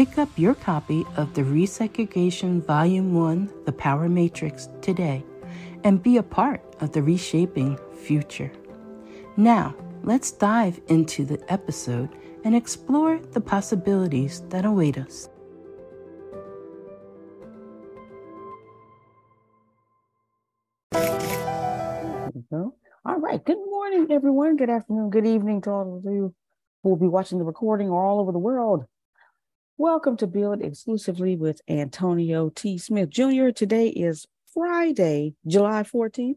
Pick up your copy of the Resegregation Volume 1 The Power Matrix today and be a part of the reshaping future. Now, let's dive into the episode and explore the possibilities that await us. Uh-huh. All right. Good morning, everyone. Good afternoon. Good evening to all of you who will be watching the recording or all over the world. Welcome to Build exclusively with Antonio T. Smith Jr. Today is Friday, July 14th,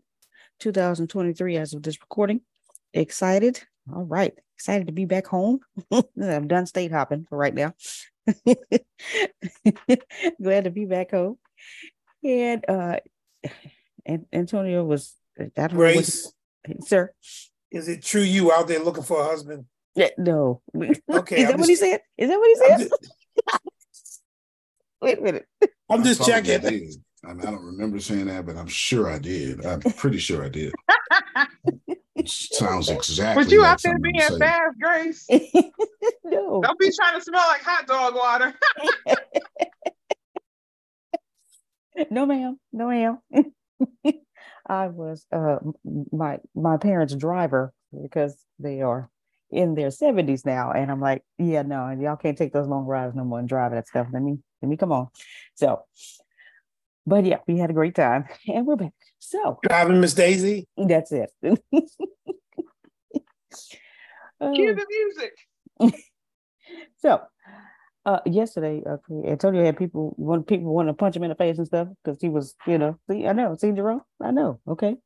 2023, as of this recording. Excited? All right. Excited to be back home. I'm done state hopping for right now. Glad to be back home. And uh and Antonio was that Grace, sir. Is it true you out there looking for a husband? Yeah, no. Okay. Is that what he said? Is that what he said? Wait a minute. I'm just checking. I, mean, I don't remember saying that, but I'm sure I did. I'm pretty sure I did. sounds exactly. But you like out there being fast, Grace? no. Don't be trying to smell like hot dog water. no, ma'am. No, ma'am. I was uh my my parents' driver because they are in their 70s now. And I'm like, yeah, no, and y'all can't take those long rides no more and drive that stuff. Let me, let me come on. So, but yeah, we had a great time and we're back. So driving Miss Daisy. That's it. Cue the music. so uh, yesterday, uh, Antonio had people want people want to punch him in the face and stuff because he was, you know, see, I know, see Jerome, I know, okay,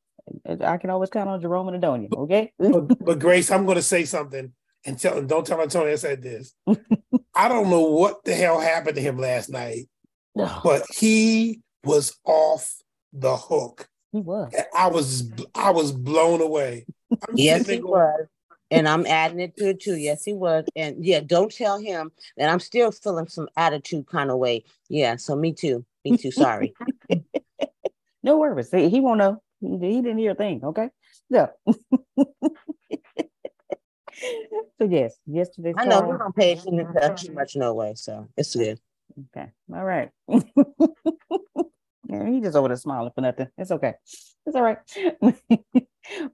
I can always count on Jerome and Adonia. Okay. but, but, Grace, I'm going to say something and tell don't tell Antonio I said this. I don't know what the hell happened to him last night, but he was off the hook. He was. I was I was blown away. I'm yes, he going, was. And I'm adding it to it too. Yes, he was. And yeah, don't tell him that I'm still feeling some attitude kind of way. Yeah, so me too. Me too. Sorry. no worries. He won't know. He, didn't hear a thing. Okay. So. so yes, yesterday. I know we don't pay attention to too much no way, so it's good. Okay. All right. yeah, he just over there smiling for nothing. It's okay. It's all right.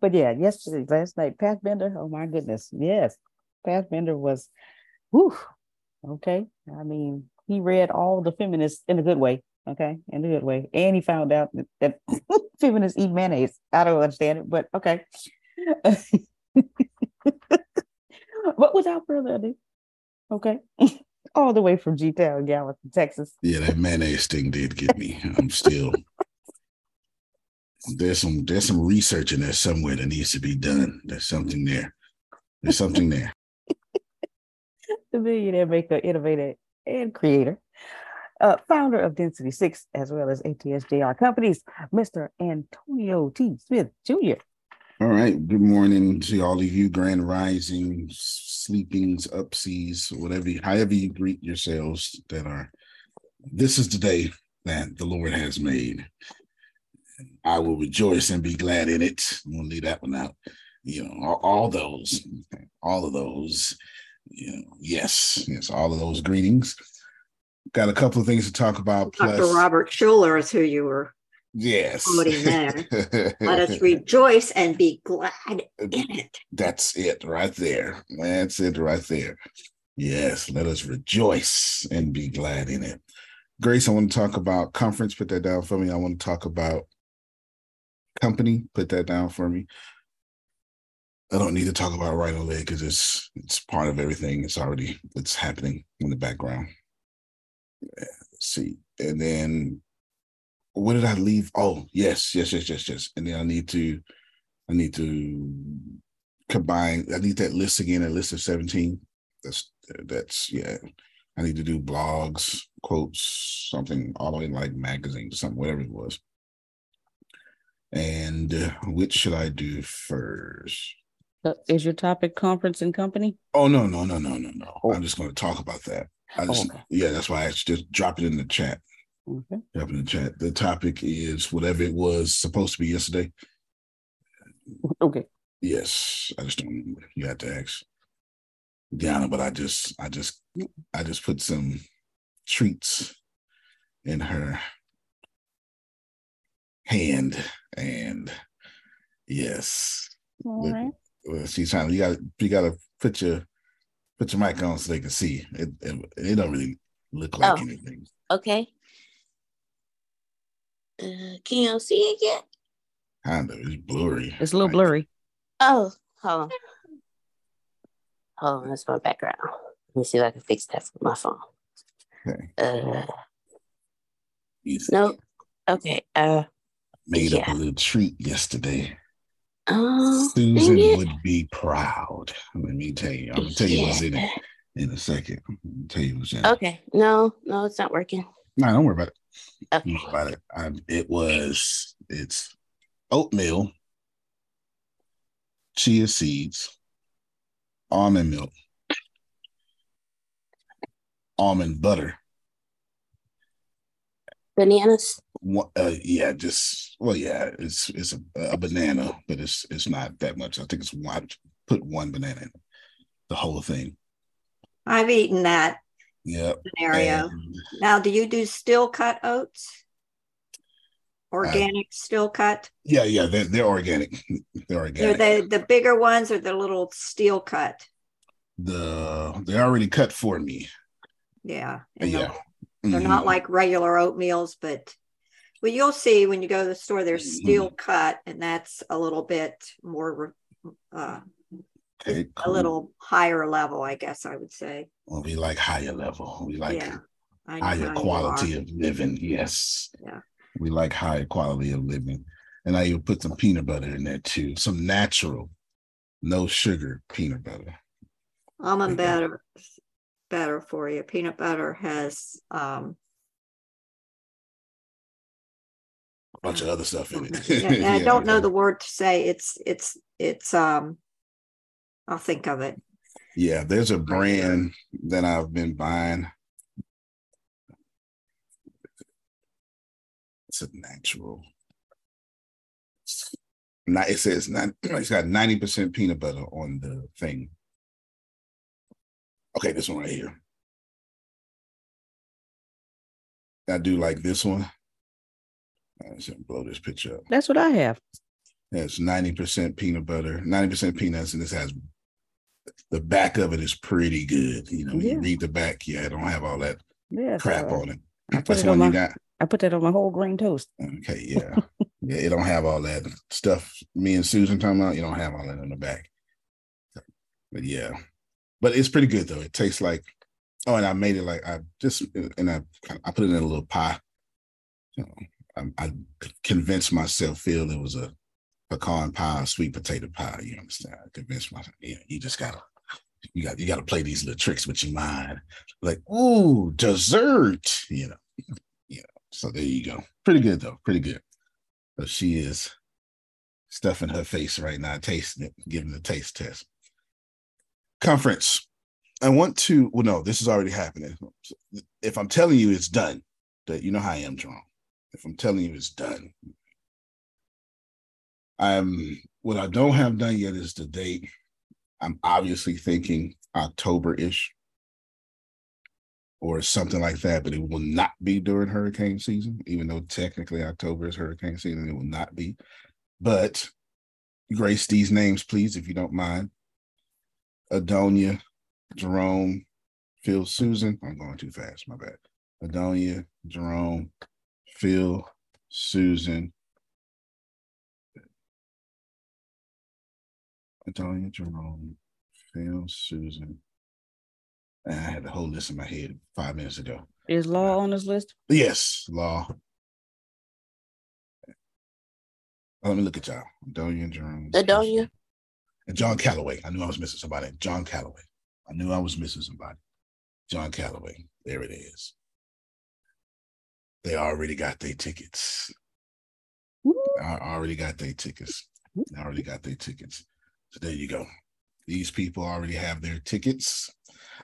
but yeah, yesterday, last night, Pathbender. Oh my goodness. Yes. Pathbender was Whew. Okay. I mean, he read all the feminists in a good way. Okay, in a good way. And he found out that, that feminists eat mayonnaise. I don't understand it, but okay. but without further ado, okay. all the way from G Town, Gallatin, Texas. Yeah, that mayonnaise thing did get me. I'm still there's some there's some research in there somewhere that needs to be done. There's something there. There's something there. the millionaire maker, innovator, and creator, uh, founder of Density Six as well as ATSJR Companies, Mr. Antonio T. Smith Jr. All right. Good morning to all of you, grand rising, sleepings, upseas, whatever, however you greet yourselves that are. This is the day that the Lord has made. I will rejoice and be glad in it. I'm gonna leave that one out. You know, all, all those, all of those. You know, yes, yes, all of those greetings. Got a couple of things to talk about. Dr. Robert Schuller is who you were Yes. there. Let us rejoice and be glad in uh, it. That's it right there. That's it right there. Yes, let us rejoice and be glad in it. Grace, I want to talk about conference. Put that down for me. I want to talk about company. Put that down for me. I don't need to talk about right away because it's it's part of everything. It's already it's happening in the background. Let's see, and then what did I leave? Oh, yes, yes, yes, yes, yes. And then I need to, I need to combine. I need that list again. A list of seventeen. That's that's yeah. I need to do blogs, quotes, something all the way like magazines, or something, whatever it was. And uh, which should I do first? Uh, is your topic conference and company? Oh no, no, no, no, no, no. Oh. I'm just going to talk about that. I oh, just, oh. yeah, that's why I just drop it in the chat. Okay. Up in the chat. The topic is whatever it was supposed to be yesterday. Okay. Yes, I just don't remember. You had to ask Diana, but I just, I just, I just put some treats in her hand, and yes, all right. She's trying. You got, you got to put your put your mic on so they can see. It, it, it don't really look like oh, anything. Okay. Uh, can you see it yet? Kind of. It's blurry. It's a little blurry. Oh, hold on. Hold on. That's my background. Let me see if I can fix that for my phone. Okay. Uh, nope. Okay. Uh, made yeah. up a little treat yesterday. Oh, Susan would be proud. Let me tell you. I'm gonna tell you what's in it in a second. tell you what's in it. Okay. No, no, it's not working. No, don't worry about it. Okay. About it. I, it was it's oatmeal, chia seeds, almond milk, almond butter, bananas. uh, yeah, just well, yeah, it's it's a, a, banana, but it's it's not that much. I think it's one. Put one banana in the whole thing. I've eaten that yep. scenario. And, now, do you do steel cut oats? Organic steel cut? Yeah, yeah, they're, they're organic. They're organic. They're the, the bigger ones or the little steel cut? The they're already cut for me. Yeah. yeah. The, they're mm-hmm. not like regular oatmeals, but well, you'll see when you go to the store, they're steel mm-hmm. cut, and that's a little bit more uh, okay, cool. a little higher level, I guess I would say. Well, we like higher level. We like yeah, higher quality of living. Yes. Yeah. We like higher quality of living. And I even put some peanut butter in there too. Some natural, no sugar peanut butter. Almond butter better for you. Peanut butter has um a bunch of other stuff in it. yeah, yeah, I don't know the word to say. It's it's it's um I'll think of it. Yeah, there's a brand that I've been buying. It's a natural. Not it says not it's got 90% peanut butter on the thing. Okay, this one right here. I do like this one. I should blow this picture up. That's what I have. It's 90% peanut butter, 90% peanuts, and this has the back of it is pretty good. You know, yeah. you read the back, yeah, I don't have all that yeah, crap on it. I put That's it on my, you got. I put that on my whole grain toast. Okay, yeah. yeah, it don't have all that stuff me and Susan talking about. You don't have all that in the back. But yeah. But it's pretty good though. It tastes like oh, and I made it like I just and I I put it in a little pie. You know, I, I convinced myself feel it was a pecan pie, sweet potato pie. You understand? I convinced myself, yeah, you just gotta you got you gotta play these little tricks with your mind. Like, ooh, dessert, you know. You know, so there you go. Pretty good though, pretty good. So she is stuffing her face right now, tasting it, giving the taste test. Conference. I want to, well, no, this is already happening. If I'm telling you it's done, that you know how I am, Jerome. If I'm telling you it's done, I'm what I don't have done yet is the date. I'm obviously thinking October-ish or something like that, but it will not be during hurricane season, even though technically October is hurricane season, it will not be. But grace these names, please, if you don't mind. Adonia, Jerome, Phil, Susan. I'm going too fast, my bad. Adonia, Jerome, Phil, Susan, Adonia, Jerome, Phil, Susan. And I had the whole list in my head five minutes ago. Is Law on this list? Yes, Law. Let me look at y'all. Adonia, Jerome. Adonia. And John Calloway. I knew I was missing somebody. John Calloway. I knew I was missing somebody. John Calloway. There it is. They already got their tickets. I already got their tickets. I already got their tickets. So there you go. These people already have their tickets.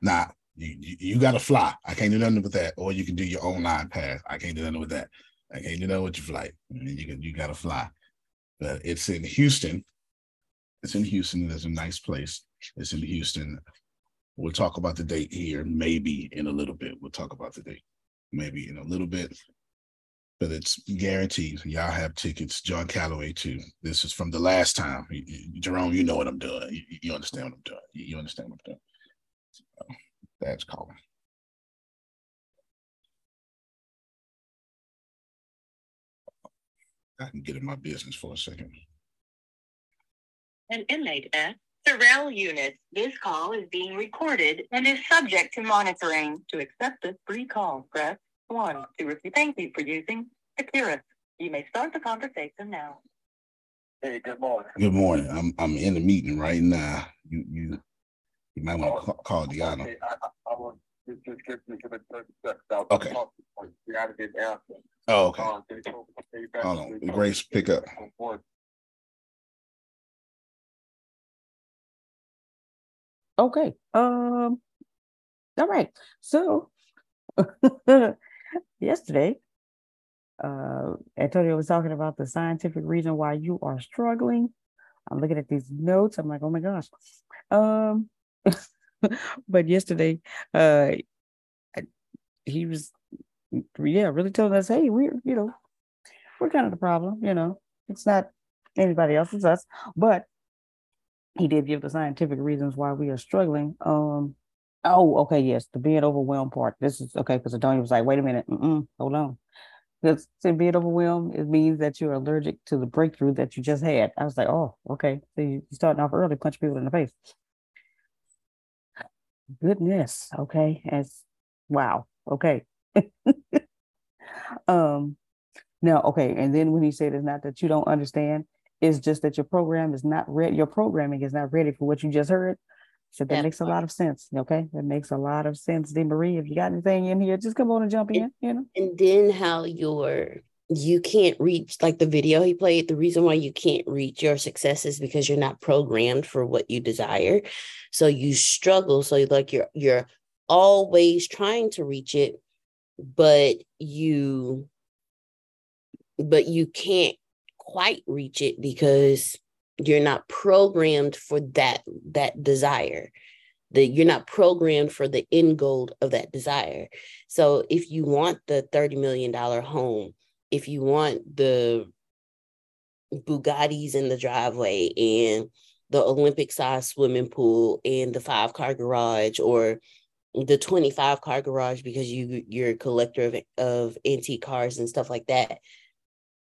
Now, you, you, you got to fly. I can't do nothing with that. Or you can do your online pass. I can't do nothing with that. I can't do nothing with your flight. You can you got to fly. But it's in Houston. It's in Houston. It's a nice place. It's in Houston. We'll talk about the date here, maybe in a little bit. We'll talk about the date, maybe in a little bit but it's guaranteed. Y'all have tickets. John Calloway too. This is from the last time. Jerome, you know what I'm doing. You, understand what I'm doing. You understand what I'm doing. So, that's calling. I can get in my business for a second. An inmate at Sorrel unit. This call is being recorded and is subject to monitoring. To accept this free call, press one. To receive, thank you for using Securus. You may start the conversation now. Hey, good morning. Good morning. I'm I'm in the meeting right now. You you you might want to oh, call, Deanna. Okay, I, I, I will just, just give me give it 30 seconds. I'll okay. You got to get answer. Oh, okay. Um, Hold on. Grace, pick up. Okay. Um. All right. So yesterday, uh, Antonio was talking about the scientific reason why you are struggling. I'm looking at these notes. I'm like, oh my gosh. Um, but yesterday, uh, he was, yeah, really telling us, hey, we're, you know, we're kind of the problem. You know, it's not anybody else, it's us. But he did give the scientific reasons why we are struggling. Um, oh, okay, yes, the being overwhelmed part. This is okay because Adonia was like, wait a minute, hold on. Because being overwhelmed, it means that you're allergic to the breakthrough that you just had. I was like, oh, okay. So you're starting off early, punch people in the face. Goodness. Okay. As wow. Okay. um now, okay. And then when he said it's not that you don't understand, it's just that your program is not ready, your programming is not ready for what you just heard. So that makes a lot of sense. Okay. That makes a lot of sense. D Marie, if you got anything in here, just come on and jump in, you know. And then how your you can't reach like the video he played, the reason why you can't reach your success is because you're not programmed for what you desire. So you struggle. So like you're you're always trying to reach it, but you but you can't quite reach it because you're not programmed for that that desire. That you're not programmed for the end goal of that desire. So if you want the 30 million dollar home if you want the bugattis in the driveway and the Olympic size swimming pool and the five car garage or the 25 car garage because you you're a collector of, of antique cars and stuff like that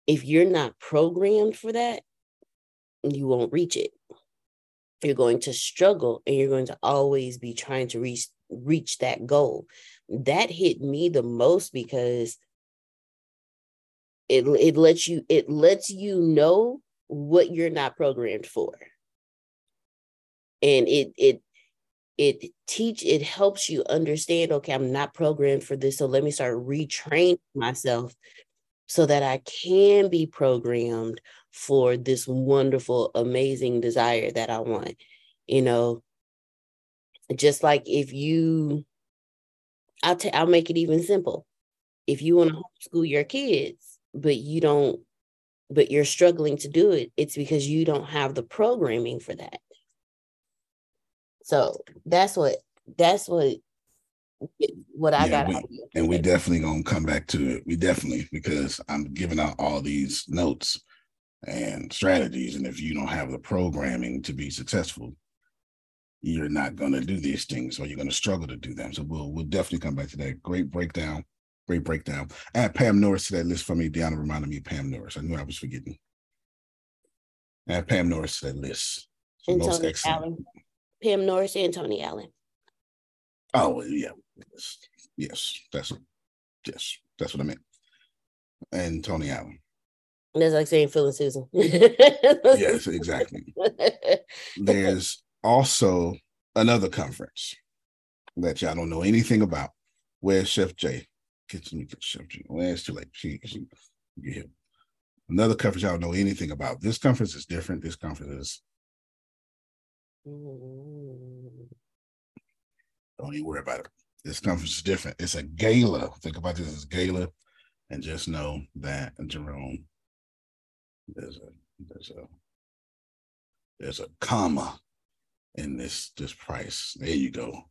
if you're not programmed for that you won't reach it. You're going to struggle and you're going to always be trying to reach reach that goal. That hit me the most because it it lets you it lets you know what you're not programmed for. And it it it teach it helps you understand okay i'm not programmed for this so let me start retraining myself so that i can be programmed for this wonderful amazing desire that i want you know? Just like if you i'll, t- I'll make it even simple. If you want to homeschool your kids but you don't but you're struggling to do it it's because you don't have the programming for that. So that's what that's what what I yeah, got. We, and we definitely gonna come back to it. We definitely because I'm giving out all these notes and strategies, and if you don't have the programming to be successful, you're not gonna do these things, or you're gonna struggle to do them. So we'll we'll definitely come back to that. Great breakdown. Great breakdown. Add Pam Norris to that list for me. Deanna reminded me of Pam Norris. I knew I was forgetting. Add Pam Norris to that list. Most excellent. Allen. Pam Norris and Tony Allen. Oh yeah, yes, yes, that's yes, that's what I meant. And Tony Allen. That's like saying Phil and Susan. yes, exactly. There's also another conference that y'all don't know anything about. Where's Chef Jay? Get me get Chef Jay. Well, it's too late. She, she, hear. Another conference y'all don't know anything about. This conference is different. This conference is mm-hmm. don't even worry about it. This conference is different. It's a gala. Think about this as gala, and just know that Jerome, there's a there's a there's a comma in this this price. There you go.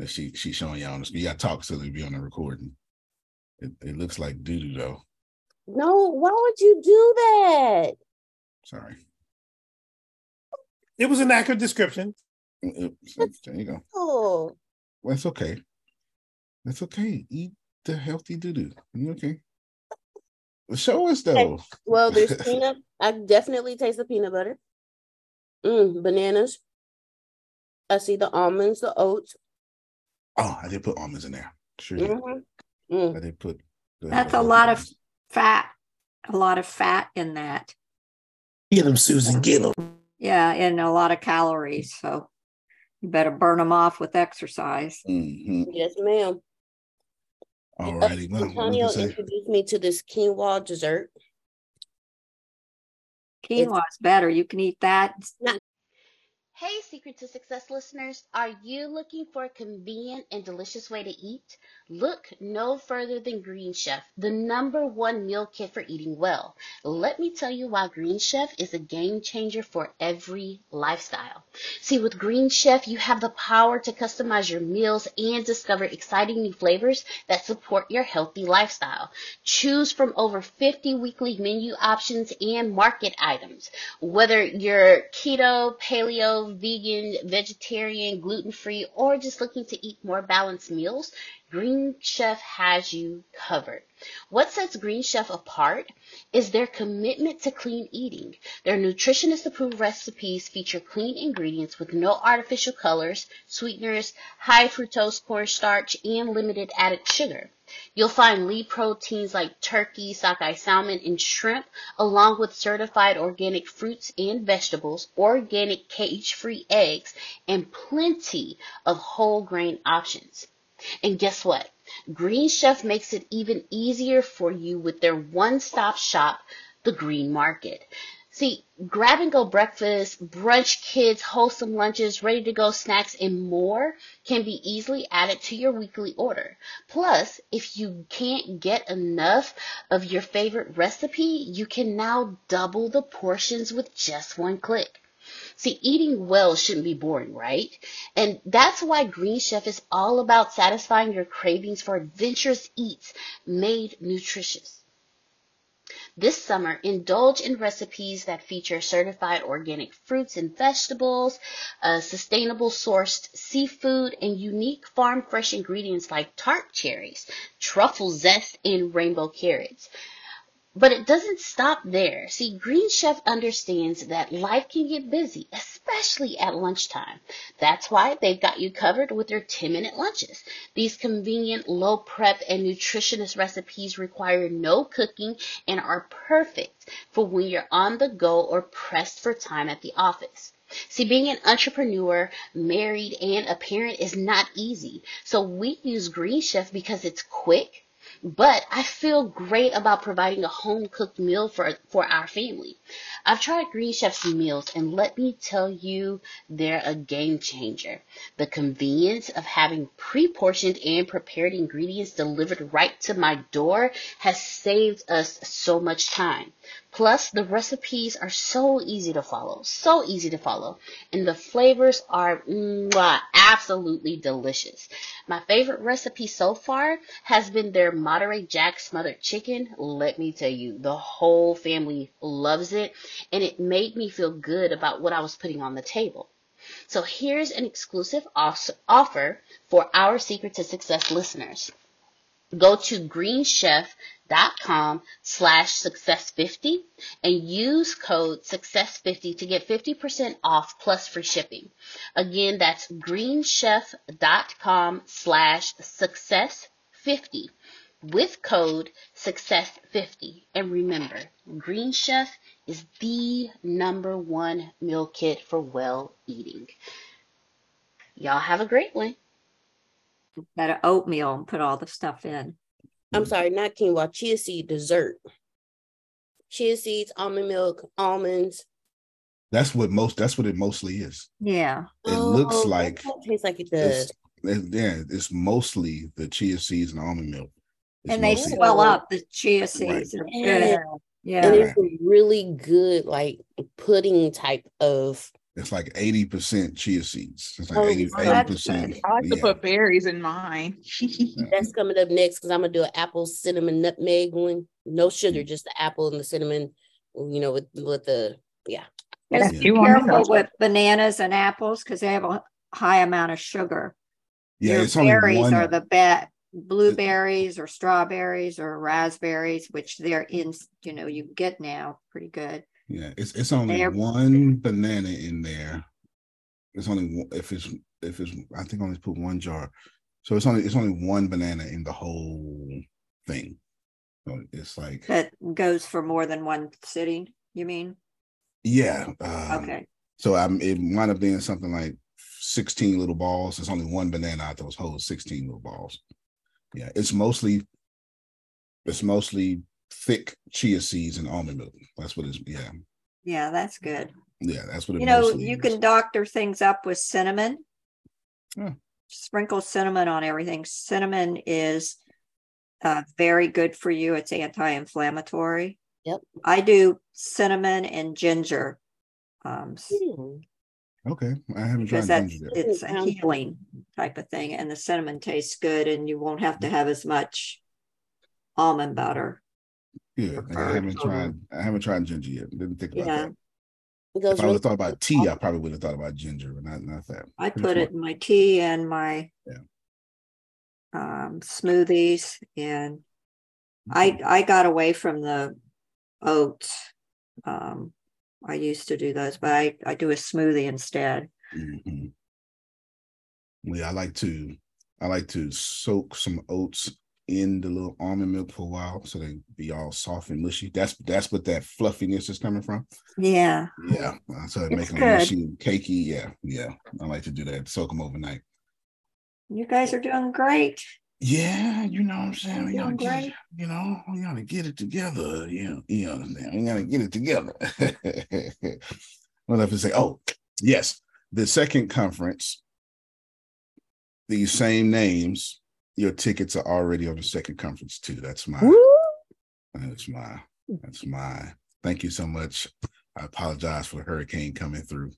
And she she's showing y'all on the screen. You got to talk so they be on the recording. It, it looks like doo doo though. No, why would you do that? Sorry. It was an accurate description. there you go. Oh, well, that's okay. That's okay. Eat the healthy doo doo. You okay? Show us though. Okay. Well, there's peanut. I definitely taste the peanut butter. Mm, bananas. I see the almonds, the oats. Oh, I did put almonds in there. Sure. Mm-hmm. Mm. I did put. That's a lot of fat. A lot of fat in that. Get them, Susan. Get them. Yeah, and a lot of calories. So you better burn them off with exercise. Mm-hmm. Yes, ma'am. All righty. Well, Antonio introduced me to this quinoa dessert. Quinoa is better. You can eat that. Not Hey, Secret to Success listeners, are you looking for a convenient and delicious way to eat? Look no further than Green Chef, the number one meal kit for eating well. Let me tell you why Green Chef is a game changer for every lifestyle. See, with Green Chef, you have the power to customize your meals and discover exciting new flavors that support your healthy lifestyle. Choose from over 50 weekly menu options and market items. Whether you're keto, paleo, vegan, vegetarian, gluten free, or just looking to eat more balanced meals, Green Chef has you covered. What sets Green Chef apart is their commitment to clean eating. Their nutritionist approved recipes feature clean ingredients with no artificial colors, sweeteners, high fructose cornstarch, and limited added sugar. You'll find lead proteins like turkey, sockeye salmon, and shrimp, along with certified organic fruits and vegetables, organic cage-free eggs, and plenty of whole grain options. And guess what? Green Chef makes it even easier for you with their one-stop shop, the Green Market. See, grab and go breakfast, brunch kids, wholesome lunches, ready to go snacks, and more can be easily added to your weekly order. Plus, if you can't get enough of your favorite recipe, you can now double the portions with just one click. See, eating well shouldn't be boring, right? And that's why Green Chef is all about satisfying your cravings for adventurous eats made nutritious. This summer, indulge in recipes that feature certified organic fruits and vegetables, uh, sustainable sourced seafood, and unique farm fresh ingredients like tart cherries, truffle zest, and rainbow carrots. But it doesn't stop there. See, Green Chef understands that life can get busy, especially at lunchtime. That's why they've got you covered with their 10 minute lunches. These convenient, low prep, and nutritionist recipes require no cooking and are perfect for when you're on the go or pressed for time at the office. See, being an entrepreneur, married, and a parent is not easy. So we use Green Chef because it's quick but I feel great about providing a home cooked meal for, for our family. I've tried Green Chef's meals and let me tell you, they're a game changer. The convenience of having pre-portioned and prepared ingredients delivered right to my door has saved us so much time. Plus, the recipes are so easy to follow, so easy to follow, and the flavors are mwah, absolutely delicious. My favorite recipe so far has been their Monterey Jack smothered chicken. Let me tell you, the whole family loves it, and it made me feel good about what I was putting on the table. So here's an exclusive offer for our Secret to Success listeners. Go to greenchef.com slash success50 and use code success50 to get 50% off plus free shipping. Again, that's greenchef.com slash success50 with code success50. And remember, Green Chef is the number one meal kit for well eating. Y'all have a great one that oatmeal and put all the stuff in. I'm sorry, not quinoa, chia seed dessert. Chia seeds, almond milk, almonds. That's what most. That's what it mostly is. Yeah. It oh, looks like. tastes like it does. It's, yeah, it's mostly the chia seeds and almond milk. It's and they swell oh. up. The chia seeds right. are good. Yeah. And it's a really good like pudding type of it's like 80% chia seeds. It's like oh, 80, percent I like yeah. to put berries in mine. That's coming up next because I'm gonna do an apple cinnamon nutmeg one. No sugar, mm. just the apple and the cinnamon, you know, with with the yeah. Just be careful with bananas and apples because they have a high amount of sugar. Yeah, Your it's berries one... are the best blueberries or strawberries or raspberries, which they're in, you know, you get now pretty good. Yeah, it's it's only They're, one banana in there. It's only if it's if it's I think I only put one jar, so it's only it's only one banana in the whole thing. So it's like that goes for more than one sitting. You mean? Yeah. Um, okay. So I'm it might have been something like sixteen little balls. It's only one banana out of those whole sixteen little balls. Yeah, it's mostly it's mostly thick chia seeds and almond milk. That's what it's yeah. Yeah, that's good. Yeah, that's what you know. You is. can doctor things up with cinnamon. Yeah. Sprinkle cinnamon on everything. Cinnamon is uh, very good for you. It's anti-inflammatory. Yep. I do cinnamon and ginger. Um. Okay, I haven't because tried that's, It's a healing type of thing, and the cinnamon tastes good, and you won't have to have as much almond butter. Yeah, I haven't tried. I haven't tried ginger yet. Didn't think about yeah. that. If I would have thought about tea, I probably would have thought about ginger, but not not that. I put it in my tea and my yeah. um, smoothies, and I I got away from the oats. Um, I used to do those, but I I do a smoothie instead. Mm-hmm. Yeah, I like to I like to soak some oats in the little almond milk for a while so they be all soft and mushy. That's that's what that fluffiness is coming from. Yeah. Yeah. So it makes them mushy and cakey. Yeah. Yeah. I like to do that. Soak them overnight. You guys are doing great. Yeah, you know what I'm saying. We gotta get, you know, we gotta get it together. You know, you understand. We gotta get it together. what if I say, oh, yes, the second conference, these same names your tickets are already on the second conference too. That's my Woo! that's my that's my thank you so much. I apologize for the hurricane coming through.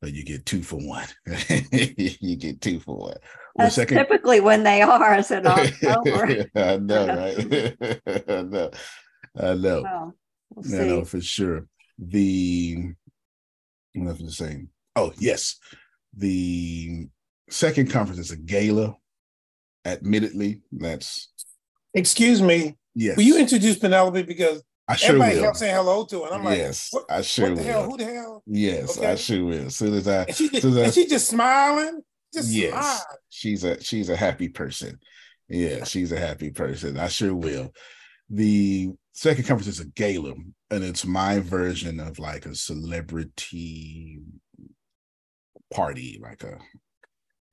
But you get two for one. you get two for one. That's second... typically when they are, is in October. I know, right? I know. I know. Well, we'll I know for sure. The nothing to say. Oh yes, the second conference is a gala. Admittedly, that's Excuse me. yes. Will you introduce Penelope because I sure everybody will. kept saying hello to her, and I'm like, yes, what, I sure what the will. hell? Who the hell? Yes, I sure will. As soon as I, And she, as soon as I- and she just smiling, just yes, smile. she's a she's a happy person. Yeah, she's a happy person. I sure will. The second conference is a gala, and it's my version of like a celebrity party, like a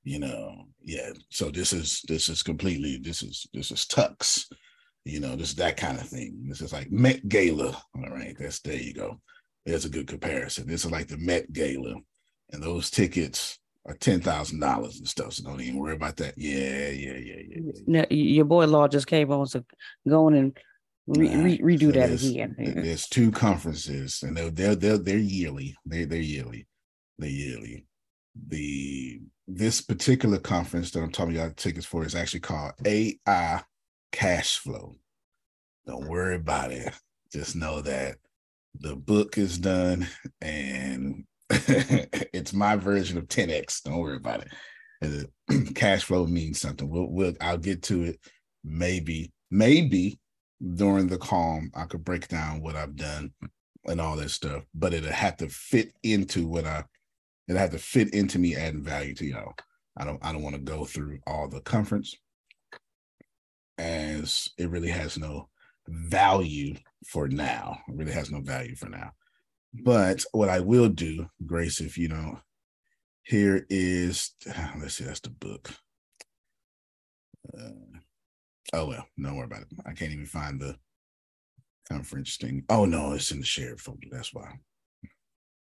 you know, yeah. So this is this is completely this is this is tux, you know, this that kind of thing. This is like Met Gala. All right, that's there you go. There's a good comparison. This is like the Met Gala, and those tickets are ten thousand dollars and stuff. So don't even worry about that. Yeah, yeah, yeah, yeah. yeah. No, your boy Law just came on, so go on and re- Nah, re- redo so that there's- again. There's two conferences, and they're they're they're, they're yearly. They they're yearly. They're yearly. The this particular conference that I'm talking about tickets for is actually called AI Cash Flow. Don't worry about it. Just know that the book is done and it's my version of 10x. Don't worry about it. Cash flow means something. We'll, we'll I'll get to it. Maybe, maybe during the calm, I could break down what I've done and all that stuff, but it'll have to fit into what I it'll have to fit into me adding value to y'all. I don't I don't want to go through all the conference as it really has no value for now. It really has no value for now. But what I will do, Grace, if you know, here is let's see, that's the book. Uh, oh well, don't worry about it. I can't even find the conference thing. Oh no, it's in the shared folder. That's why.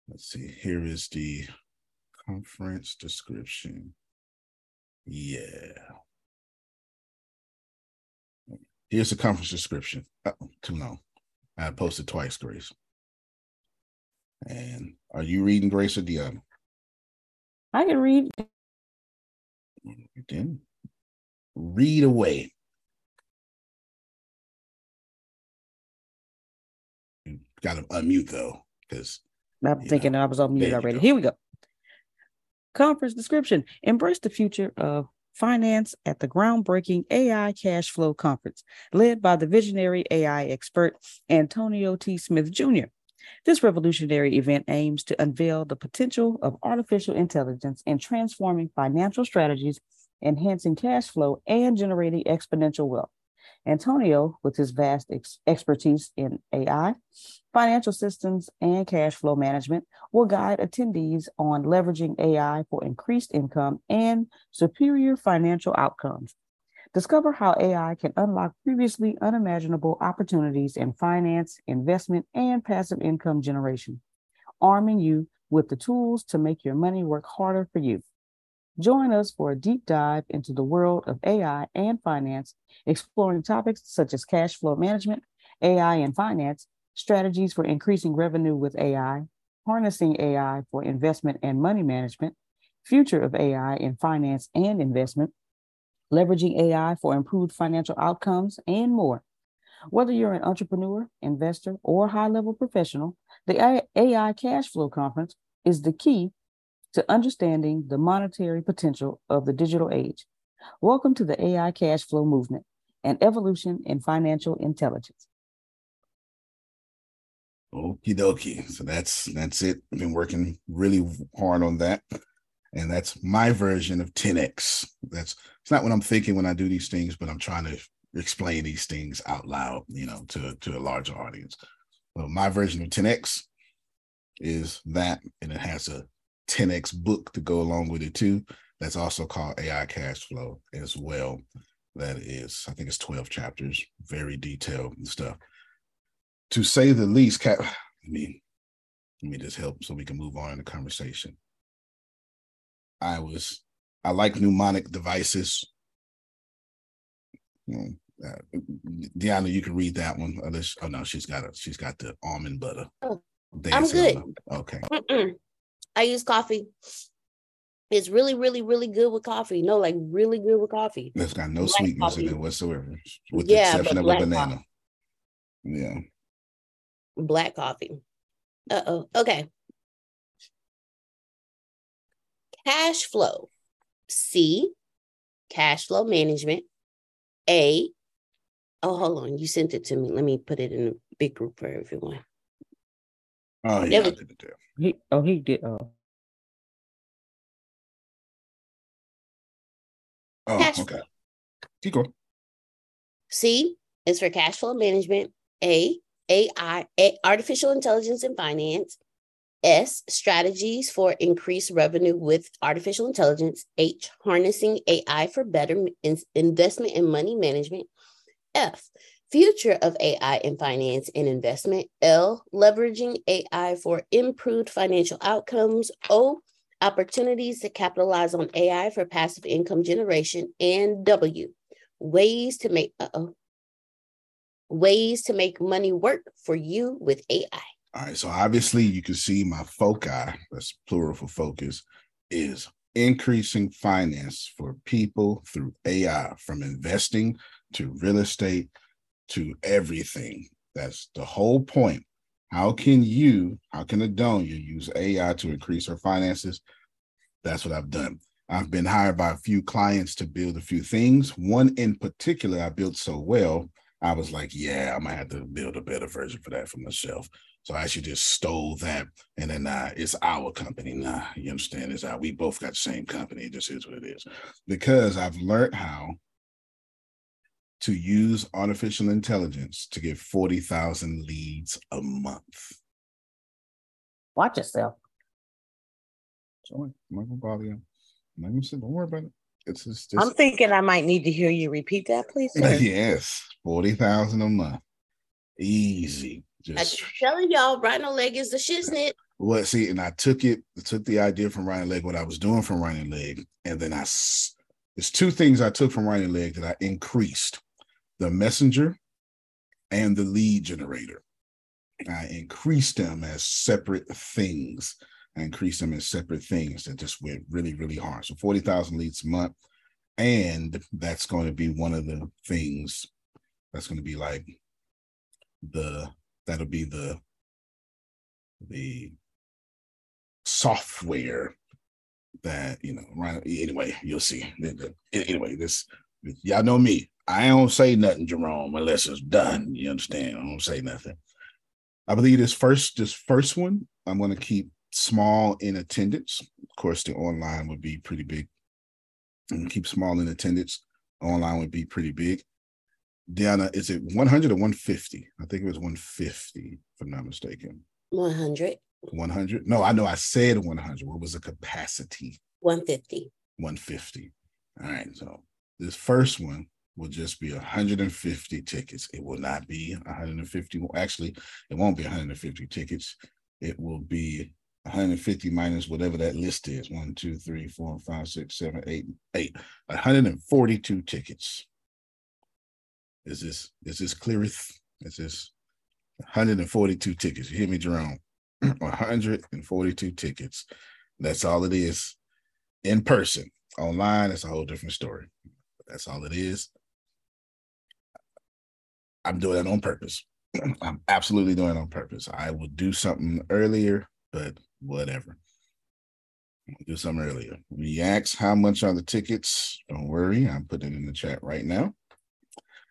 Let's see. Here is the conference description. Yeah. Here's the conference description. Uh, oh, too long. I posted twice, Grace. And are you reading Grace or Deanna? I can read. Then read away. You got to unmute though, because I'm thinking I was on mute already. Here we go. Conference description Embrace the future of finance at the groundbreaking AI Cash Flow Conference, led by the visionary AI expert Antonio T. Smith Jr. This revolutionary event aims to unveil the potential of artificial intelligence in transforming financial strategies, enhancing cash flow, and generating exponential wealth. Antonio, with his vast ex- expertise in AI, financial systems, and cash flow management, will guide attendees on leveraging AI for increased income and superior financial outcomes. Discover how AI can unlock previously unimaginable opportunities in finance, investment, and passive income generation, arming you with the tools to make your money work harder for you. Join us for a deep dive into the world of AI and finance, exploring topics such as cash flow management, AI and finance, strategies for increasing revenue with AI, harnessing AI for investment and money management, future of AI in finance and investment, leveraging AI for improved financial outcomes, and more. Whether you're an entrepreneur, investor, or high level professional, the AI Cash Flow Conference is the key to understanding the monetary potential of the digital age. Welcome to the AI Cash Flow Movement, an evolution in financial intelligence. Okie dokie. So that's that's it. I've been working really hard on that. And that's my version of 10x. That's it's not what I'm thinking when I do these things, but I'm trying to explain these things out loud, you know, to, to a larger audience. Well, my version of 10x is that, and it has a 10x book to go along with it too. That's also called AI Cash Flow as well. That is, I think it's 12 chapters, very detailed and stuff. To say the least, Cap, let me let me just help so we can move on in the conversation. I was I like mnemonic devices. Hmm, uh, Deanna, you can read that one. Unless, oh no, she's got a she's got the almond butter. Oh, dancing good. Okay. Mm-mm. I use coffee. It's really, really, really good with coffee. No, like really good with coffee. That's got no Black sweetness in it whatsoever, with Yeah, the exception of a banana. coffee. Yeah. Black coffee. Uh oh. Okay. Cash flow. C, cash flow management. A, oh, hold on. You sent it to me. Let me put it in a big group for everyone. Oh, yeah. Was, he, oh, he did. Oh. Oh, cash okay. Flow. Keep going. C is for cash flow management. A, AI, A, artificial intelligence and finance. S, strategies for increased revenue with artificial intelligence. H, harnessing AI for better in- investment and money management. F, future of AI in finance and investment. L, leveraging AI for improved financial outcomes. O, opportunities to capitalize on AI for passive income generation. And W, ways to make, uh-oh, ways to make money work for you with AI. All right. So obviously you can see my foci, that's plural for focus, is increasing finance for people through AI from investing to real estate to everything. That's the whole point. How can you, how can Adonia use AI to increase her finances? That's what I've done. I've been hired by a few clients to build a few things. One in particular I built so well, I was like, yeah, I'm gonna have to build a better version for that for myself. So I actually just stole that, and then uh, it's our company now. You understand? It's how we both got the same company. This is what it is. Because I've learned how to use artificial intelligence to get 40,000 leads a month. Watch yourself. Sorry, I'm not gonna bother you. I'm not gonna say, don't worry about it. It's just, just, I'm thinking I might need to hear you repeat that, please. yes, 40,000 a month. Easy. Just I'm telling y'all, Rhino Leg is the shiznit. Well, see, and I took it, took the idea from Rhino Leg, what I was doing from Rhino Leg, and then I there's two things I took from Rhino Leg that I increased: the messenger and the lead generator. I increased them as separate things. I increased them as separate things that just went really, really hard. So 40,000 leads a month. And that's going to be one of the things that's going to be like the that'll be the the software that you know right anyway you'll see anyway this y'all know me i don't say nothing jerome unless it's done you understand i don't say nothing i believe this first this first one i'm going to keep small in attendance of course the online would be pretty big and keep small in attendance online would be pretty big Diana, is it 100 or 150? I think it was 150, if I'm not mistaken. 100. 100? No, I know I said 100. What was the capacity? 150. 150. All right. So this first one will just be 150 tickets. It will not be 150. Actually, it won't be 150 tickets. It will be 150 minus whatever that list is. One, two, three, four, five, six, seven, eight, eight. 142 tickets. Is this is this cleareth? Is this 142 tickets? You hear me, Jerome? 142 tickets. That's all it is. In person, online, it's a whole different story. That's all it is. I'm doing that on purpose. I'm absolutely doing it on purpose. I will do something earlier, but whatever. I'll do something earlier. When you ask how much are the tickets, don't worry. I'm putting it in the chat right now.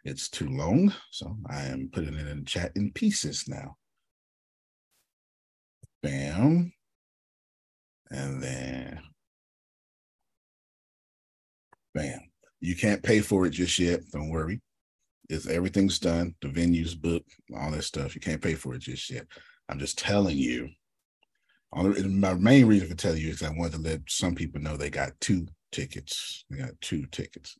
It's too long, so I am putting it in the chat in pieces now. Bam. And then bam. You can't pay for it just yet. Don't worry. It's everything's done. The venue's booked, all that stuff. You can't pay for it just yet. I'm just telling you. My main reason for telling you is I wanted to let some people know they got two tickets. They got two tickets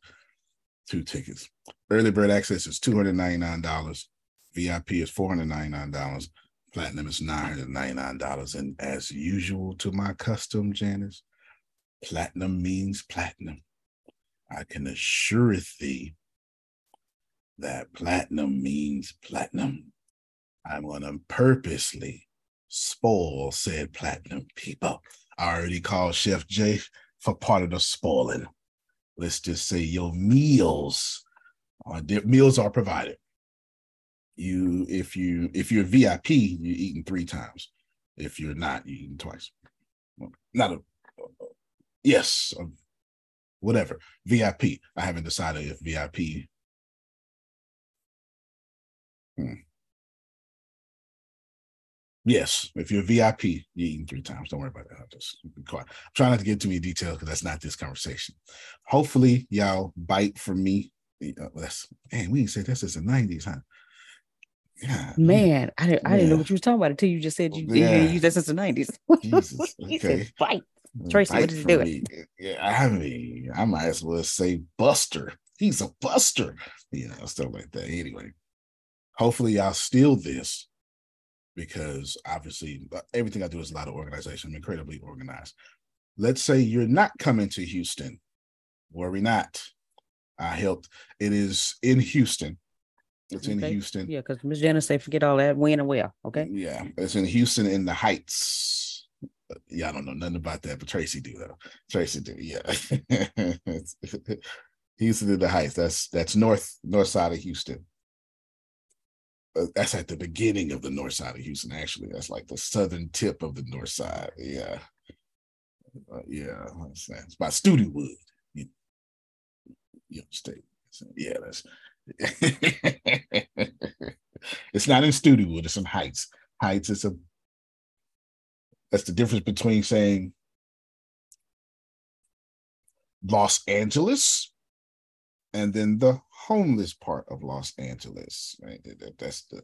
two tickets. Early bird access is $299. VIP is $499. Platinum is $999. And as usual to my custom, Janice, platinum means platinum. I can assure thee that platinum means platinum. I'm going to purposely spoil said platinum people. I already called Chef Jay for part of the spoiling let's just say your meals are meals are provided. you if you if you're VIP, you're eating three times. If you're not, you're eating twice. Not a yes, um, whatever. VIP. I haven't decided if VIP. Hmm. Yes, if you're VIP, you're eating three times. Don't worry about that. I'll just be quiet. I'm trying not to get too many details because that's not this conversation. Hopefully, y'all bite from me. Uh, that's man, we didn't say this is the 90s, huh? Yeah. Man, I didn't, I didn't know what you was talking about until you just said you, yeah. you used that since the 90s. Jesus. Okay. said bite. Tracy, what is he doing? Me. Yeah, I mean, I might as well say Buster. He's a buster, you know, stuff like that. Anyway, hopefully y'all steal this because obviously uh, everything I do is a lot of organization. I'm incredibly organized. Let's say you're not coming to Houston. Worry not. I helped. It is in Houston. It's in Houston. Yeah, because Miss Janice say forget all that. When and where. Okay. Yeah, it's in Houston in the Heights. Yeah, I don't know nothing about that, but Tracy do though. Tracy do. Yeah. Houston in the Heights. That's that's north north side of Houston uh, that's at the beginning of the north side of Houston. Actually, that's like the southern tip of the north side. Yeah, uh, yeah, it's by Studewood. You, you state. Yeah, that's. it's not in Studewood. It's in Heights. Heights is a. That's the difference between saying Los Angeles and then the homeless part of Los Angeles, right? That, that's the,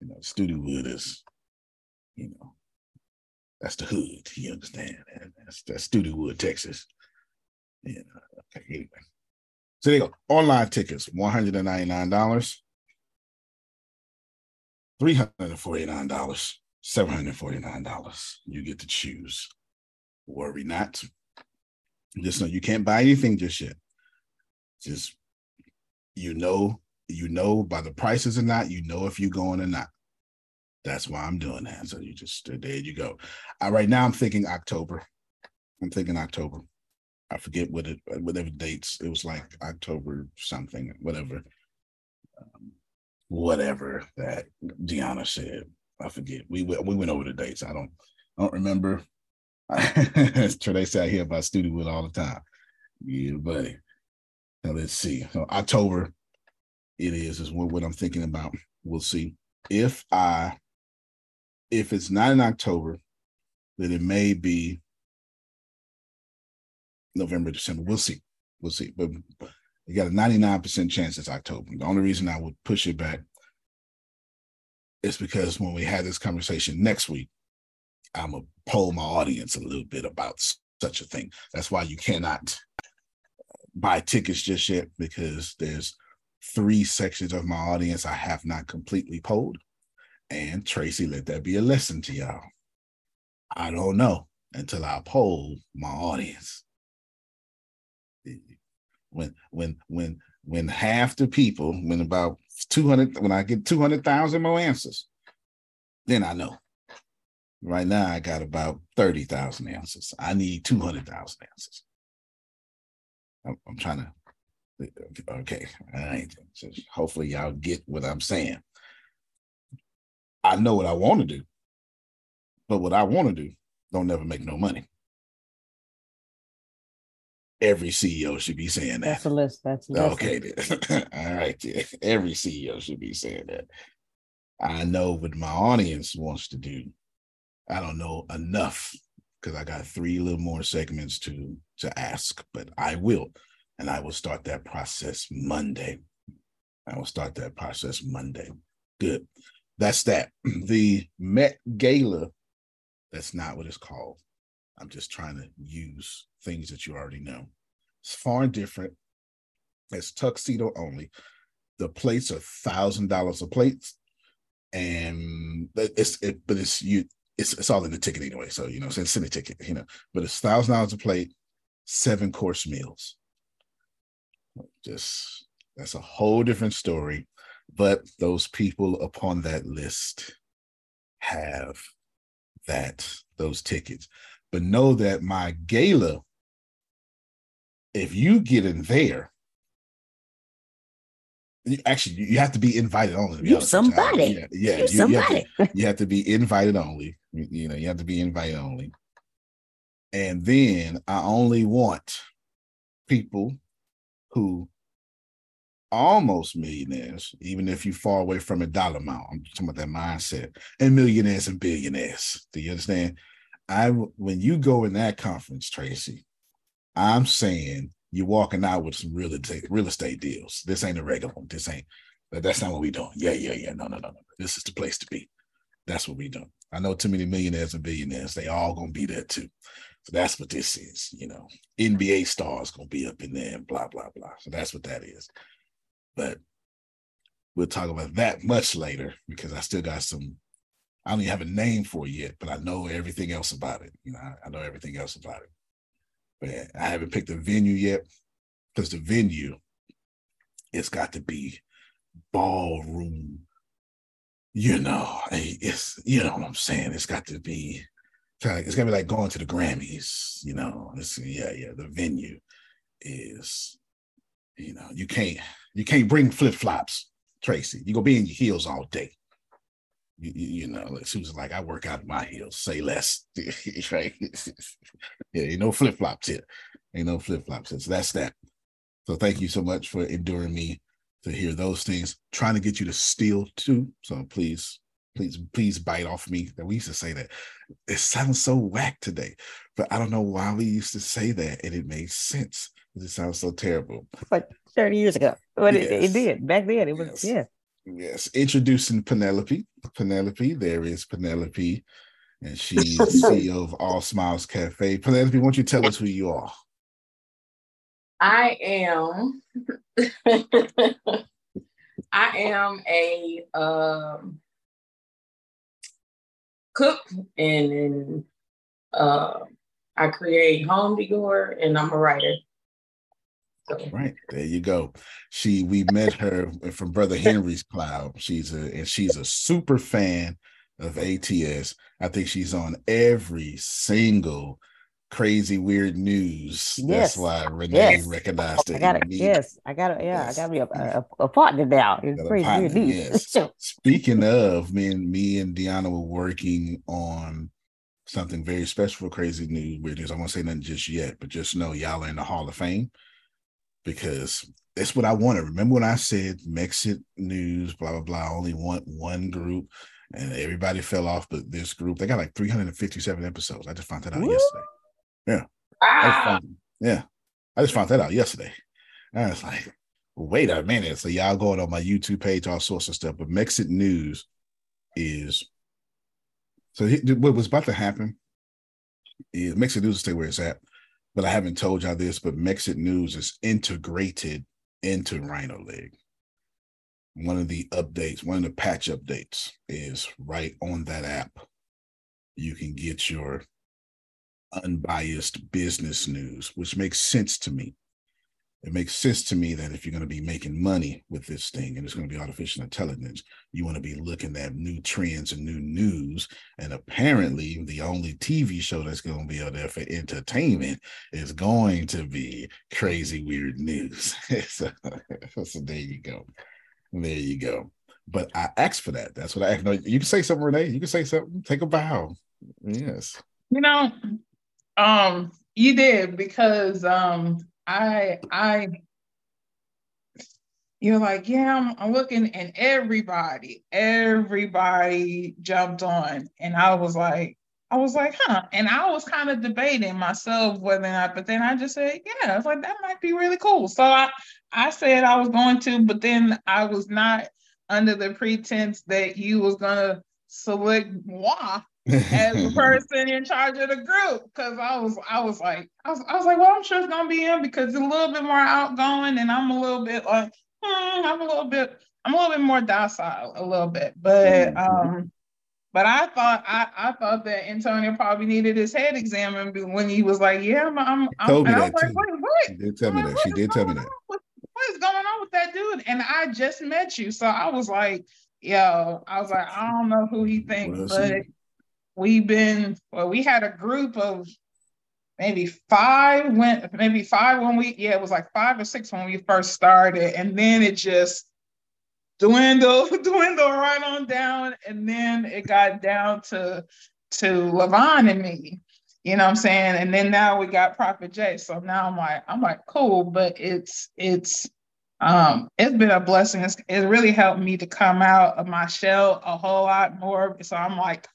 you know, Studewood is, you know, that's the hood. You understand? That's that's Studewood, Texas. Yeah. Okay. Anyway, so there you go. Online tickets, one hundred and ninety nine dollars, three hundred and forty nine dollars, seven hundred forty nine dollars. You get to choose. Worry not. Just know you can't buy anything just yet just you know, you know by the prices or not, you know if you're going or not. That's why I'm doing that. So you just there you go. Right now I'm thinking October. I'm thinking October. I forget what it whatever dates. It was like October something, whatever. Um, whatever that Deanna said. I forget. We we went over the dates. I don't I don't remember. Trey say I hear about Studewood all the time. Yeah, buddy. Now let's see. So October it is is what, what I'm thinking about. We'll see. If I if it's not in October, then it may be November, December. We'll see. We'll see. But you got a 99% chance it's October. The only reason I would push it back is because when we had this conversation next week, I'm gonna poll my audience a little bit about such a thing. That's why you cannot buy tickets just yet because there's three sections of my audience I have not completely polled. And Tracy, let that be a lesson to y'all. I don't know until I poll my audience. When when when when half the people, when about 200, when I get 200,000 more answers, then I know. Right now, I got about 30,000 answers. I need 200,000 answers. I'm, I'm trying to. Okay, all right. So hopefully y'all get what I'm saying. I know what I want to do, but what I want to do don't never make no money. Every CEO should be saying that. That's a list. That's, that's okay. Then. All right. Yeah. Every CEO should be saying that. I know what my audience wants to do. I don't know enough because I got three little more segments to to ask, but I will, and I will start that process Monday. I will start that process Monday. Good. That's that. The Met Gala, that's not what it's called. I'm just trying to use things that you already know. It's far different. It's tuxedo only. The plates are thousand dollars a plate, and it's it, but it's you it's it's all in the ticket anyway. So you know, it's in the ticket, you know. But it's thousand dollars a plate, seven course meals. Just that's a whole different story. But those people upon that list have that those tickets. But know that my gala, if you get in there, actually you have to be invited only. You somebody. Yeah, yeah. You You, somebody. You, have to, you have to be invited only. You, you know, you have to be invited only. And then I only want people who almost millionaires, even if you far away from a dollar amount. I'm talking about that mindset. And millionaires and billionaires. Do you understand? I when you go in that conference, Tracy, I'm saying you're walking out with some real estate real estate deals. This ain't a regular one. This ain't that's not what we doing. Yeah, yeah, yeah. No, no, no, no. This is the place to be. That's what we doing. I know too many millionaires and billionaires. They all gonna be there too. So that's what this is. You know, NBA stars gonna be up in there and blah blah blah. So that's what that is. But we'll talk about that much later because I still got some. I don't even have a name for it yet, but I know everything else about it. You know, I, I know everything else about it. I haven't picked a venue yet because the venue, it's got to be ballroom. You know, it's you know what I'm saying. It's got to be it's gonna be like going to the Grammys. You know, it's yeah, yeah. The venue is, you know, you can't you can't bring flip flops, Tracy. You gonna be in your heels all day. You, you, you know, like Susan, like I work out in my heels. Say less, right? yeah, ain't no flip flops here. Ain't no flip flops. So that's that. So thank you so much for enduring me to hear those things. Trying to get you to steal too. So please, please, please bite off me. That we used to say that. It sounds so whack today, but I don't know why we used to say that, and it made sense. It sounds so terrible. Like 30 years ago. But Yes. it, it did. Back then it was Yes. yeah. Yes, introducing Penelope. Penelope, there is Penelope, and she's the CEO of All Smiles Cafe. Penelope, won't you tell us who you are? I am I am a um cook and, and uh I create home decor and I'm a writer. Right there, you go. She, we met her from Brother Henry's Cloud. She's a and she's a super fan of ATS. I think she's on every single crazy weird news. Yes. That's why Renee Yes. recognized it. I got it. immediately. Yes, I got it. Yeah, Yes. I got me a, a, a partner now. It's crazy partner, weird news. yes. Speaking of, me and me and Deanna were working on something very special for Crazy News Weird News. I won't say nothing just yet, but just know y'all are in the Hall of Fame because that's what I wanted. Remember when I said Mexit News, blah blah blah. I only want one group, and everybody fell off, but this group they got like 357 episodes. I just found that out Woo! yesterday. Yeah. I ah, found, yeah, I just found that out yesterday. And I was like, wait a minute. So y'all going on my YouTube page, all sorts of stuff. But Mexit News is so he- what was about to happen is Mexit News will stay where it's at. But I haven't told y'all this, but Mexit News is integrated into Rhino Leg. One of the updates, one of the patch updates is right on that app. You can get your unbiased business news, which makes sense to me. It makes sense to me that if you're going to be making money with this thing and it's going to be artificial intelligence, you want to be looking at new trends and new news. And apparently, the only TV show that's going to be out there for entertainment is going to be crazy weird news. so, so there you go. There you go. But I asked for that. That's what I asked. No, you can say something, Renee. You can say something. Take a bow. Yes. you know, um, you did because um I I you're like, yeah, I'm, I'm looking, and everybody, everybody jumped on, and I was like, I was like, huh, and I was kind of debating myself whether or not, but then I just said, yeah, I was like, that might be really cool. So I, I said I was going to, but then I was not under the pretense that you was gonna select moi as the person in charge of the group because I was I was like I was, I was like well I'm sure it's gonna be him because he's a little bit more outgoing and I'm a little bit like hmm, I'm a little bit I'm a little bit more docile a little bit but um but I thought I, I thought that Antonio probably needed his head examined when he was like yeah I'm I'm, I'm Told me I was that like too. wait what She did tell me that. She did tell me that. what, what is going on with that dude? And I just met you. So I was like, yo, I was like, I don't know who he thinks, Well, but see. We've been, well, we had a group of maybe five when maybe five when we yeah, it was like five or six when we first started. And then it just dwindled dwindled right on down. And then it got down to to Levon and me. You know what I'm saying? And then now we got Prophet Jay. So now I'm like, I'm like, cool, but it's it's um it's been a blessing. It's, it really helped me to come out of my shell a whole lot more. So I'm like,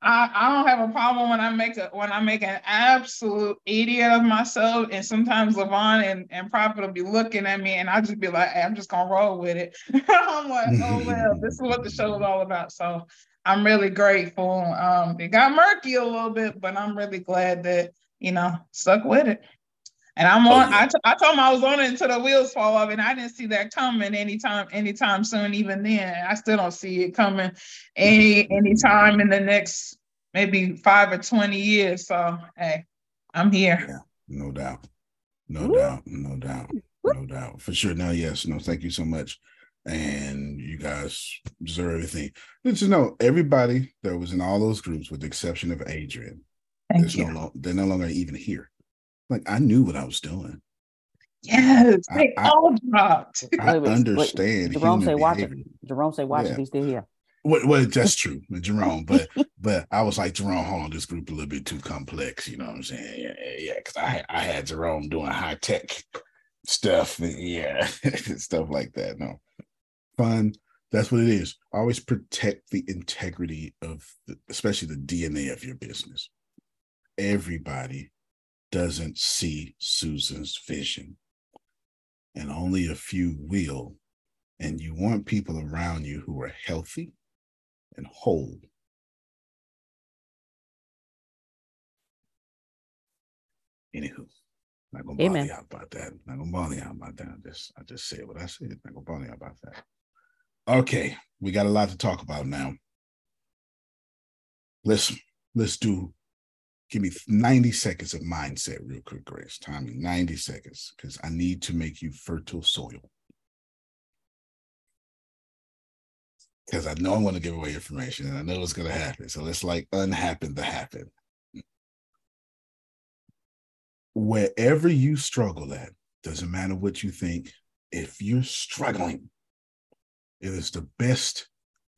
I, I don't have a problem when I make a when I make an absolute idiot of myself. And sometimes Levon and, and Prophet will be looking at me and I just be like, hey, I'm just gonna roll with it. I'm like, oh well, this is what the show is all about. So I'm really grateful. Um, it got murky a little bit, but I'm really glad that, you know, stuck with it. And I'm oh, on. Oh, yeah. I, t- I told him I was on it until the wheels fall off, and I didn't see that coming anytime, anytime soon. Even then, I still don't see it coming any anytime in the next maybe five or twenty years. So hey, I'm here. Yeah, no doubt, no Woo. doubt, no doubt, no doubt for sure. Now, yes, no, thank you so much, and you guys deserve everything. But you know, everybody that was in all those groups, with the exception of Adrian, thank you. No, they're no longer even here like I knew what I was doing. Yes, they I, all dropped. I wait, understand. Wait, Jerome say watch it. Jerome say watch yeah. it. He's still here. Well, well, that's true, Jerome. But but I was like Jerome, hold on, this group a little bit too complex. You know what I'm saying? Yeah, yeah. Because I I had Jerome doing high tech stuff. Yeah, stuff like that. No, fun. That's what it is. Always protect the integrity of, the, especially the DNA of your business. Everybody doesn't see Susan's vision, and only a few will. And you want people around you who are healthy and whole. Anywho, not gonna Amen. bother you about that. Not gonna bother you about that. I just I just said what I said. Not gonna bother you about that. Okay, we got a lot to talk about now. Let's let's do give me 90 seconds of mindset real quick, Grace. Tommy, 90 seconds, because I need to make you fertile soil. Because I know I'm going to give away information and I know it's going to happen. So let's like unhappen the happen. Wherever you struggle at, doesn't matter what you think, if you're struggling, it is the best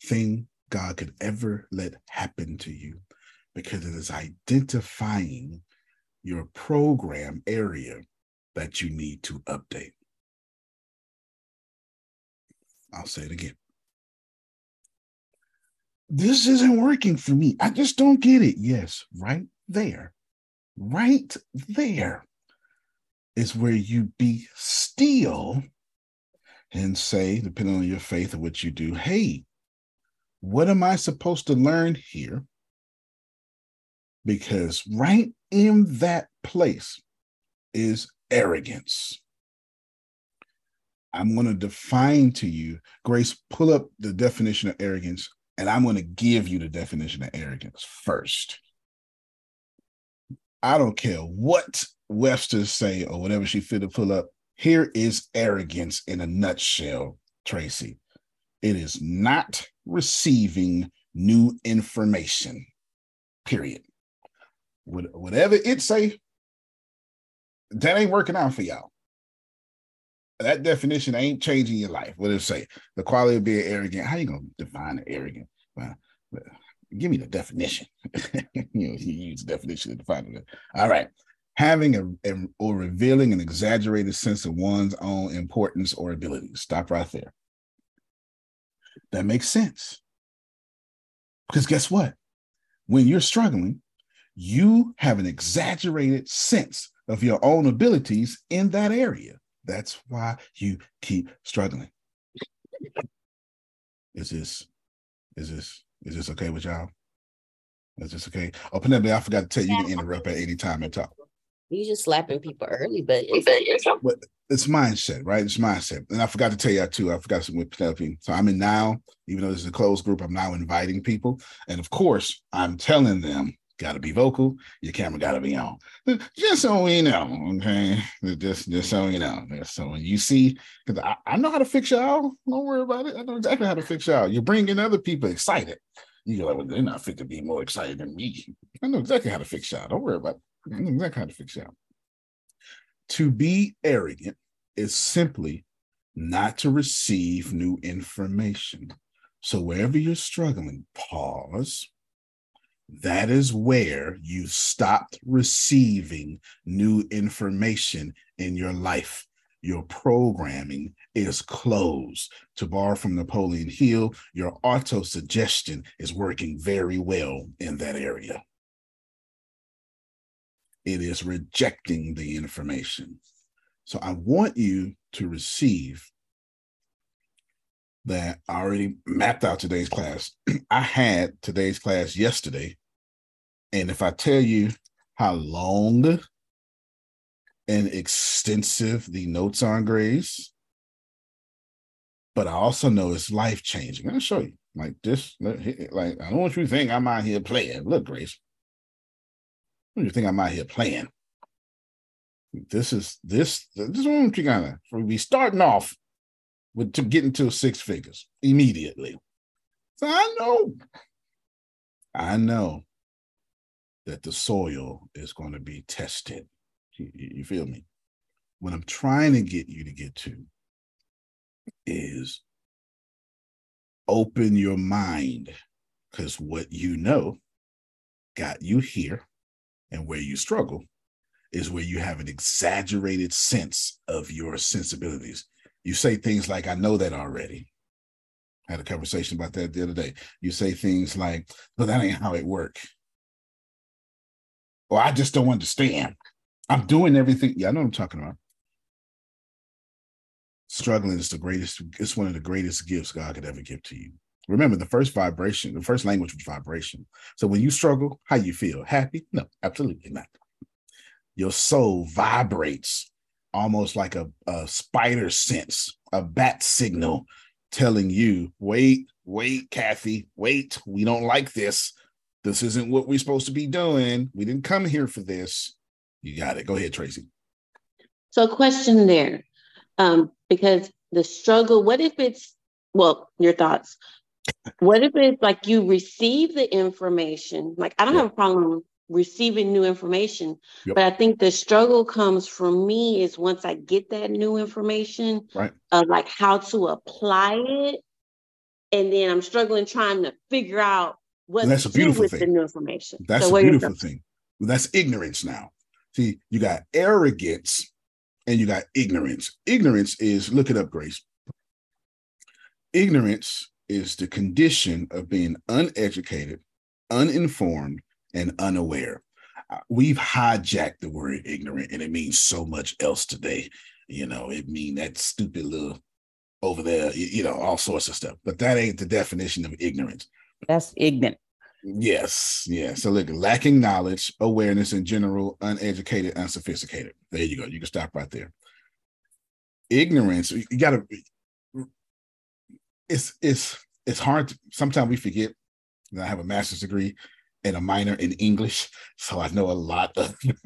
thing God could ever let happen to you because it is identifying your program area that you need to update. I'll say it again. This isn't working for me. I just don't get it. Yes, right there, right there is where you be still and say, depending on your faith or what you do, hey, what am I supposed to learn here? Because right in that place is arrogance. I'm going to define to you, Grace, pull up the definition of arrogance, and I'm going to give you the definition of arrogance first. I don't care what Webster say or whatever she fit to pull up. Here is arrogance in a nutshell, Tracy. It is not receiving new information, period whatever it say, that ain't working out for y'all. That definition ain't changing your life. What it say? The quality of being arrogant. How you gonna define arrogant? Well, give me the definition. you know, you use the definition to define it. All right. Having a, a, or revealing an exaggerated sense of one's own importance or ability. Stop right there. That makes sense. Because guess what? When you're struggling, you have an exaggerated sense of your own abilities in that area. That's why you keep struggling. Is this, is this, is this okay with y'all? Is this okay? Oh, Penelope, I forgot to tell you, you can interrupt at any time and talk. You just slapping people early, but it's, but it's mindset, right? It's mindset. And I forgot to tell you too. I forgot something with Penelope. So I'm in now, even though this is a closed group, I'm now inviting people. And of course, I'm telling them got to be vocal. Your camera got to be on. Just so we know, okay? Just just so you know. So when you see, because I, I know how to fix y'all. Don't worry about it. I know exactly how to fix y'all. You're bringing other people excited. You go like, well, they're not fit to be more excited than me. I know exactly how to fix y'all. Don't worry about it. I know exactly how to fix y'all. To be arrogant is simply not to receive new information. So wherever you're struggling, pause. That is where you stopped receiving new information in your life. Your programming is closed. To borrow from Napoleon Hill, your auto suggestion is working very well in that area. It is rejecting the information. So I want you to receive that I already mapped out today's class. I had today's class yesterday. And if I tell you how long and extensive the notes on Grace, but I also know it's life changing. Gonna show you. Like this, like I don't want you to think I'm out here playing. Look, Grace. I don't you think I'm out here playing. This is this this is what you gonna we starting off with to getting to six figures immediately. So I know, I know that the soil is going to be tested. You, you feel me? What I'm trying to get you to get to is open your mind because what you know got you here and where you struggle is where you have an exaggerated sense of your sensibilities. You say things like, I know that already. I had a conversation about that the other day. You say things like, but that ain't how it work. Or I just don't understand. I'm doing everything. Yeah, I know what I'm talking about. Struggling is the greatest, it's one of the greatest gifts God could ever give to you. Remember, the first vibration, the first language was vibration. So when you struggle, how you feel? Happy? No, absolutely not your soul vibrates almost like a, a spider sense, a bat signal telling you, wait, wait, Kathy, wait, we don't like this. This isn't what we're supposed to be doing. We didn't come here for this. You got it. Go ahead, Tracy. So, question there, um, because the struggle, what if it's, well, your thoughts. What if it's like you receive the information? Like, I don't yeah. have a problem receiving new information. Yep. But I think the struggle comes for me is once I get that new information, right? Of like how to apply it, and then I'm struggling trying to figure out what and that's a beautiful with thing. the new information. That's so a beautiful thing. That's ignorance now. See, you got arrogance and you got ignorance. Ignorance is look it up, Grace. Ignorance is the condition of being uneducated, uninformed, and unaware. Uh, we've hijacked the word ignorant and it means so much else today. You know, it mean that stupid little over there, you know, all sorts of stuff. But that ain't the definition of ignorance. That's ignorant. Yes, yeah. So look, lacking knowledge, awareness in general, uneducated, unsophisticated. There you go. You can stop right there. Ignorance, you gotta it's it's it's hard to, sometimes we forget that I have a master's degree and a minor in English, so I know a lot of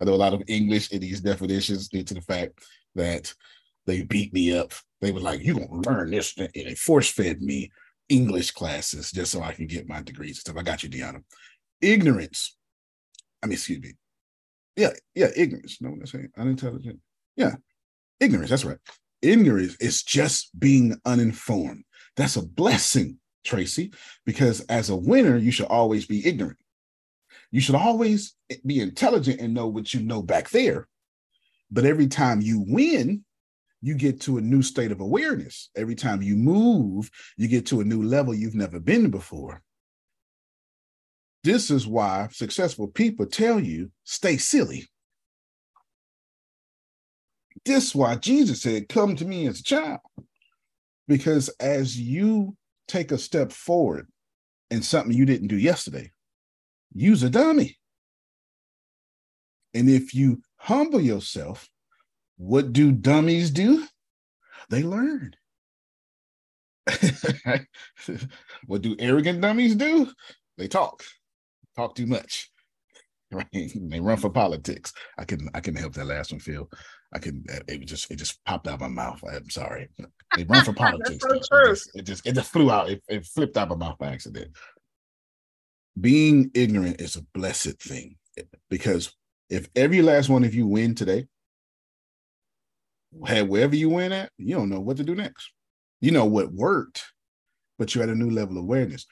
I know a lot of English in these definitions due to the fact that they beat me up. They were like, "You gonna learn this?" And they force fed me English classes just so I can get my degrees and stuff. I got you, Deanna. Ignorance. I mean, excuse me. Yeah, yeah, ignorance. No, that's saying unintelligent. Yeah, ignorance. That's right. Ignorance is just being uninformed. That's a blessing Tracy, because as a winner, you should always be ignorant. You should always be intelligent and know what you know back there. But every time you win, you get to a new state of awareness. Every time you move, you get to a new level you've never been before. This is why successful people tell you stay silly. This is why Jesus said, Come to me as a child. Because as you take a step forward in something you didn't do yesterday, use a dummy. And if you humble yourself, what do dummies do? They learn. what do arrogant dummies do? They talk, talk too much. Right? They run for politics. I can I can help that last one, Phil. I can it just it just popped out my mouth. I'm sorry. They run for politics. so it, just, it, just, it just flew out. It, it flipped out my mouth by accident. Being ignorant is a blessed thing because if every last one of you win today, Had wherever you went at, you don't know what to do next. You know what worked, but you're at a new level of awareness.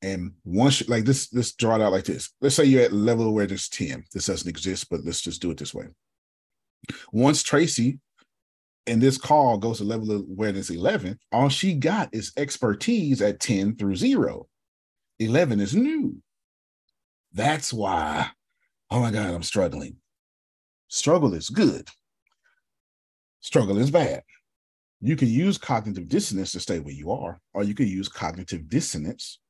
And once, like this, let's draw it out like this. Let's say you're at level awareness 10. This doesn't exist, but let's just do it this way. Once Tracy and this call goes to level of awareness 11, all she got is expertise at 10 through zero. 11 is new. That's why, oh my God, I'm struggling. Struggle is good, struggle is bad. You can use cognitive dissonance to stay where you are, or you can use cognitive dissonance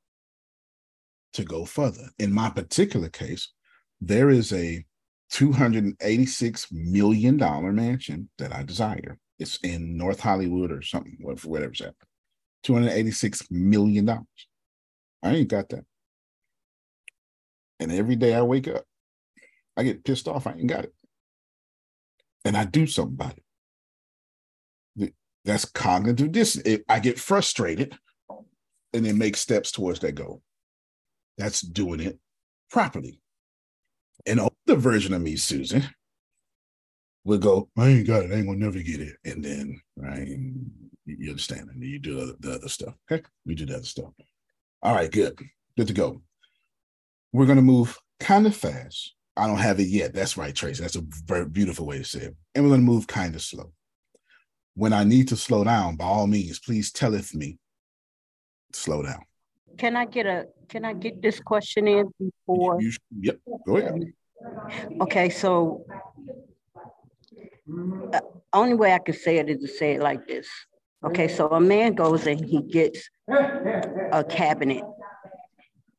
to go further. In my particular case, there is a $286 million mansion that I desire. It's in North Hollywood or something, whatever's that. $286 million. I ain't got that. And every day I wake up, I get pissed off. I ain't got it. And I do something about it. That's cognitive dissonance. I get frustrated and then make steps towards that goal. That's doing it properly. An older version of me, Susan, would go, I ain't got it. I ain't gonna never get it. And then, right, you understand. And you do the, the other stuff. Okay. We do the other stuff. All right, good. Good to go. We're gonna move kind of fast. I don't have it yet. That's right, Tracy. That's a very beautiful way to say it. And we're gonna move kind of slow. When I need to slow down, by all means, please telleth me slow down. Can I get a can I get this question in before? You, yep, go ahead. Okay, so uh, only way I could say it is to say it like this. Okay, so a man goes and he gets a cabinet.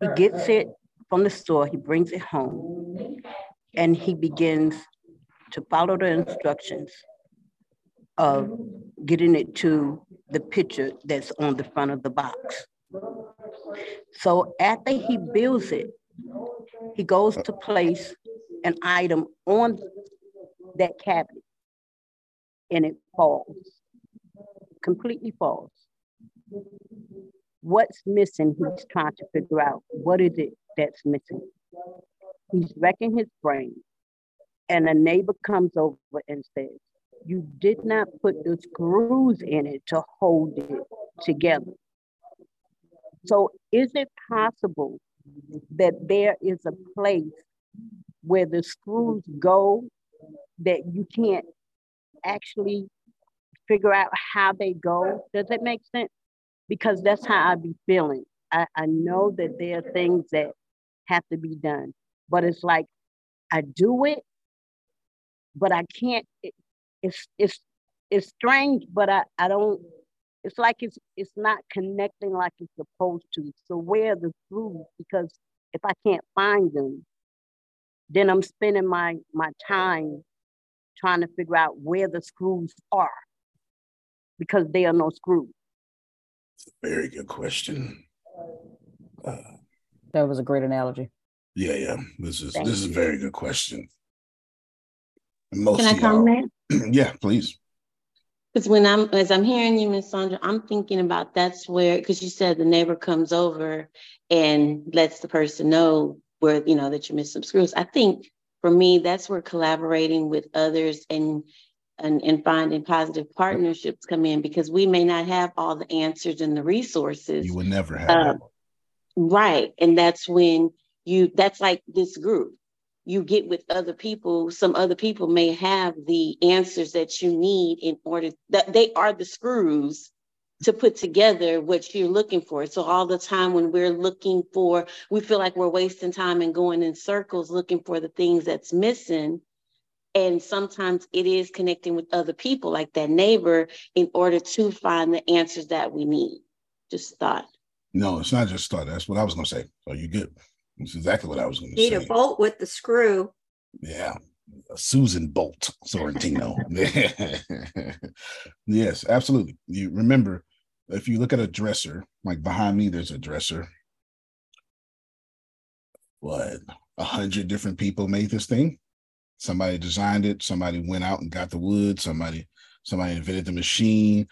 He gets it from the store, he brings it home, and he begins to follow the instructions of getting it to the picture that's on the front of the box. So after he builds it, he goes to place an item on that cabinet and it falls, completely falls. What's missing, he's trying to figure out. What is it that's missing? He's wrecking his brain. And a neighbor comes over and says, You did not put the screws in it to hold it together. So, is it possible that there is a place where the screws go that you can't actually figure out how they go? Does it make sense? Because that's how I be feeling. I, I know that there are things that have to be done, but it's like I do it, but I can't. It, it's it's it's strange, but I I don't it's like it's it's not connecting like it's supposed to. So where the screws? Because if I can't find them, then I'm spending my my time trying to figure out where the screws are because there are no screws. Very good question. Uh, that was a great analogy. Yeah, yeah. This is Thank this you. is a very good question. Most Can I comment? yeah, please. Because when I'm as I'm hearing you, Miss Sandra, I'm thinking about that's where because you said the neighbor comes over and lets the person know where you know that you missed some screws. I think for me, that's where collaborating with others and and, and finding positive partnerships come in because we may not have all the answers and the resources. You would never have. Uh, right. And that's when you that's like this group you get with other people, some other people may have the answers that you need in order that they are the screws to put together what you're looking for. So all the time when we're looking for, we feel like we're wasting time and going in circles looking for the things that's missing. And sometimes it is connecting with other people, like that neighbor, in order to find the answers that we need. Just thought. No, it's not just thought. That's what I was going to say. So you good. That's exactly what I was going to say. Need a bolt with the screw. Yeah. Susan Bolt Sorrentino. yes, absolutely. You remember if you look at a dresser, like behind me, there's a dresser. What a hundred different people made this thing. Somebody designed it. Somebody went out and got the wood. Somebody, somebody invented the machine.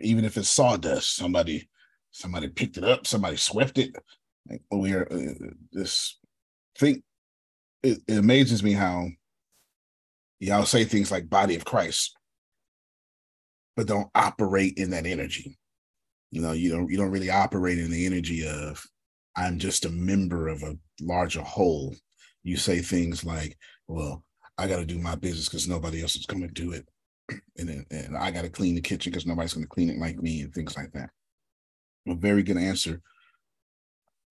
Even if it's sawdust, somebody, somebody picked it up. Somebody swept it we are uh, this thing. It, it amazes me how Y'all say things like body of Christ, but don't operate in that energy. You know, you don't you don't really operate in the energy of I'm just a member of a larger whole. You say things like, well, I got to do my business because nobody else is going to do it. And, and I got to clean the kitchen because nobody's going to clean it like me and things like that. A very good answer.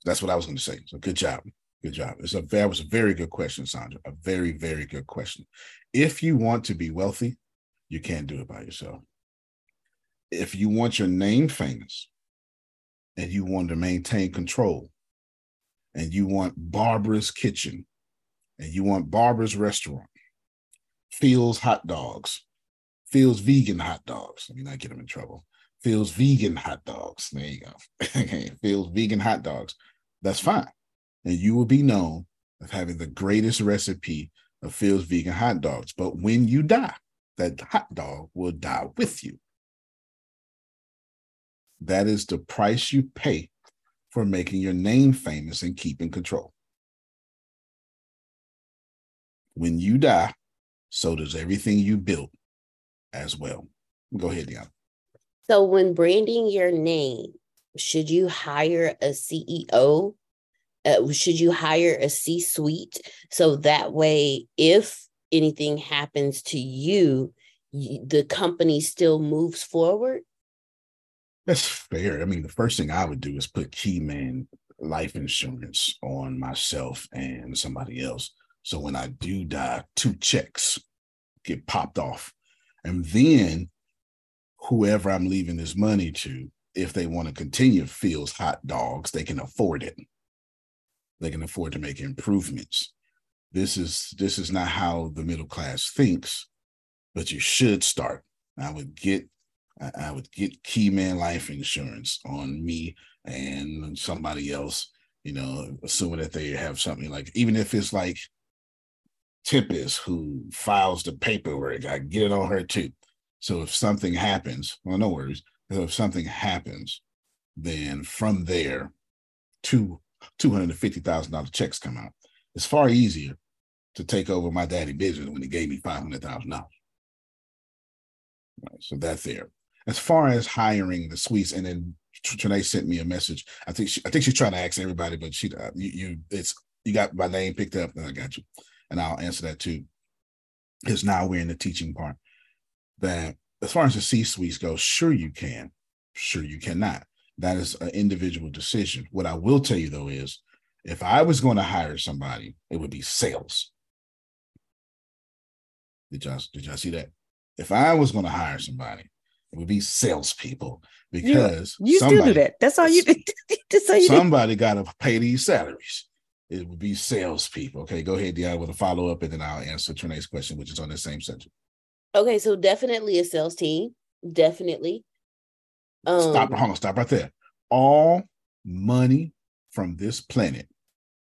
That's what I was going to say. So good job. Good job. It's a that was a very good question, Sandra. A very, very good question. If you want to be wealthy, you can't do it by yourself. If you want your name famous and you want to maintain control and you want Barbara's kitchen and you want Barbara's restaurant, Phil's hot dogs, Phil's vegan hot dogs. Let me not get them in trouble. Phil's vegan hot dogs. There you go. Phil's vegan hot dogs. That's fine. And you will be known of having the greatest recipe of Phil's vegan hot dogs. But when you die, that hot dog will die with you. That is the price you pay for making your name famous and keeping control. When you die, so does everything you built as well. Go ahead, Deanna. So, when branding your name, should you hire a CEO? Uh, should you hire a C suite so that way, if anything happens to you, the company still moves forward? That's fair. I mean, the first thing I would do is put Keyman life insurance on myself and somebody else. So when I do die, two checks get popped off and then whoever I'm leaving this money to, if they want to continue Phil's hot dogs, they can afford it. They can afford to make improvements. This is this is not how the middle class thinks, but you should start. I would get I would get Keyman life insurance on me and somebody else, you know, assuming that they have something like even if it's like Tempest who files the paperwork. I get it on her too. So if something happens, well, no worries. If something happens, then from there, two two hundred and fifty thousand dollar checks come out. It's far easier to take over my daddy business when he gave me five hundred thousand dollars. Right, so that's there. As far as hiring the suites, and then Trinae sent me a message. I think she, I think she's trying to ask everybody, but she, uh, you, you, it's you got my name picked up, and I got you and I'll answer that too. Is now we're in the teaching part that as far as the C suites go, sure you can, sure you cannot. That is an individual decision. What I will tell you though is if I was going to hire somebody, it would be sales. Did y'all did y'all see that? If I was going to hire somebody, it would be salespeople because you, you somebody, still do that. That's all you. That's all you somebody got to pay these salaries it would be salespeople. Okay, go ahead, Deanna, with a follow up, and then I'll answer Trinae's question, which is on the same subject. Okay, so definitely a sales team. Definitely. Um, stop. Hold on. Stop right there. All money from this planet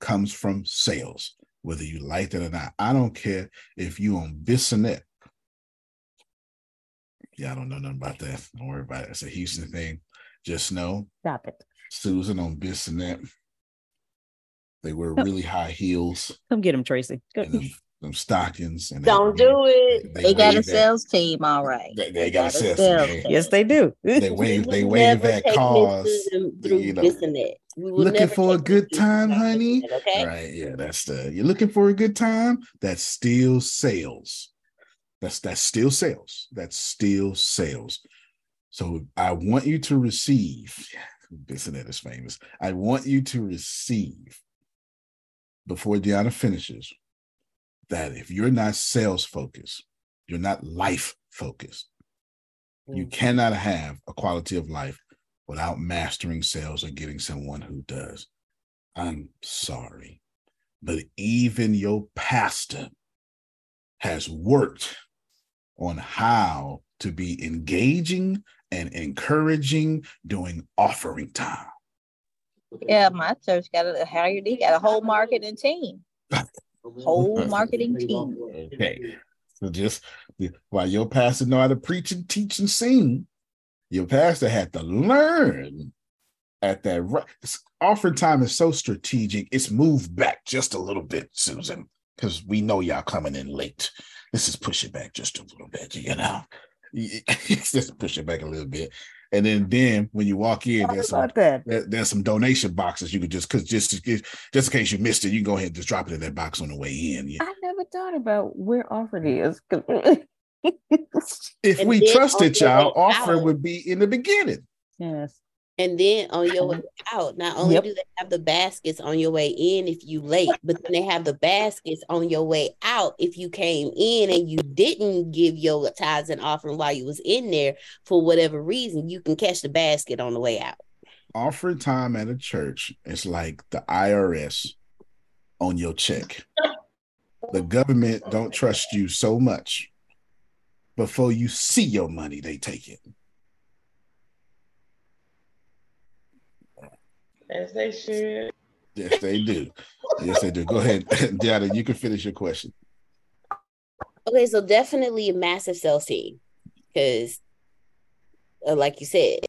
comes from sales, whether you like it or not. I don't care if you on Bissonnet. Yeah, I don't know nothing about that. Don't worry about it. It's a Houston thing. Just know. Stop it. Susan on Bissonnet they wear really high heels. Come get them, Tracy. Go. Them, them, stockings. And Don't they, do it. They, they got a that, sales team, all right. They, they got, got, a sales, sales team. team. Yes, they do. They wave. They wave at cars. You know, looking for a good time, honey. Okay. Right. Yeah, that's the. You're looking for a good time. That's still sales. That's that's still sales. That's still sales. So I want you to receive. Bissonnet is famous. I want you to receive before Deanna finishes that if you're not sales focused, you're not life focused. Mm. You cannot have a quality of life without mastering sales or getting someone who does. I'm sorry, but even your pastor has worked on how to be engaging and encouraging during offering time. Yeah, my church got a how you got a whole marketing team. whole marketing team. Okay. So just while your pastor know how to preach and teach and sing, your pastor had to learn at that right. Offering time is so strategic. It's moved back just a little bit, Susan, because we know y'all coming in late. let's just push it back just a little bit, you know. just push it back a little bit. And then, then when you walk in, there's some there, there's some donation boxes you could just because just just in case you missed it, you can go ahead and just drop it in that box on the way in. Yeah. I never thought about where Offering is. if and we trusted y'all, Offering would be in the beginning. Yes. And then on your way mm-hmm. out, not only yep. do they have the baskets on your way in if you late, but then they have the baskets on your way out if you came in and you didn't give your tithes and offering while you was in there for whatever reason, you can catch the basket on the way out. Offering time at a church is like the IRS on your check. The government don't trust you so much. Before you see your money, they take it. As they should. Yes, they do. Yes, they do. Go ahead, Diana. You can finish your question. Okay, so definitely a massive sales team because, uh, like you said,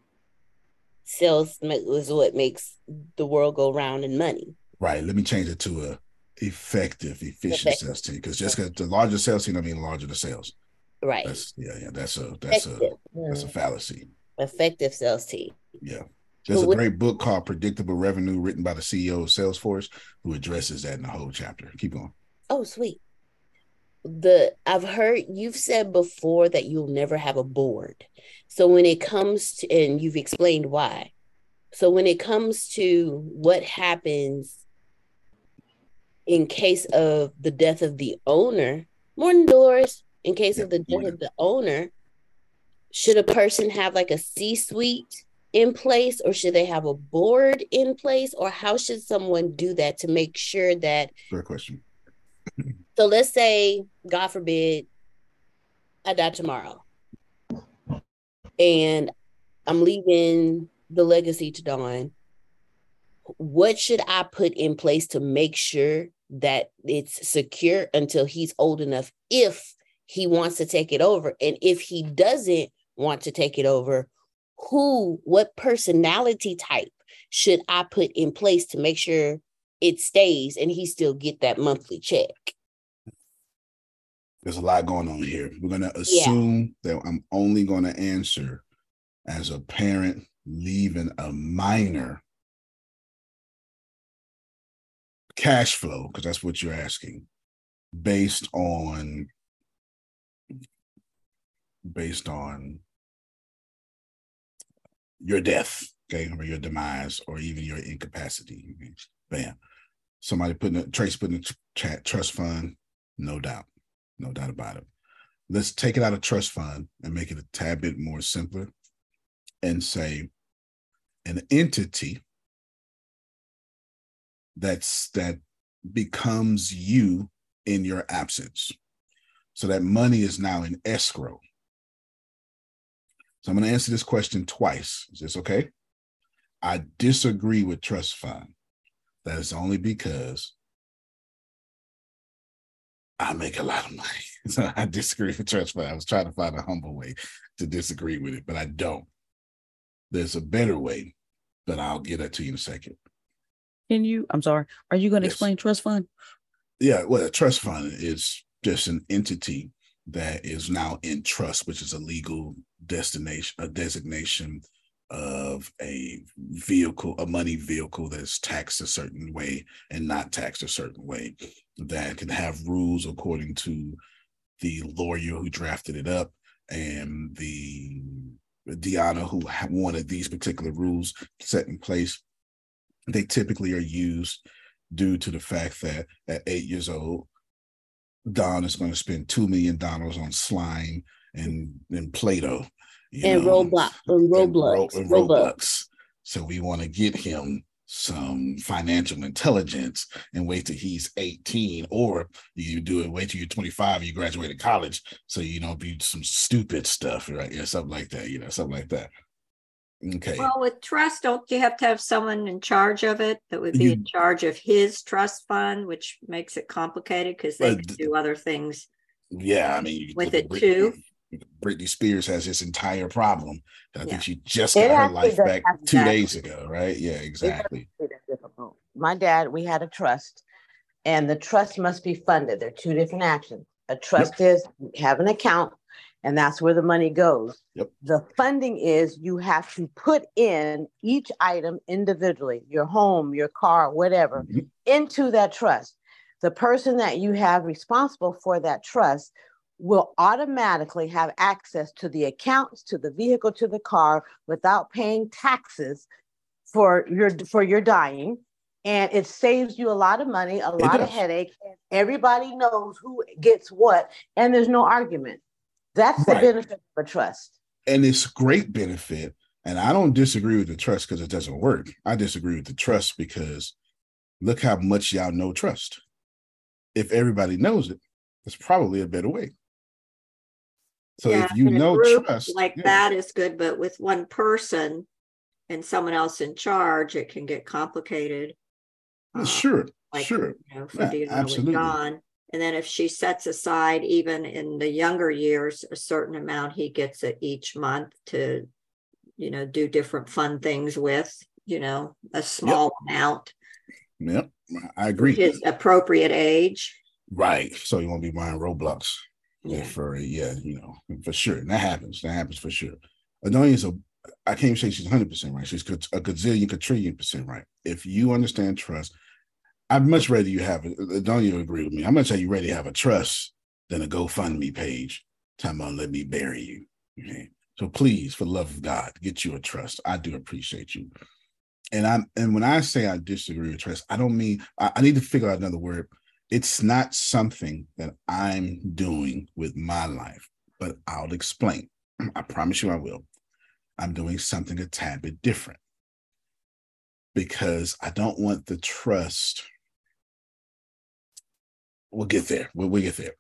sales is what makes the world go round in money. Right. Let me change it to a effective, efficient effective. sales team because just because the larger sales team, I mean, larger the sales. Right. That's, yeah, yeah. That's a that's effective. a that's a fallacy. Effective sales team. Yeah. There's a great book called Predictable Revenue written by the CEO of Salesforce who addresses that in the whole chapter. Keep going. Oh, sweet. The I've heard you've said before that you'll never have a board. So when it comes to and you've explained why. So when it comes to what happens in case of the death of the owner, morning doors, in case yeah, of the death morning. of the owner, should a person have like a C-suite in place or should they have a board in place or how should someone do that to make sure that Fair question. so let's say, God forbid, I die tomorrow. And I'm leaving the legacy to Don. What should I put in place to make sure that it's secure until he's old enough if he wants to take it over? And if he doesn't want to take it over, who, what personality type should I put in place to make sure it stays and he still get that monthly check? There's a lot going on here. We're going to assume yeah. that I'm only going to answer as a parent leaving a minor cash flow, because that's what you're asking, based on based on your death, okay, or your demise, or even your incapacity. Bam. Somebody putting a trace putting a chat trust fund, no doubt, no doubt about it. Let's take it out of trust fund and make it a tad bit more simpler, and say an entity that's that becomes you in your absence. So that money is now in escrow. So I'm going to answer this question twice. Is this okay? I disagree with trust fund. That is only because I make a lot of money. So I disagree with trust fund. I was trying to find a humble way to disagree with it, but I don't. There's a better way, but I'll get that to you in a second. Can you? I'm sorry. Are you going to yes. explain trust fund? Yeah. Well, a trust fund is just an entity that is now in trust, which is a legal destination, a designation of a vehicle, a money vehicle that's taxed a certain way and not taxed a certain way, that can have rules according to the lawyer who drafted it up and the Diana who wanted these particular rules set in place. They typically are used due to the fact that at eight years old, Don is going to spend two million dollars on slime and and Play-Doh. And know, Roblox and Roblox. And, Ro- and Roblox. So we want to get him some financial intelligence and wait till he's 18 or you do it wait till you're 25 you graduated college so you don't be some stupid stuff right yeah something like that you know something like that Okay. Well, with trust, don't you have to have someone in charge of it that would be you, in charge of his trust fund, which makes it complicated because they uh, could do other things. Yeah, I mean, with it too. Britney Spears has this entire problem. I yeah. think she just got it her life back two days ago, right? Yeah, exactly. My dad, we had a trust, and the trust must be funded. There are two different actions. A trust yep. is have an account and that's where the money goes. Yep. The funding is you have to put in each item individually, your home, your car, whatever, mm-hmm. into that trust. The person that you have responsible for that trust will automatically have access to the accounts, to the vehicle, to the car without paying taxes for your for your dying. And it saves you a lot of money, a lot of headache. Everybody knows who gets what, and there's no argument. That's the right. benefit of a trust. And it's great benefit. And I don't disagree with the trust because it doesn't work. I disagree with the trust because look how much y'all know trust. If everybody knows it, it's probably a better way. So yeah, if you know trust, like yeah. that is good, but with one person and someone else in charge, it can get complicated. Uh, sure, like, sure, you know, yeah, absolutely. John, and then if she sets aside, even in the younger years, a certain amount he gets it each month to, you know, do different fun things with, you know, a small yep. amount. Yep, I agree. His appropriate age. Right. So you won't be buying Roblox. Yeah. For yeah, you know, for sure. And that happens. That happens for sure. Adonia's a I can't even say she's 100% right. She's a gazillion, quadrillion percent right. If you understand trust, I'd much rather you have it. Don't you agree with me? I'm going to rather you ready to have a trust than a GoFundMe page. Time about let me bury you. Okay. So please, for the love of God, get you a trust. I do appreciate you. And I'm and when I say I disagree with trust, I don't mean I, I need to figure out another word. It's not something that I'm doing with my life, but I'll explain. I promise you I will. I'm doing something a tad bit different because I don't want the trust we'll get there. We'll, we'll get there.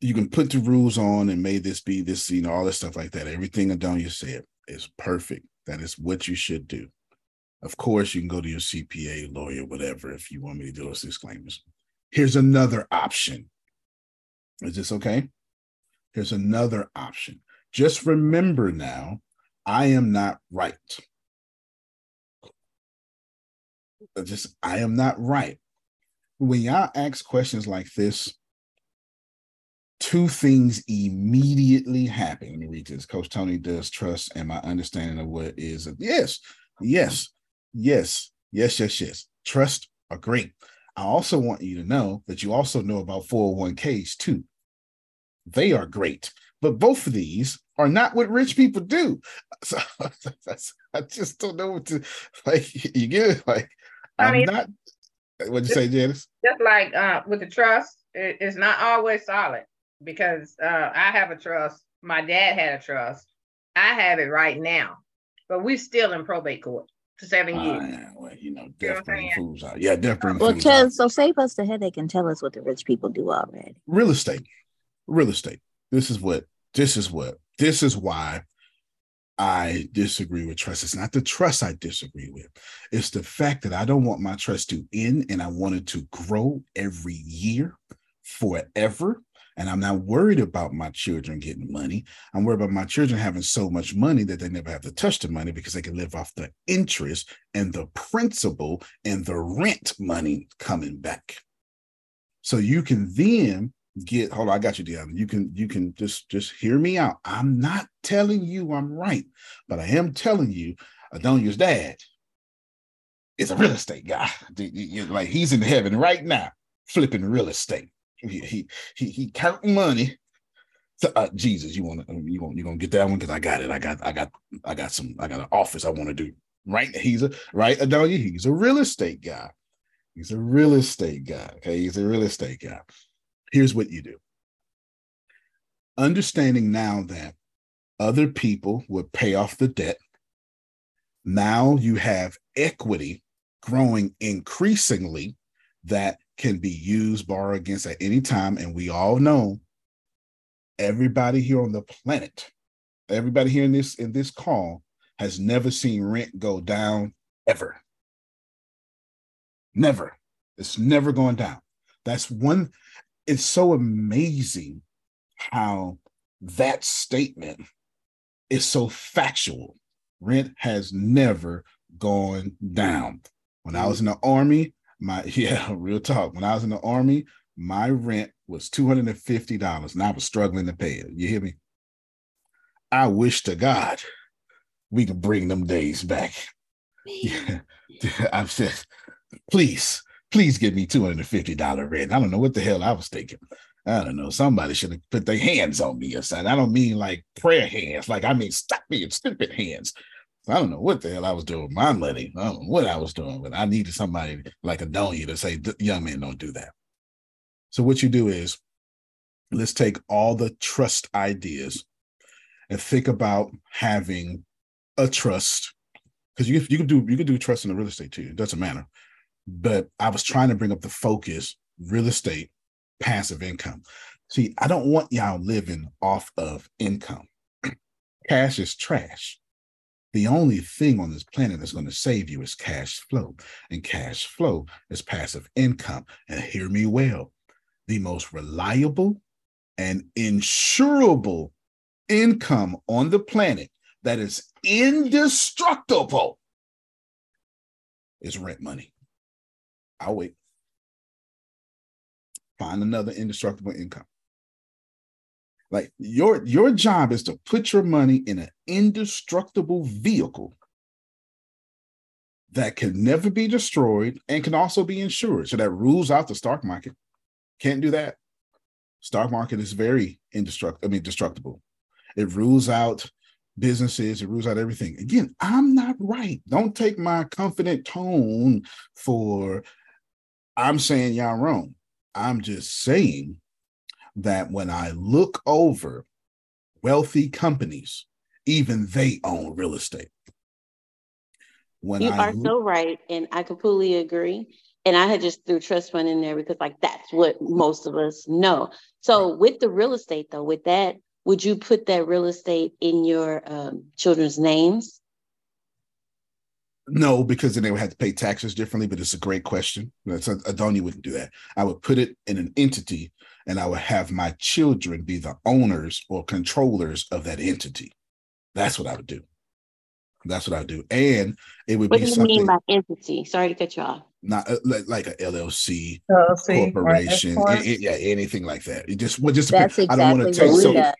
You can put the rules on and may this be this, you know, all this stuff like that. Everything Adonia said is perfect. That is what you should do. Of course, you can go to your CPA, lawyer, whatever, if you want me to do those disclaimers. Here's another option. Is this okay? Here's another option. Just remember now, I am not right. Just, I am not right when y'all ask questions like this, two things immediately happen. Let me read this. Coach Tony does trust and my understanding of what is. Yes, yes, yes, yes, yes, yes. Trust are great. I also want you to know that you also know about 401ks too. They are great, but both of these are not what rich people do. So I just don't know what to like. You get it? Like I am not What'd you say, Janice? Just like uh, with the trust, it, it's not always solid because uh, I have a trust. My dad had a trust. I have it right now, but we're still in probate court for seven uh, years. Yeah, well, you know, death bring fools out. Yeah, death bring well, tell, out. So save us the headache and tell us what the rich people do already. Real estate. Real estate. This is what, this is what, this is why I disagree with trust. It's not the trust I disagree with. It's the fact that I don't want my trust to end and I want it to grow every year forever. And I'm not worried about my children getting money. I'm worried about my children having so much money that they never have to touch the money because they can live off the interest and the principal and the rent money coming back. So you can then get hold on, I got you, Deanna. You can you can just just hear me out. I'm not telling you I'm right, but I am telling you Adonia's dad is a real estate guy. Like he's in heaven right now, flipping real estate. He he he, counting money. Uh, Jesus, you want to you want you gonna get that one because I got it. I got I got I got some I got an office I want to do. Right, he's a right Adonia. He's a real estate guy. He's a real estate guy. Okay, he's a real estate guy here's what you do understanding now that other people would pay off the debt now you have equity growing increasingly that can be used borrow against at any time and we all know everybody here on the planet everybody here in this in this call has never seen rent go down ever never it's never going down that's one it's so amazing how that statement is so factual. Rent has never gone down. When I mm. was in the army, my yeah, real talk. When I was in the army, my rent was $250 and I was struggling to pay it. You hear me? I wish to God we could bring them days back. Yeah. I've said, please, please give me $250 rent. I don't know what the hell I was thinking. I don't know. Somebody should have put their hands on me or something. I don't mean like prayer hands, like I mean stop being stupid hands. I don't know what the hell I was doing with my money. I don't know what I was doing, but I needed somebody like a Adonia to say, young man, don't do that. So what you do is let's take all the trust ideas and think about having a trust because you, you can do you can do trust in the real estate too. It doesn't matter. But I was trying to bring up the focus real estate passive income. See, I don't want y'all living off of income. Cash is trash. The only thing on this planet that's going to save you is cash flow. And cash flow is passive income. And hear me well the most reliable and insurable income on the planet that is indestructible is rent money. I'll wait. Find another indestructible income. Like your your job is to put your money in an indestructible vehicle that can never be destroyed and can also be insured. So that rules out the stock market. Can't do that. Stock market is very indestructible. I mean, destructible. It rules out businesses. It rules out everything. Again, I'm not right. Don't take my confident tone for I'm saying y'all wrong. I'm just saying that when I look over wealthy companies, even they own real estate. When you I are look- so right, and I completely agree. And I had just threw trust fund in there because, like, that's what most of us know. So, with the real estate, though, with that, would you put that real estate in your um, children's names? No, because then they would have to pay taxes differently. But it's a great question. That's Adonia wouldn't do that. I would put it in an entity, and I would have my children be the owners or controllers of that entity. That's what I would do. That's what I would do, and it would what be something. What do you mean by entity? Sorry to cut you off. Not uh, like, like a LLC, LLC, corporation, right, a- a- yeah, anything like that. It just, well, just That's I exactly don't want what to take she so does.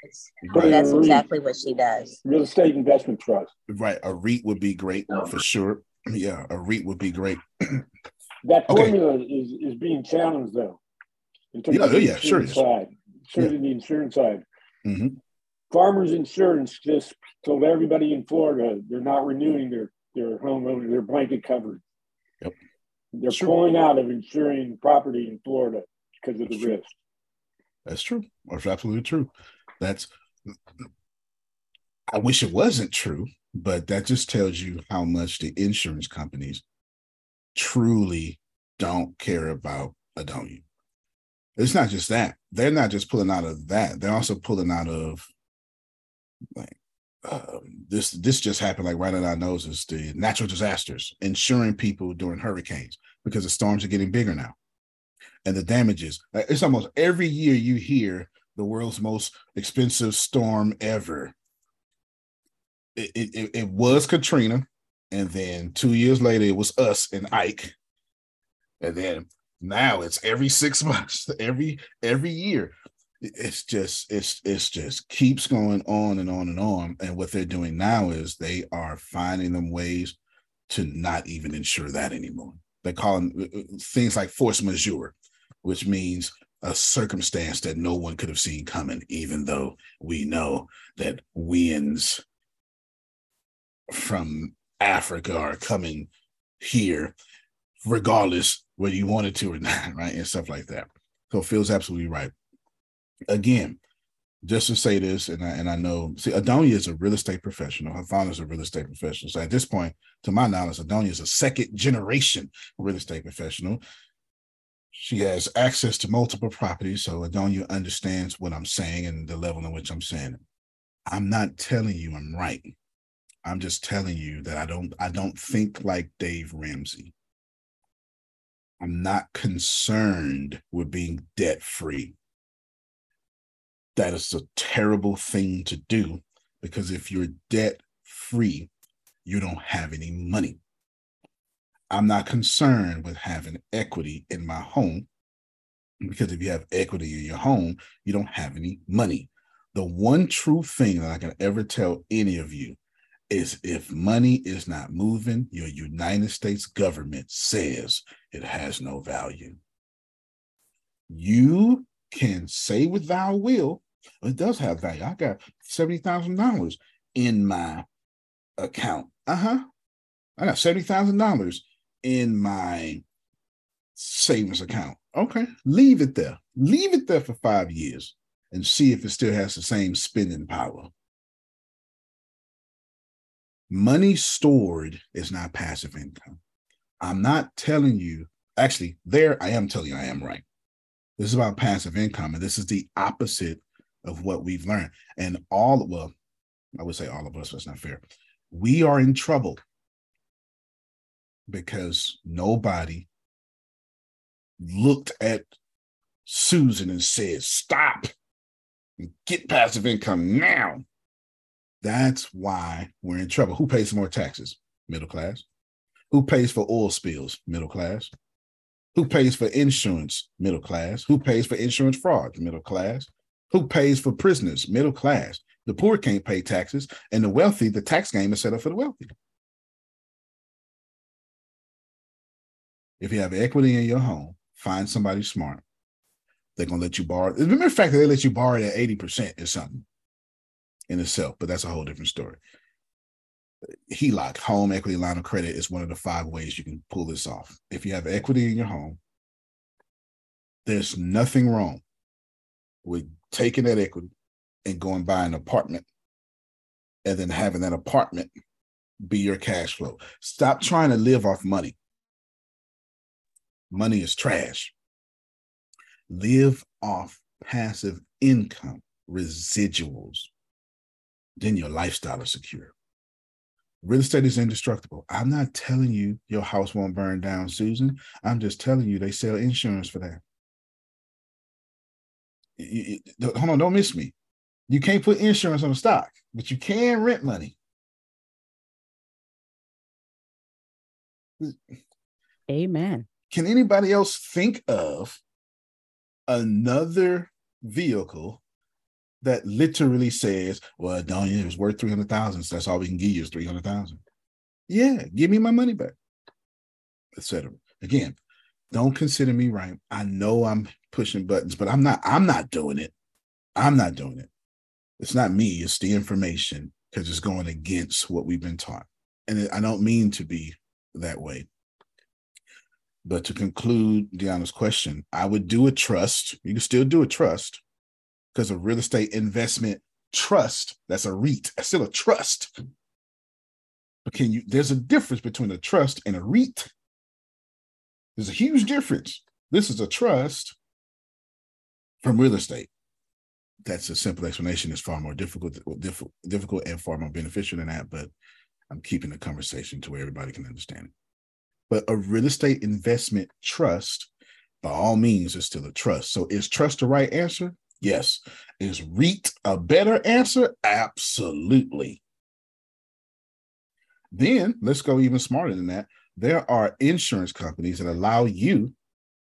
Right. That's exactly what she does. Real estate investment trust. right. A REIT would be great for sure. Yeah, a REIT would be great. That Okay. formula is, is being challenged though. Yeah, of yeah, sure insurance it is. Side, certainly the insurance side. Mhm. Farmers Insurance just told everybody in Florida they're not renewing their, their homeowner, their blanket coverage. Yep. They're pulling out of insuring property in Florida because of the risk. That's true. That's absolutely true. That's. I wish it wasn't true, but that just tells you how much the insurance companies truly don't care about Adonia. It's not just that. They're not just pulling out of that. They're also pulling out of like um, this. This just happened like right on our noses. The natural disasters, insuring people during hurricanes because the storms are getting bigger now, and the damages. It's almost every year you hear the world's most expensive storm ever. It, it- it was Katrina, and then two years later it was us and Ike, and then now it's every six months, every every year. It's just it's it's just keeps going on and on and on. And what they're doing now is they are finding them ways to not even insure that anymore. They're calling uh, uh, things like force majeure, which means a circumstance that no one could have seen coming, even though we know that winds from Africa are coming here, regardless whether you wanted to or not, right? And stuff like that. So Phil's absolutely right. Again, just to say this, and I, and I know, see, Adonia is a real estate professional. Her father is a real estate professional. So at this point, to my knowledge, Adonia is a second generation real estate professional. She has access to multiple properties. So Adonia understands what I'm saying and the level in which I'm saying it. I'm not telling you I'm right. I'm just telling you that I don't I don't think like Dave Ramsey. I'm not concerned with being debt free. That is a terrible thing to do because if you're debt free, you don't have any money. I'm not concerned with having equity in my home Because if you have equity in your home, you don't have any money. The one true thing that I can ever tell any of you is if money is not moving, your United States government says it has no value. You can say with thou will, it does have value. I got $70,000 in my account. Uh huh. I got $70,000 in my savings account. Okay. Leave it there. Leave it there for five years and see if it still has the same spending power. Money stored is not passive income. I'm not telling you, actually, there I am telling you I am right. This is about passive income, and this is the opposite of what we've learned. And all, well, I would say all of us, that's not fair. We are in trouble because nobody looked at Susan and said, Stop, and get passive income now. That's why we're in trouble. Who pays more taxes? Middle class. Who pays for oil spills? Middle class. Who pays for insurance? Middle class. Who pays for insurance fraud? Middle class. Who pays for prisoners? Middle class. The poor can't pay taxes, and the wealthy, the tax game is set up for the wealthy. If you have equity in your home, find somebody smart. They're gonna let you borrow. The mere fact that they let you borrow at 80% is something in itself, but that's a whole different story. HELOC, home equity line of credit, is one of the five ways you can pull this off. If you have equity in your home, there's nothing wrong with taking that equity and going buy an apartment and then having that apartment be your cash flow. Stop trying to live off money. Money is trash. Live off passive income, residuals. Then your lifestyle is secure. Real estate is indestructible. I'm not telling you your house won't burn down, Susan. I'm just telling you they sell insurance for that. You, you, hold on, don't miss me. You can't put insurance on a stock, but you can rent money. Amen. Can anybody else think of another vehicle that literally says, "Well, don't it was worth three hundred thousand, so that's all we can give you is three hundred thousand. Yeah, give me my money back, etc. Again, don't consider me right. I know I'm pushing buttons, but I'm not. I'm not doing it. I'm not doing it. It's not me. It's the information because it's going against what we've been taught, and I don't mean to be that way. But to conclude Deanna's question, I would do a trust. You can still do a trust because a real estate investment trust, that's a REIT, that's still a trust. But can you, there's a difference between a trust and a REIT. There's a huge difference. This is a trust from real estate. That's a simple explanation. It's far more difficult, difficult and far more beneficial than that. But I'm keeping the conversation to where everybody can understand it. But a real estate investment trust, by all means, is still a trust. So is trust the right answer? Yes. Is REIT a better answer? Absolutely. Then let's go even smarter than that. There are insurance companies that allow you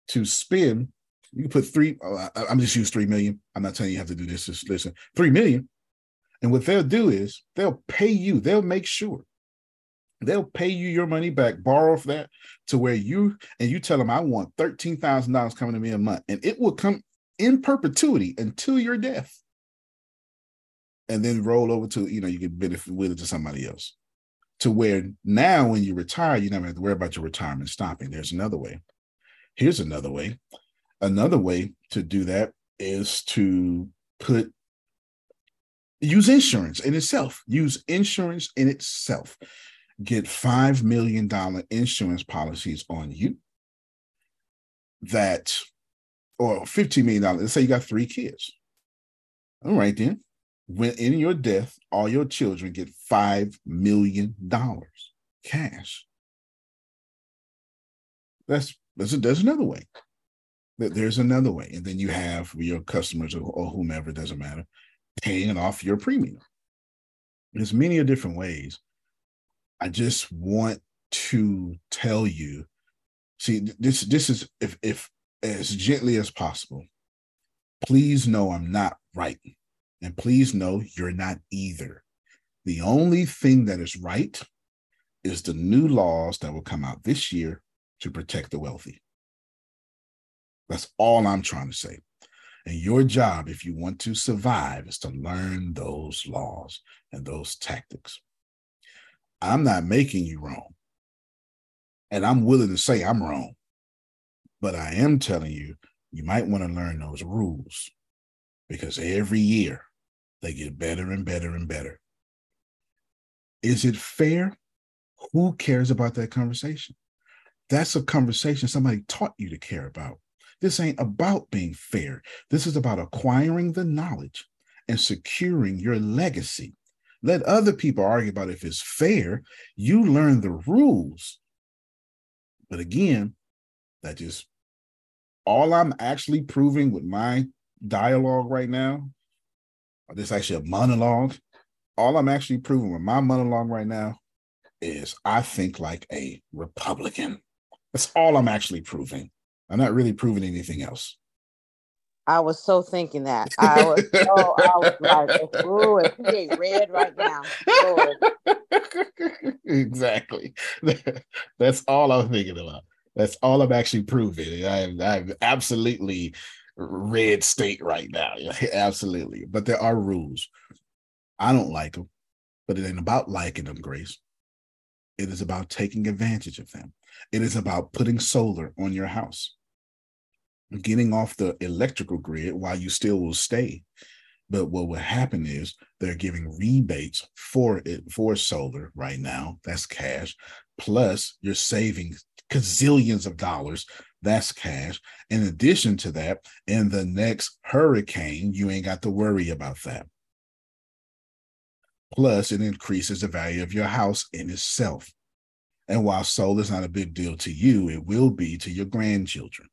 to spend. You can put three. Uh, I'm just use three million. I'm not telling you, you have to do this. Just listen, three million. And what they'll do is they'll pay you. They'll make sure they'll pay you your money back, borrow that to where you and you tell them I want thirteen thousand dollars coming to me a month, and it will come in perpetuity until your death. And then roll over to, you know, you can benefit with it to somebody else. To where now when you retire, you never have to worry about your retirement stopping. There's another way. Here's another way. Another way to do that is to put use insurance in itself. Use insurance in itself. Get $5 million insurance policies on you that or $15 million. Let's say you got three kids. All right, then. When in your death, all your children get $5 million cash. That's, that's, there's another way. There's another way. And then you have your customers or, or whomever, doesn't matter, paying off your premium. There's many different ways. I just want to tell you see this this is if if as gently as possible. Please know I'm not right. And please know you're not either. The only thing that is right is the new laws that will come out this year to protect the wealthy. That's all I'm trying to say. And your job, if you want to survive, is to learn those laws and those tactics. I'm not making you wrong. And I'm willing to say I'm wrong. But I am telling you, you might want to learn those rules because every year they get better and better and better. Is it fair? Who cares about that conversation? That's a conversation somebody taught you to care about. This ain't about being fair. This is about acquiring the knowledge and securing your legacy. Let other people argue about if it's fair. You learn the rules. But again, that just all I'm actually proving with my dialogue right now, or this is actually a monologue. All I'm actually proving with my monologue right now is I think like a Republican. That's all I'm actually proving. I'm not really proving anything else. I was so thinking that. I was so I was like, ooh, if he ain't red right now. Lord. exactly. That's all I'm thinking about. That's all I'm actually proving. I'm, I'm absolutely red state right now. absolutely. But there are rules. I don't like them, but it ain't about liking them, Grace. It is about taking advantage of them. It is about putting solar on your house, getting off the electrical grid while you still will stay. But what will happen is they're giving rebates for it for solar right now. That's cash. Plus, you're saving gazillions of dollars. That's cash. In addition to that, in the next hurricane, you ain't got to worry about that. Plus, it increases the value of your house in itself. And while solar is not a big deal to you, it will be to your grandchildren.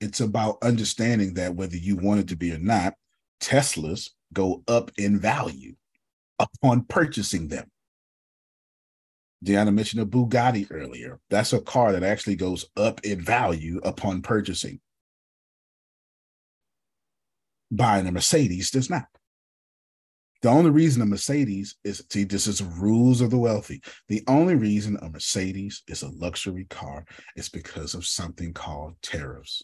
It's about understanding that whether you want it to be or not, Teslas go up in value upon purchasing them. Deanna mentioned a Bugatti earlier. That's a car that actually goes up in value upon purchasing. Buying a Mercedes does not. The only reason a Mercedes is see, this is rules of the wealthy. The only reason a Mercedes is a luxury car is because of something called tariffs.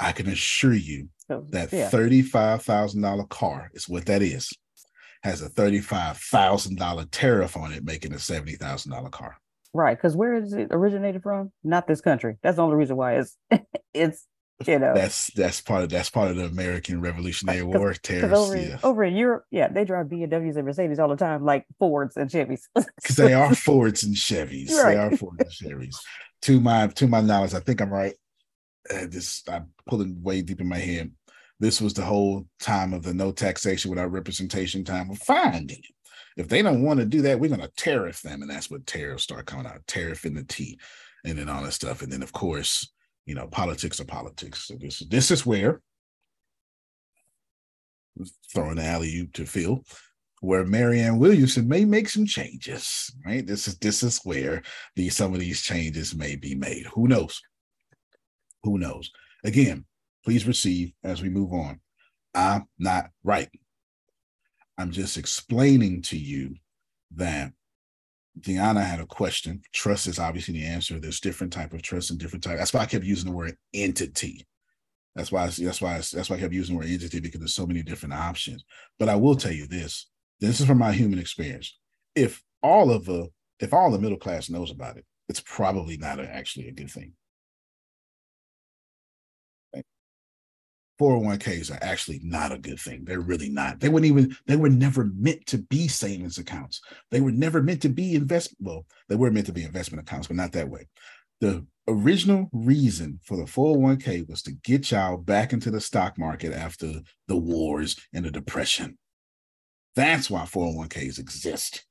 I can assure you that yeah. $35,000 car is what that is has a $35,000 tariff on it, making a $70,000 car. Right. Because where is it originated from? Not this country. That's the only reason why it's, it's, you know, that's, that's part of, that's part of the American Revolutionary War tariffs. Over, yeah. over in Europe, yeah, they drive BMWs and Mercedes all the time, like Fords and Chevys. Because they are Fords and Chevys. Right. They are Fords and Chevys. To my, to my knowledge, I think I'm right. Uh, this, I'm pulling way deep in my head this was the whole time of the no taxation without representation time. of finding it. If they don't want to do that, we're going to tariff them. And that's what tariffs start coming out tariff in the T and then all that stuff. And then, of course, you know, politics are politics. So this, this is where throwing the alley to Phil, where Marianne Williamson may make some changes. Right. This is this is where these some of these changes may be made. Who knows? Who knows? Again, Please receive as we move on. I'm not right. I'm just explaining to you that Deanna had a question. Trust is obviously the answer. There's different type of trust and different type. That's why I kept using the word entity. That's why. I, that's why. I, that's why I kept using the word entity because there's so many different options. But I will tell you this. This is from my human experience. If all of the if all the middle class knows about it, it's probably not a, actually a good thing. 401ks are actually not a good thing. They're really not. They wouldn't even, they were never meant to be savings accounts. They were never meant to be investment. Well, they were meant to be investment accounts, but not that way. The original reason for the 401k was to get y'all back into the stock market after the wars and the depression. That's why 401ks exist.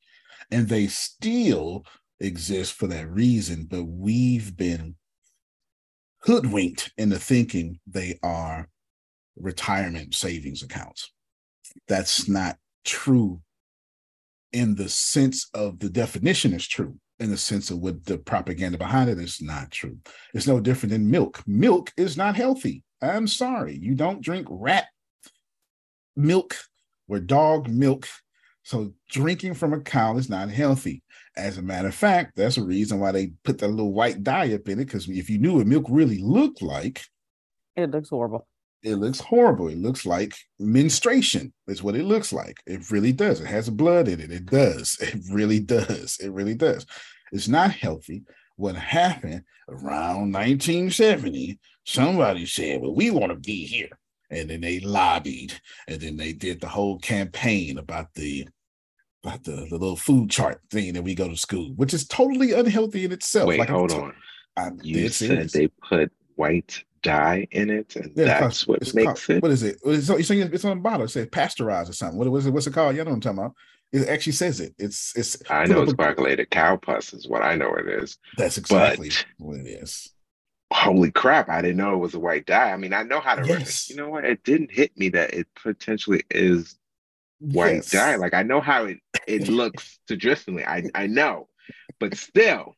And they still exist for that reason, but we've been hoodwinked into thinking they are retirement savings accounts. That's not true in the sense of the definition is true. in the sense of what the propaganda behind it is not true. It's no different than milk. Milk is not healthy. I'm sorry. You don't drink rat milk or dog milk. So drinking from a cow is not healthy. As a matter of fact, that's a reason why they put that little white dye up in it. Because if you knew what milk really looked like, it looks horrible. It looks horrible. It looks like menstruation. Is what it looks like. It really does. It has blood in it. It does. It really does. It really does. It's not healthy. What happened around 1970? Somebody said, "Well, we want to be here," and then they lobbied, and then they did the whole campaign about the about the, the little food chart thing that we go to school, which is totally unhealthy in itself. Wait, like hold on. I'm you said serious. they put white dye in it, and Yeah, that's what makes called- it. What is it? It's, it's, it's on the bottle. It says pasteurized or something. What, what's, it, what's it called? You know what I'm talking about. It actually says it. It's it's. I know it's a- cow pus is what I know it is. That's But exactly what it is. holy crap, I didn't know it was a white dye. I mean, I know how to. Yes. You know what? It didn't hit me that it potentially is white Yes. dye. Like I know how it it looks traditionally. I I know, but still.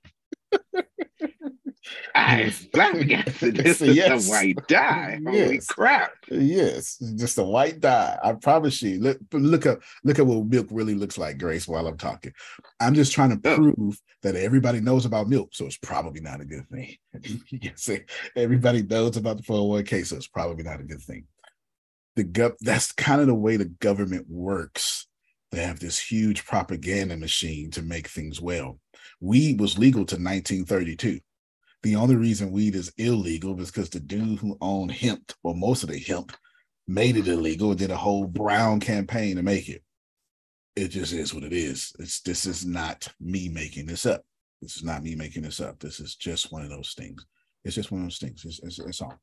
I flabbergasted. This is yes. a white dye. Holy crap! Yes, just a white dye. I promise you. Look, look up, look at what milk really looks like, Grace. While I'm talking, I'm just trying to oh. prove that everybody knows about milk, so it's probably not a good thing. say everybody knows about the 401k, so it's probably not a good thing. The gov that's kind of the way the government works. They have this huge propaganda machine to make things well. Weed was legal to 1932. The only reason weed is illegal is because the dude who owned hemp, or most of the hemp, made it illegal and did a whole brown campaign to make it. It just is what it is. It's this is not me making this up. This is not me making this up. This is just one of those things. It's just one of those things. It's, it's, it's all.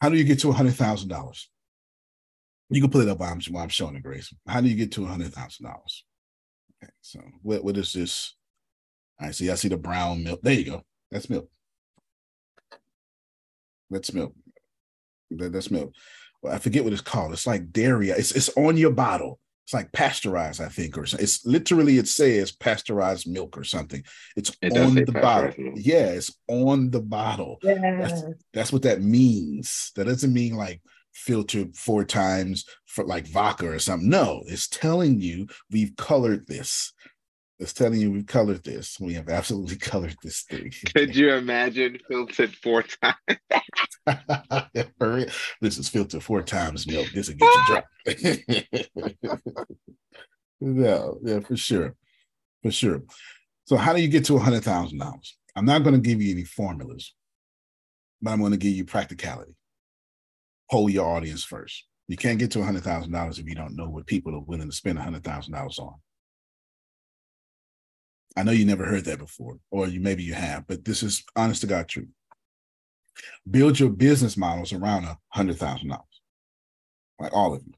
How do you get to hundred thousand dollars? You can put it up while I'm, while I'm showing it, Grace. How do you get to hundred thousand dollars? Okay, so what what is this? I see, I see the brown milk. There you go. That's milk. That's milk. That, that's milk. Well, I forget what it's called. It's like dairy. It's it's on your bottle. It's like pasteurized, I think, or so- it's literally it says pasteurized milk or something. It's It on the bottle. pasteurized milk. Yeah, it's on the bottle. That's, that's what that means. That doesn't mean like filtered four times for like vodka or something. No, it's telling you we've colored this. It's telling you we've colored this. We have absolutely colored this thing. Could you imagine filtered four times? This is filtered four times milk. This will get you drunk. no, yeah, for sure. For sure. So how do you get to hundred thousand dollars? I'm not going to give you any formulas, but I'm going to give you practicality. Poll your audience first. You can't get to a hundred thousand dollars if you don't know what people are willing to spend a hundred thousand dollars on. I know you never heard that before, or you maybe you have, but this is honest to God truth. Build your business models around a hundred thousand dollars, like all of you.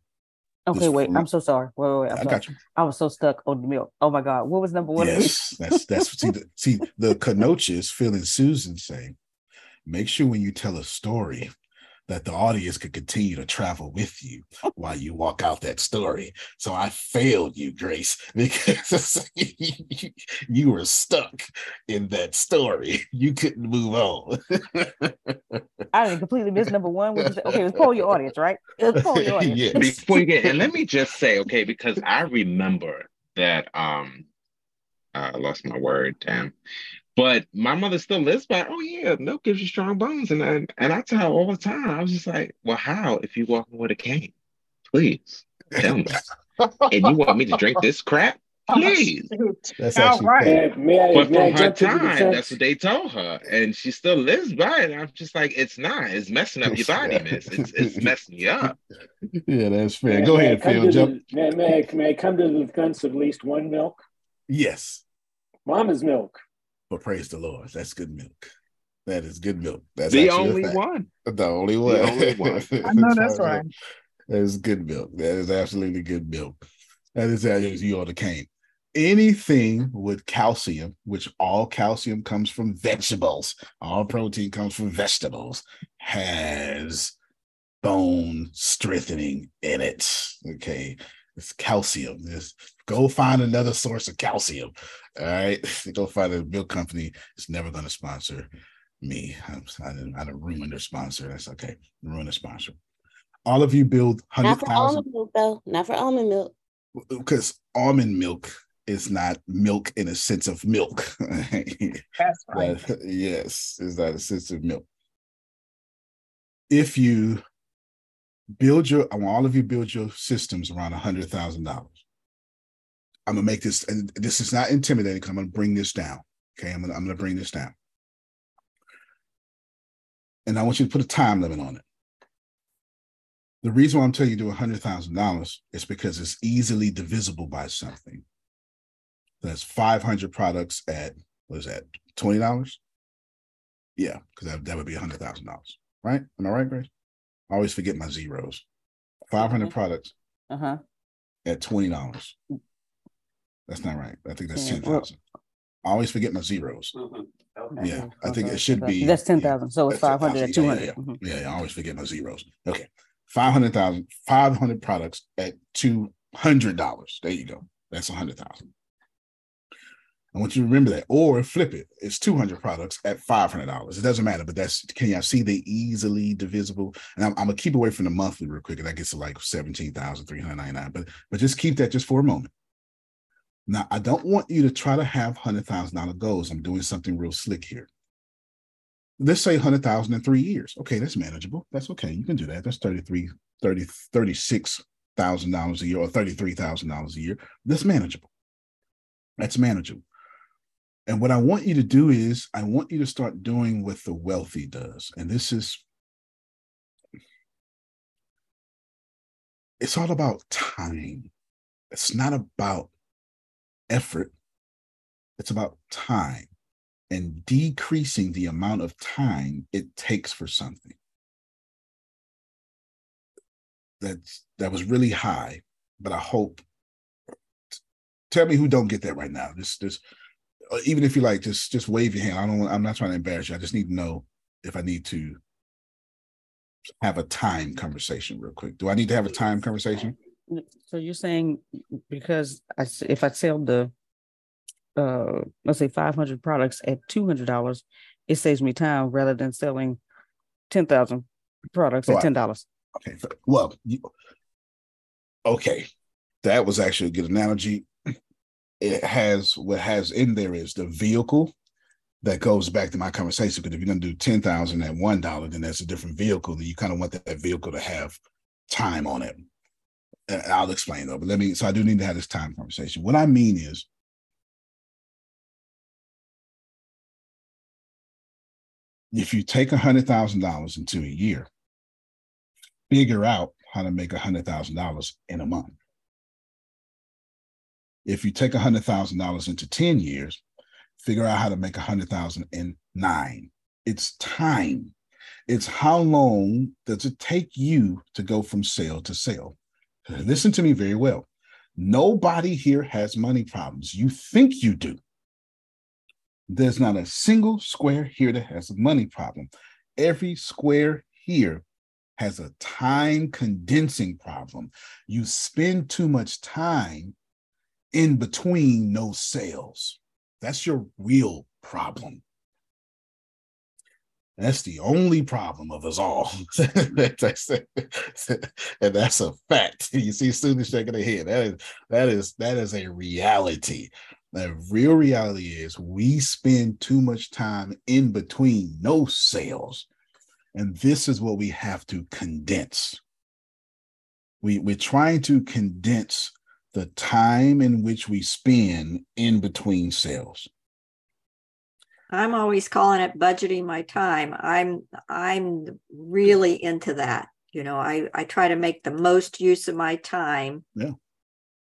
Okay, wait. from- I'm so sorry. Wait, wait, wait. I'm I sorry. got you. I was so stuck on the milk. Oh my God. What was number one? Yes, that's that's see the see the Susan saying, make sure when you tell a story that the audience could continue to travel with you while you walk out that story. So I failed you, Grace, because you, you were stuck in that story. You couldn't move on. I didn't completely miss number one. What you say? Okay, it was poll your audience, right? It was poll your audience. Before you get, and let me just say, okay, because I remember that um I lost my word, damn. But my mother still lives by, oh yeah, milk gives you strong bones. And I, and I tell her all the time, I was just like, well, how if you walking with a cane? Please tell me. and you want me to drink this crap? Oh, Please. That's actually May, may I, But may I from her jump to the time, that's what they told her, and she still lives by it. I'm just like, it's not. It's messing up your body, miss. It's it's messing you up. yeah, that's fair. May- Go may ahead, Phil. to Jump. the- May, may, I- may I come to the defense of at least one milk? Yes. Mama's milk. But praise the Lord. That's good milk. That is good milk. That's The only one. The only one. only one. I know that's right. That is good milk. That is absolutely good milk. That is as you on the cane. Anything with calcium, which all calcium comes from vegetables, all protein comes from vegetables, has bone strengthening in it. Okay. It's calcium. Just go find another source of calcium. All right. go find a milk company. It's never going to sponsor me. I'm, I didn't, I didn't ruin their sponsor. That's okay. Ruin the sponsor. All of you build hundred thousand. Not for thousand almond milk, though. Not for almond milk. because almond milk is not milk in a sense of milk. That's right. That- yes, is that a sense of milk? If you build your, I want all of you build your systems around a hundred thousand dollars. I'm gonna make this, and this is not intimidating. I'm gonna bring this down. Okay, I'm gonna I'm gonna bring this down, and I want you to put a time limit on it. The reason why I'm telling you to do a hundred thousand dollars is because it's easily divisible by something. That's 500 products at what is that? Twenty dollars? Yeah, because that, that would be a hundred thousand dollars, right? Am I right, Grace? I always forget my zeros. 500 products Uh huh. at twenty dollars. That's not right. I think that's Yeah, ten well- I always forget my zeros. Yeah, I think Okay, it should be. That's ten thousand. So it's That's five hundred at two Yeah, hundred. yeah, Mhm. Yeah, yeah, I always forget my zeros. Okay. 500,000, 500 products at $200. There you go. That's 100,000. I want you to remember that. Or flip it. It's 200 products at $500. It doesn't matter, but that's, can y'all see they easily divisible? And I'm, I'm going to keep away from the monthly real quick. And that gets to like 17,399. But, but just keep that just for a moment. Now, I don't want you to try to have $100,000 goals. I'm doing something real slick here let's say 100,000 in three years. Okay, that's manageable. That's okay. You can do that. That's 33, 30, $36,000 a year or $33,000 a year. That's manageable. That's manageable. And what I want you to do is, I want you to start doing what the wealthy does. And this is, it's all about time. It's not about effort, it's about time and decreasing the amount of time it takes for something. That's that was really high, but I hope. Tell me who don't get that right now. Just, just uh, even if you like, just just wave your hand. I don't. I'm not trying to embarrass you. I just need to know if I need to have a time conversation real quick. Do I need to have a time conversation? So you're saying because I if I sell the uh let's say five hundred products at two hundred dollars, it saves me time rather than selling ten thousand products Right. at ten dollars. Okay. Well, you, okay, that was actually a good analogy. It has what has in there is the vehicle that goes back to my conversation. Because if you're going to do ten thousand at one dollar, then that's a different vehicle. Then you kind of want that, that vehicle to have time on it. I'll explain though. But let me. So I do need to have this time conversation. What I mean is. If you take a hundred thousand dollars into a year, figure out how to make a hundred thousand dollars in a month. If you take a hundred thousand dollars into 10 years, figure out how to make a hundred thousand in nine. It's time. It's how long does it take you to go from sale to sale? Listen to me very well. Nobody here has money problems. You think you do. There's not a single square here that has a money problem. Every square here has a time condensing problem. You spend too much time in between no sales. That's your real problem. That's the only problem of us all. And that's a fact. You see students shaking their head. That is that is that is a reality. The real reality is we spend too much time in between no sales. And this is what we have to condense. We, we're trying to condense the time in which we spend in between sales. I'm always calling it budgeting my time. I'm I'm really into that. You know, I I try to make the most use of my time Yeah.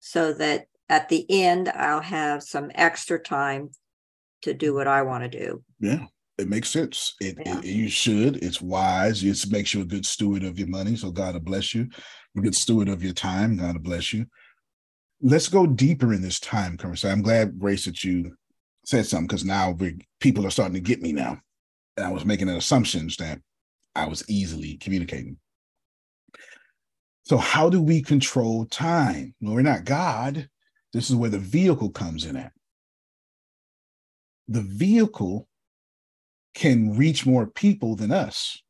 so that at the end I'll have some extra time to do what I want to do. Yeah. It makes sense. It, it- you should. It's wise. It makes you a good steward of your money. So God will bless you. A good steward of your time. God will bless you. Let's go deeper in this time conversation. I'm glad, Grace, that you said something because now people are starting to get me now. And I was making assumptions that I was easily communicating. So, how do we control time? Well, we're not God. This is where the vehicle comes in at. The vehicle can reach more people than us.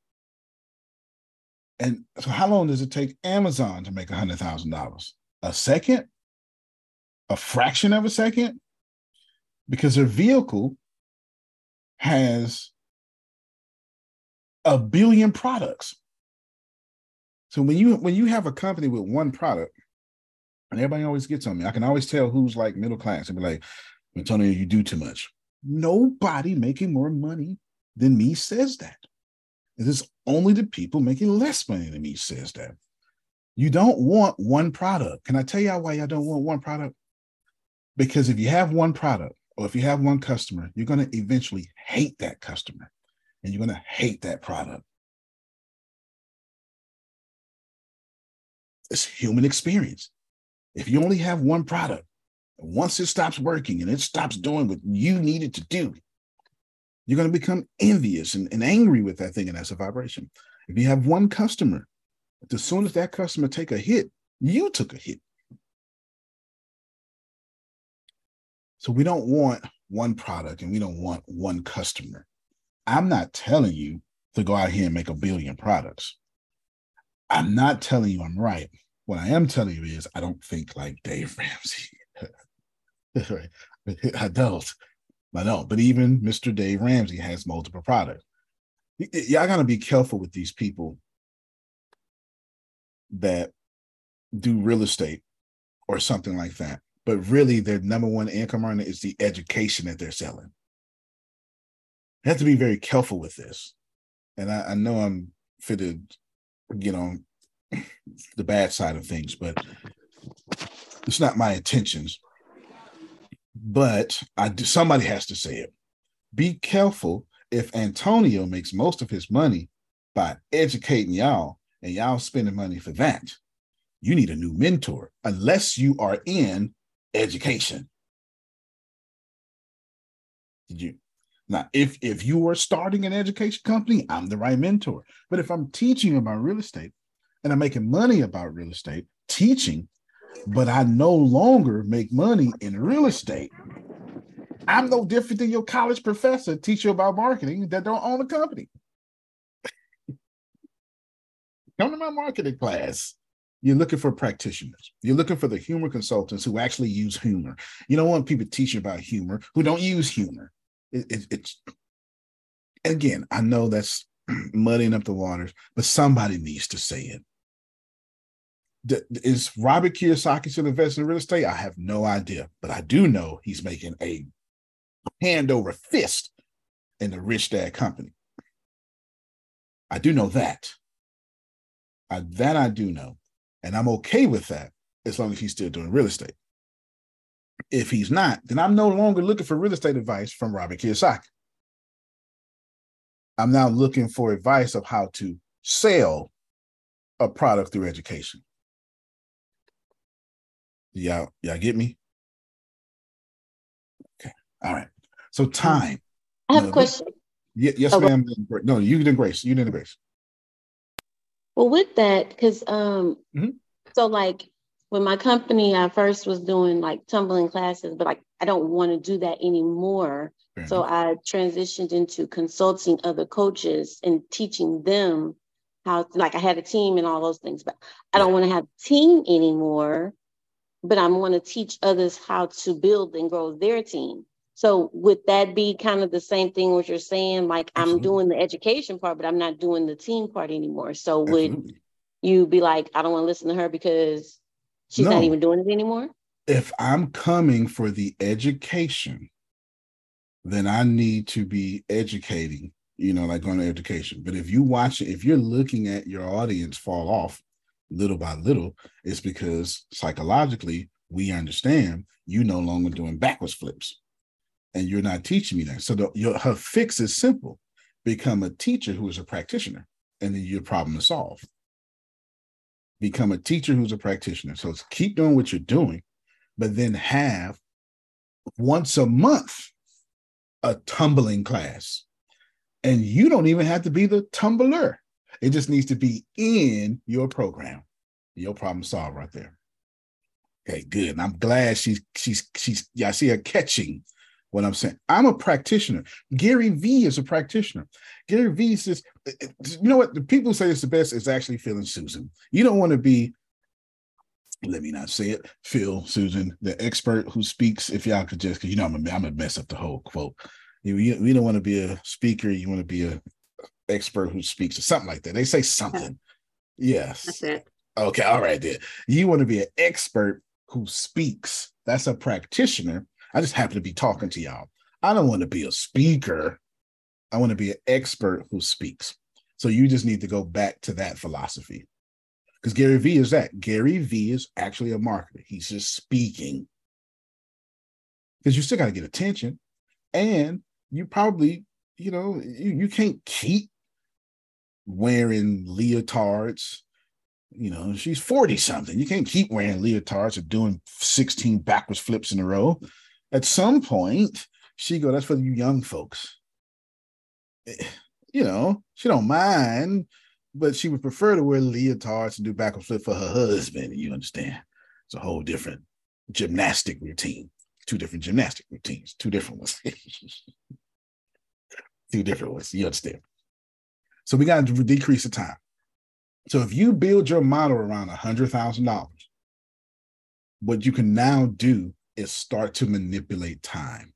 And so, how long does it take Amazon to make $100,000? A second? A fraction of a second? Because their vehicle has a billion products. So when you when you have a company with one product, and everybody always gets on me, I can always tell who's like middle class and be like, Antonio, you do too much. Nobody making more money than me says that. It is only the people making less money than me says that. You don't want one product. Can I tell y'all why y'all don't want one product? Because if you have one product or if you have one customer, you're going to eventually hate that customer and you're going to hate that product. It's human experience. If you only have one product, once it stops working and it stops doing what you need it to do, you're going to become envious and, and angry with that thing, and that's a vibration. If you have one customer, as soon as that customer take a hit, you took a hit. So we don't want one product and we don't want one customer. I'm not telling you to go out here and make a billion products. I'm not telling you I'm right. What I am telling you is I don't think like Dave Ramsey. I don't. I know, but even Mr. Dave Ramsey has multiple products. Y- y'all gotta be careful with these people that do real estate or something like that. But really, their number one income earner is the education that they're selling. You have to be very careful with this. And I, I know I'm fitted, you know, the bad side of things, but it's not my intentions but I do, somebody has to say it. Be careful if Antonio makes most of his money by educating y'all and y'all spending money for that. You need a new mentor unless you are in education. Did you? Now, if if you are starting an education company, I'm the right mentor. But if I'm teaching about real estate and I'm making money about real estate, teaching but I no longer make money in real estate. I'm no different than your college professor teach you about marketing that don't own a company. Come to my marketing class. You're looking for practitioners. You're looking for the humor consultants who actually use humor. You don't want people teaching about humor who don't use humor. It, it, it's again, I know that's muddying up the waters, but somebody needs to say it is Robert Kiyosaki still investing in real estate? I have no idea, but I do know he's making a hand over fist in the rich dad company. I do know that. I, that I do know. And I'm okay with that as long as he's still doing real estate. If he's not, then I'm no longer looking for real estate advice from Robert Kiyosaki. I'm now looking for advice of how to sell a product through education. Y'all, y'all get me? Okay. All right. So mm-hmm. time. I have a question. Yes, Oh, ma'am. No, you did grace. You did grace. Well, with that, because um, Mhm. so like when my company, I first was doing like tumbling classes, but like I don't want to do that anymore. Fair So I transitioned into consulting other coaches and teaching them how, like I had a team and all those things, but I don't want to have a team anymore. But I want to teach others how to build and grow their team. So would that be kind of the same thing what you're saying? Like I'm doing the education part, but I'm not doing the team part anymore. So would Absolutely. you be like, I don't want to listen to her because she's No. not even doing it anymore? If I'm coming for the education, then I need to be educating, you know, like on education. But if you watch it, if you're looking at your audience fall off little by little, it's because psychologically we understand you no longer doing backwards flips and you're not teaching me that. So the, your, her fix is simple become a teacher who is a practitioner, and then your problem is solved. Become a teacher who's a practitioner. So it's keep doing what you're doing, but then have once a month a tumbling class. And you don't even have to be the tumbler. It just needs to be in your program. Your problem solved right there. Okay, good. And I'm glad she's she's she's yeah, I see her catching what I'm saying. I'm a practitioner. Gary Vee is a practitioner. Gary Vee says, you know what? The people say it's the best is actually Phil and Susan. You don't want to be, let me not say it, Phil, Susan, the expert who speaks. If y'all could just, because you know, I'm gonna, mess up the whole quote. You, you, you don't want to be a speaker. You want to be a expert who speaks or something like that. They say something. Yes. That's it. Okay. All right. Then you want to be an expert who speaks. That's a practitioner. I just happen to be talking to y'all. I don't want to be a speaker. I want to be an expert who speaks. So you just need to go back to that philosophy. Because Gary Vee is that. Gary Vee is actually a marketer. He's just speaking. Because you still got to get attention. And you probably, you know, you, you can't keep wearing leotards you know, she's 40 something. You can't keep wearing leotards or doing 16 backwards flips in a row. At some point, she go, that's for you young folks. Eh, you know, she don't mind, but she would prefer to wear leotards and do backwards flip for her husband. You understand? It's a whole different gymnastic routine. Two different gymnastic routines, two different ones. two different ones. You understand? So we got to decrease the time. So if you build your model around a hundred thousand dollars, what you can now do is start to manipulate time.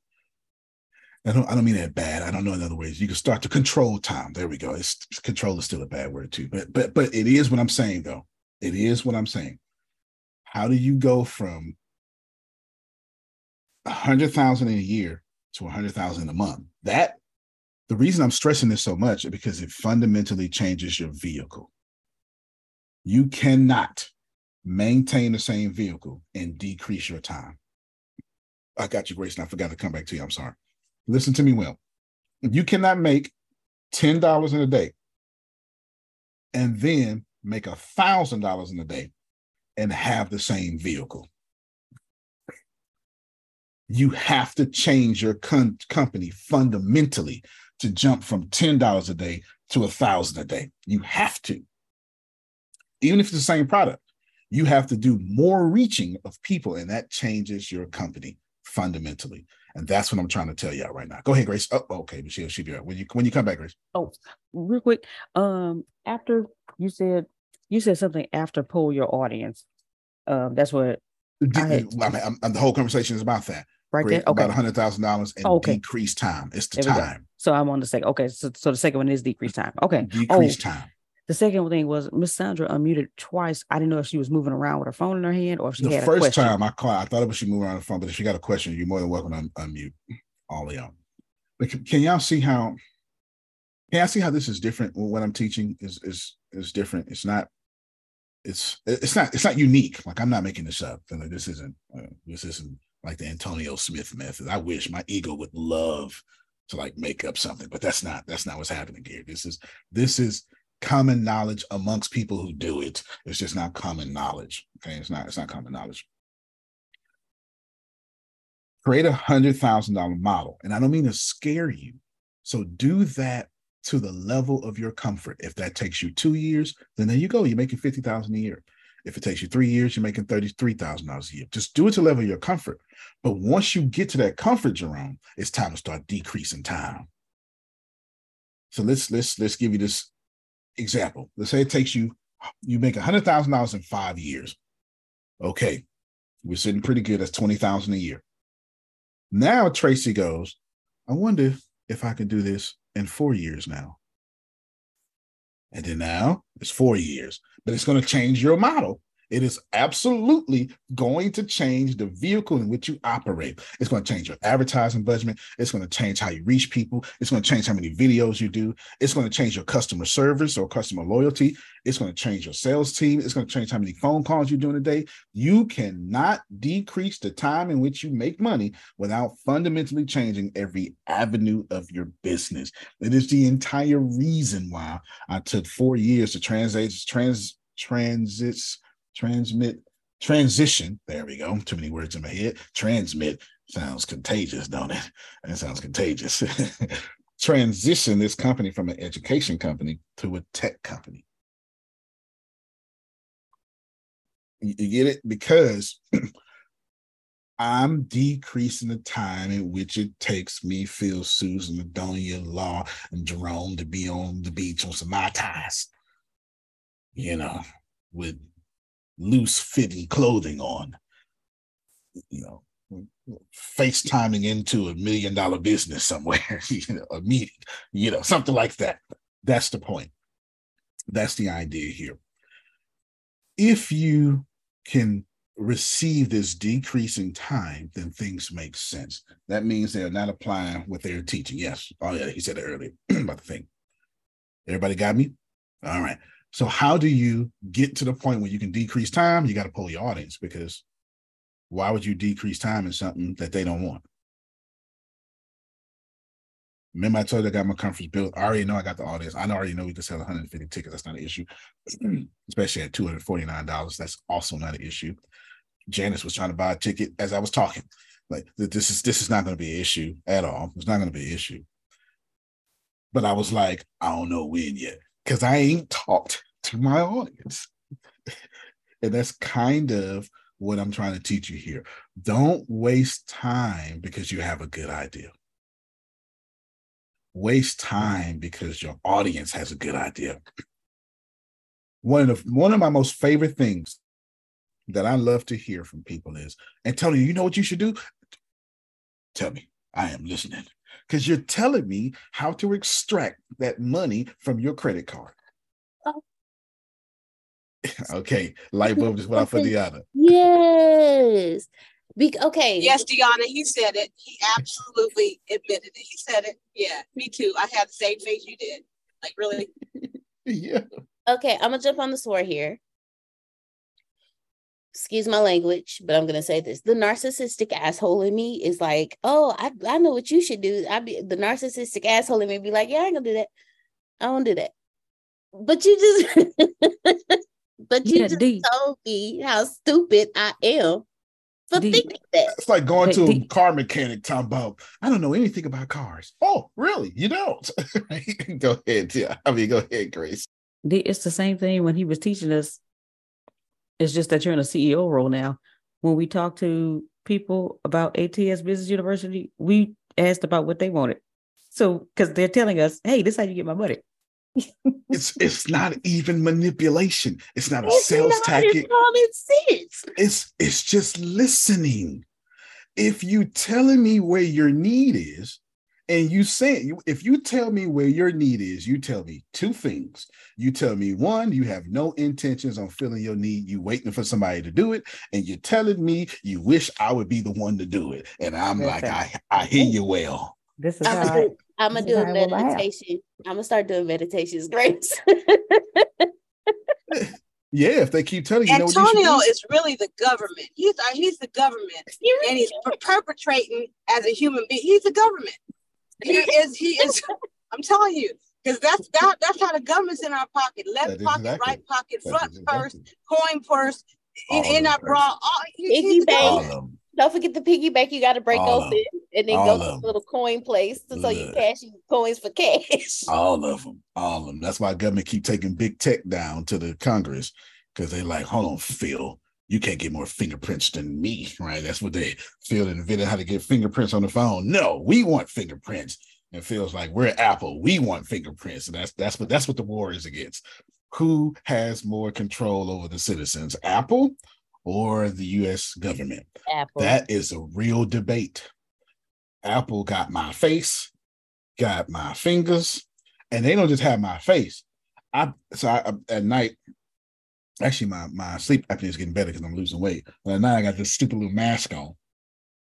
I don't, I don't mean that bad. I don't know in other ways. You can start to control time. There we go. It's, control is still a bad word too, but but but it is what I'm saying though. It is what I'm saying. How do you go from a hundred thousand in a year to a hundred thousand a month? That the reason I'm stressing this so much is because it fundamentally changes your vehicle. You cannot maintain the same vehicle and decrease your time. I got you, Grace, and I forgot to come back to you. I'm sorry. Listen to me well. You cannot make $10 in a day and then make a thousand dollars in a day and have the same vehicle. You have to change your con- company fundamentally to jump from $10 a day to a thousand a day. You have to even if it's the same product, you have to do more reaching of people, and that changes your company fundamentally. And that's what I'm trying to tell you right now. Go ahead, Grace. Oh, okay, Michelle, she'll be right when you when you come back, Grace. Oh, real quick. Um, after you said you said something after poll your audience. Um, that's what I, had, I mean, I'm, the whole conversation is about that. Right there, okay. About a hundred thousand dollars and okay. decrease time. It's the time. So I'm on the second. Okay, so so the second one is decrease time. Okay, decrease oh, time. The second thing was Miss Sandra unmuted twice. I didn't know if she was moving around with her phone in her hand or if she the had first a question. time I called, I thought it was she moving around the phone, but if she got a question, you're more than welcome to un- unmute all of y'all. But can, can y'all see how? Can y'all see how this is different? What I'm teaching is is is different. It's not. It's it's not it's not unique. Like I'm not making this up. Like this isn't uh, this isn't like the Antonio Smith method. I wish my ego would love to like make up something, but that's not that's not what's happening here. This is this is common knowledge amongst people who do it. It's just not common knowledge. Okay, it's not it's not common knowledge. Create a hundred thousand dollar model, and I don't mean to scare you. So do that to the level of your comfort. If that takes you two years, then there you go. You're making fifty thousand a year. If it takes you three years, you're making thirty-three thousand dollars a year. Just do it to level your comfort. But once you get to that comfort, Jerome, it's time to start decreasing time. So let's let's let's give you this example, let's say it takes you, you make a hundred thousand dollars in five years. Okay, we're sitting pretty good. That's twenty thousand a year. Now Tracy goes, I wonder if I can do this in four years now. And then now it's four years, but it's going to change your model it is absolutely going to change the vehicle in which you operate. It's going to change your advertising budget. It's going to change how you reach people. It's going to change how many videos you do. It's going to change your customer service or customer loyalty. It's going to change your sales team. It's going to change how many phone calls you're doing a day. You cannot decrease the time in which you make money without fundamentally changing every avenue of your business. It is the entire reason why I took four years to translate trans transits transmit, transition. There we go. Too many words in my head. Transmit sounds contagious, don't it? That sounds contagious. transition this company from an education company to a tech company. You, get it? Because I'm decreasing the time in which it takes me, Phil, Susan, Adonia, Law, and Jerome to be on the beach on some Mai Tais, you know, with loose fitting clothing on, you know, FaceTiming into a million dollar business somewhere, you know, a meeting, you know, something like that. That's the point. That's the idea here. If you can receive this decreasing time, then things make sense. That means they're not applying what they're teaching. Yes. Oh, yeah. He said it earlier about the thing. Everybody got me? All right. So, how do you get to the point where you can decrease time? You got to pull your audience because why would you decrease time in something that they don't want? Remember, I told you I got my conference built. I already know I got the audience. I already know we can sell 150 tickets. That's not an issue, especially at $249. That's also not an issue. Janice was trying to buy a ticket as I was talking. Like this is this is not going to be an issue at all. It's not going to be an issue. But I was like, I don't know when yet because I ain't talked to my audience, and that's kind of what I'm trying to teach you here. Don't waste time because you have a good idea. Waste time because your audience has a good idea. One of the, one of my most favorite things that I love to hear from people is, you, you know what you should do? Tell me, I am listening. Because you're telling me how to extract that money from your credit card. Okay, light bulb just went off for the other. Yes. Be- okay. Yes, Deanna, he said it. He absolutely admitted it. He said it. Yeah, me too. I had the same face you did. Like, really? yeah. Okay, I'm gonna jump on the sword here excuse my language, but I'm gonna say this: the narcissistic asshole in me is like, oh, I, I know what you should do. I be the narcissistic asshole in me be like, yeah, I ain't gonna do that. I don't do that. But you just, but you yeah, just D. told me how stupid I am for D. thinking that. It's like going to a car mechanic talking about, I don't know anything about cars. Oh, really? You don't? go ahead, yeah. I mean, go ahead, Grace. It's the same thing when he was teaching us it's just that you're in a CEO role now. When we talk to people about ATS Business University, we asked about what they wanted. So, because they're telling us, hey, this is how you get my money. It's it's not even manipulation. It's not a it's sales not tactic. It's It's it's just listening. If you telling me where your need is, and you say, if you tell me where your need is, you tell me two things. You tell me one, you have no intentions on filling your need. You waiting for somebody to do it, and you're telling me you wish I would be the one to do it. And I'm like, I, I hear you well. This is I'm gonna, I'm gonna do a meditation. I'm gonna start doing meditations, Grace. Yeah, if they keep telling you, Antonio you know is really the government. He's uh, he's the government, and he's perpetrating as a human being. He's the government. He is. He is. I'm telling you, because that's that, that's how the government's in our pocket. Left pocket, exactly. right pocket, front exactly. purse, coin purse, in, in our bra. All, he, bank. Don't forget the piggy bank you got to break all open and then go to the little coin place so, so you cash your coins for cash. All of them, all of them. That's why government keep taking big tech down to the Congress because they like, hold on, Phil, you can't get more fingerprints than me, right? That's what they feel invented how to get fingerprints on the phone. No, we want fingerprints. And feels like we're Apple. We want fingerprints. And that's that's what that's what the war is against. Who has more control over the citizens, Apple or the US government? Apple. That is a real debate. Apple got my face, got my fingers, and they don't just have my face. I so I, at night actually my my sleep apnea is getting better because I'm losing weight. But now I got this stupid little mask on.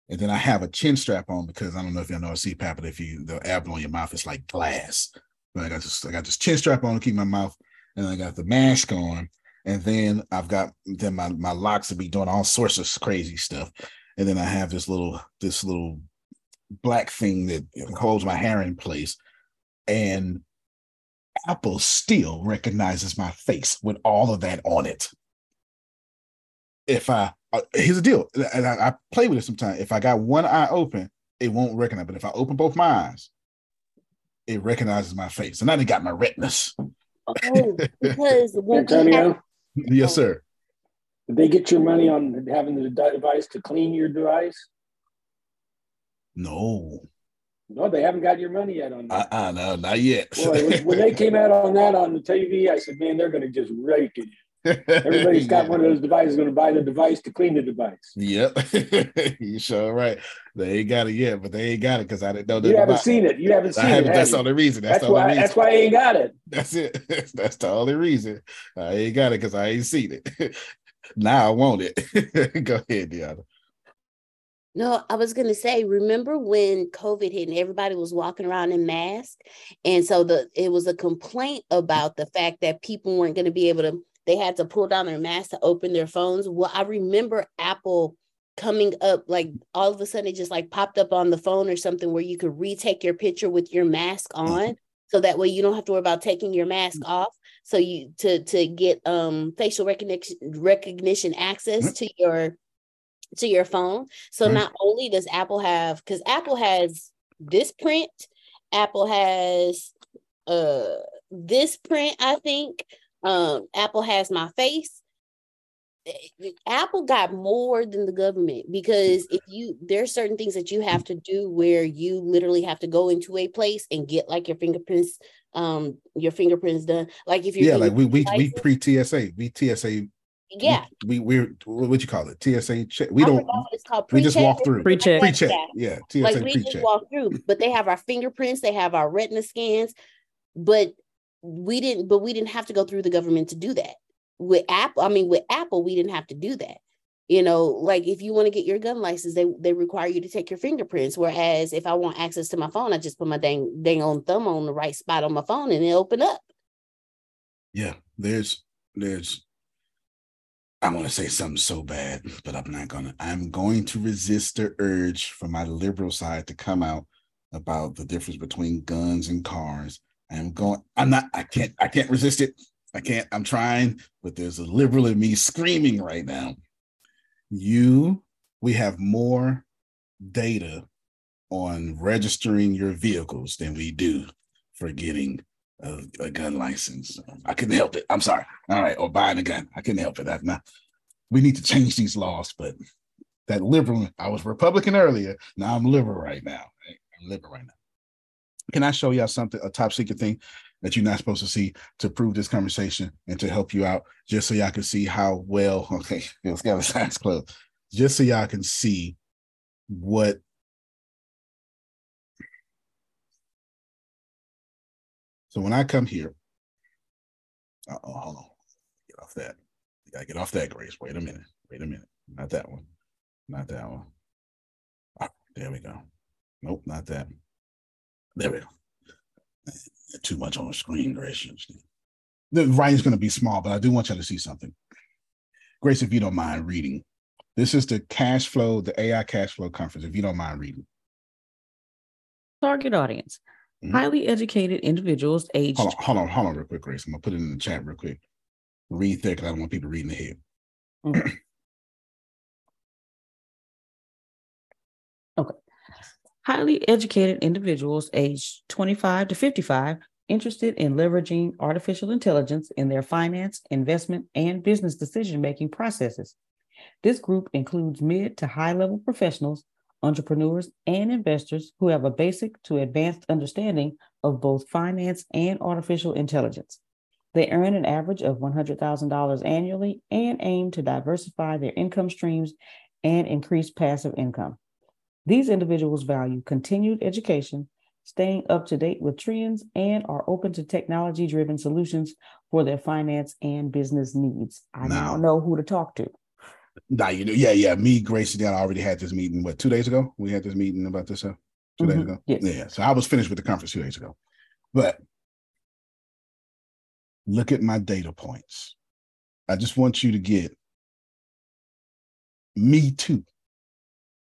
And then I have a chin strap on because I don't know if y'all know a CPAP, but if you the air on your mouth, it's like glass. But I got this, I got this chin strap on to keep my mouth, and I got the mask on, and then I've got then my my locks will be doing all sorts of crazy stuff. And then I have this little this little black thing that holds my hair in place. And Apple still recognizes my face with all of that on it. If I uh, here's the deal, and I, I play with it sometimes. If I got one eye open, it won't recognize. But if I open both my eyes, it recognizes my face. And now they got my retinas. Oh, because when Antonio. Yes, sir. Did they get your money on having the device to clean your device? No. No, they haven't got your money yet on that. Uh, uh no, not yet. Boy, when they came out on that on the TV, I said, man, they're going to just rake it. Everybody's got one of those devices going to buy the device to clean the device. Yep, you sure right. They ain't got it yet, but they ain't got it because I didn't know. You haven't seen it. You haven't seen it. That's you? the only reason. That's, That's the only why. reason. That's why I ain't got it. That's it. That's the only reason. I ain't got it because I ain't seen it. now I want it. Go ahead, Deanna. No, I was gonna say, remember when COVID hit and everybody was walking around in masks? And so the it was a complaint about the fact that people weren't gonna be able to, they had to pull down their masks to open their phones. Well, I remember Apple coming up like all of a sudden it just like popped up on the phone or something where you could retake your picture with your mask on. So that way you don't have to worry about taking your mask off. So you to to get um facial recognition recognition access to your to your phone. So Mhm. not only does Apple have because Apple has this print, Apple has uh this print, I think. Um, Apple has my face. Eh, Apple got more than the government because if you there's certain things that you have to do where you literally have to go into a place and get like your fingerprints um your fingerprints done like if you're Yeah, like we we we pre TSA, we TSA. yeah we we're what you call it TSA check. We I don't. forgot what it's called. We just walk through. something like that. Pre-check. Yeah, TSA like we just pre-check. walk through, but they have our fingerprints, they have our retina scans, but we didn't. But we didn't have to go through the government to do that. With Apple, I mean, with Apple, we didn't have to do that. You know, like if you want to get your gun license, they they require you to take your fingerprints. Whereas if I want access to my phone, I just put my dang dang on thumb on the right spot on my phone and it open up. Yeah, there's there's I want to say something so bad, but I'm not gonna. I'm going to resist the urge from my liberal side to come out about the difference between guns and cars. I'm going. I'm not. I can't. I can't resist it. I can't. I'm trying, but there's a liberal in me screaming right now. You, we have more data on registering your vehicles than we do for getting a, a gun license. I couldn't help it. I'm sorry. All right, or buying a gun. I couldn't help it. I'm not. We need to change these laws, but that liberal. I was Republican earlier. Now I'm liberal right now. I'm liberal right now. Can I show y'all something, a top secret thing that you're not supposed to see to prove this conversation and to help you out, just so y'all can see how well, okay, it's got its eyes closed, just so y'all can see what So when I come here, uh oh, hold on, get off that. You gotta get off that, Grace. Wait a minute. Wait a minute. Not that one. Not that one. Ah, there we go. Nope, not that. There we go. Too much on the screen, Grace. The writing's gonna be small, but I do want y'all to see something. Grace, if you don't mind reading, this is the cash flow, the AI cash flow conference. If you don't mind reading, Target audience mm-hmm. highly educated individuals aged. hold on, hold on, hold on, real quick, Grace. I'm gonna put it in the chat real quick. Read there because I don't want people reading ahead. Highly educated individuals aged 25 to 55 interested in leveraging artificial intelligence in their finance, investment, and business decision making processes. This group includes mid to high level professionals, entrepreneurs, and investors who have a basic to advanced understanding of both finance and artificial intelligence. They earn an average of $100,000 annually and aim to diversify their income streams and increase passive income. These individuals value continued education, staying up to date with trends, and are open to technology driven solutions for their finance and business needs. I now Now- know who to talk to. Nah, you know, yeah, yeah. Me, Grace, and I already had this meeting. What two days ago? We had this meeting about this. Uh, 2 days Mhm, ago. yes. Yeah. So I was finished with the conference two days ago. But look at my data points. I just want you to get me too.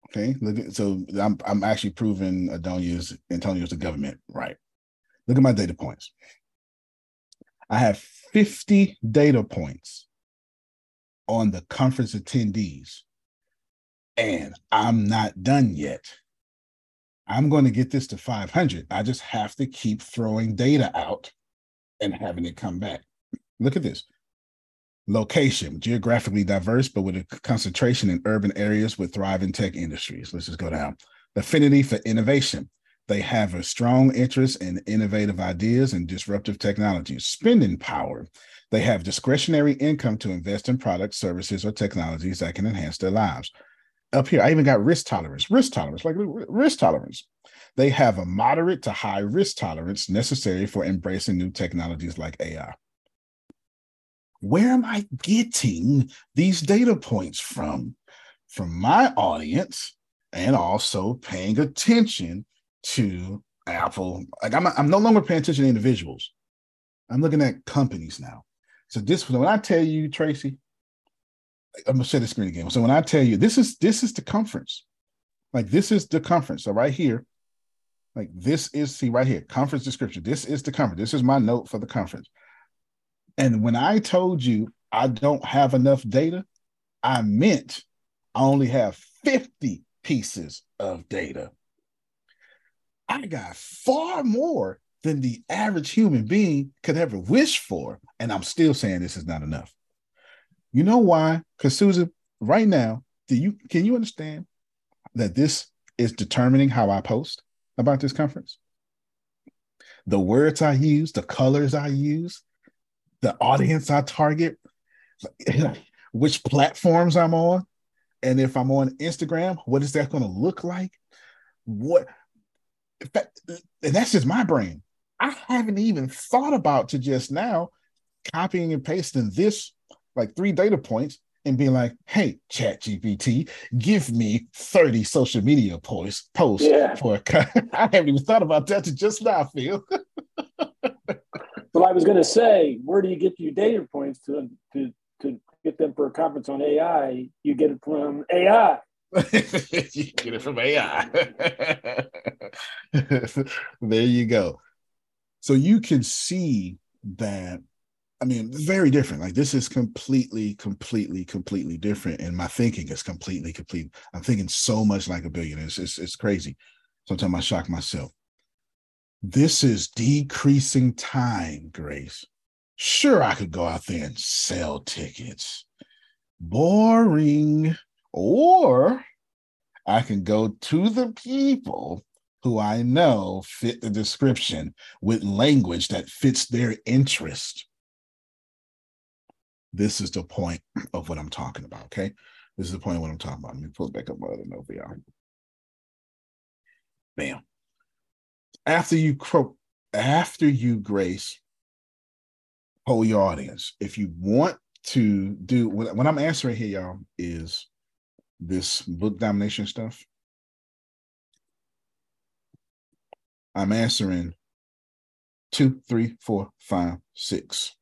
Okay. So I'm I'm actually proving Adonia's Antonio's the government right. Look at my data points. I have 50 data points on the conference attendees, and I'm not done yet. I'm going to get this to 500. I just have to keep throwing data out and having it come back. Look at this. Location, geographically diverse, but with a concentration in urban areas with thriving tech industries. Let's just go down. Affinity for innovation. They have a strong interest in innovative ideas and disruptive technologies. Spending power. They have discretionary income to invest in products, services, or technologies that can enhance their lives. Up here, I even got risk tolerance, risk tolerance, like risk tolerance. They have a moderate to high risk tolerance necessary for embracing new technologies like AI where am I getting these data points from? From my audience and also paying attention to Apple. Like I'm, I'm no longer paying attention to individuals. I'm looking at companies now. So this when I tell you, Tracy, I'm gonna share the screen again. So when I tell you this is this is the conference, like this is the conference. So right here, like this is see right here, conference description. This is the conference. This is my note for the conference. And when I told you I don't have enough data, I meant I only have 50 pieces of data. I got far more than the average human being could ever wish for. And I'm still saying this is not enough. You know why? Because Susan, right now, do you can you understand that this is determining how I post about this conference? The words I use, the colors I use, the audience I target, which platforms I'm on, and if I'm on Instagram, what is that going to look like? What, fact, and that's just my brain. I haven't even thought about to just now copying and pasting this like three data points and being like, hey, Chat GPT, give me 30 social media posts posts yeah. for a I haven't even thought about that to just now, Phil. I was going to say, where do you get your data points to, to, to get them for a conference on AI? You get it from AI. you get it from AI. there you go. So you can see that. I mean, very different. Like this is completely, completely, completely different. And my thinking is completely, complete. I'm thinking so much like a billionaire. It's, it's, it's crazy. Sometimes I shock myself. This is decreasing time, Grace. Sure, I could go out there and sell tickets. Boring. Or I can go to the people who I know fit the description with language that fits their interest. This is the point of what I'm talking about. Okay. This is the point of what I'm talking about. Let me pull back up my other note y'all. Bam after you after you grace hold your audience if you want to do what, what i'm answering here y'all is this book domination stuff. I'm answering two three four five six.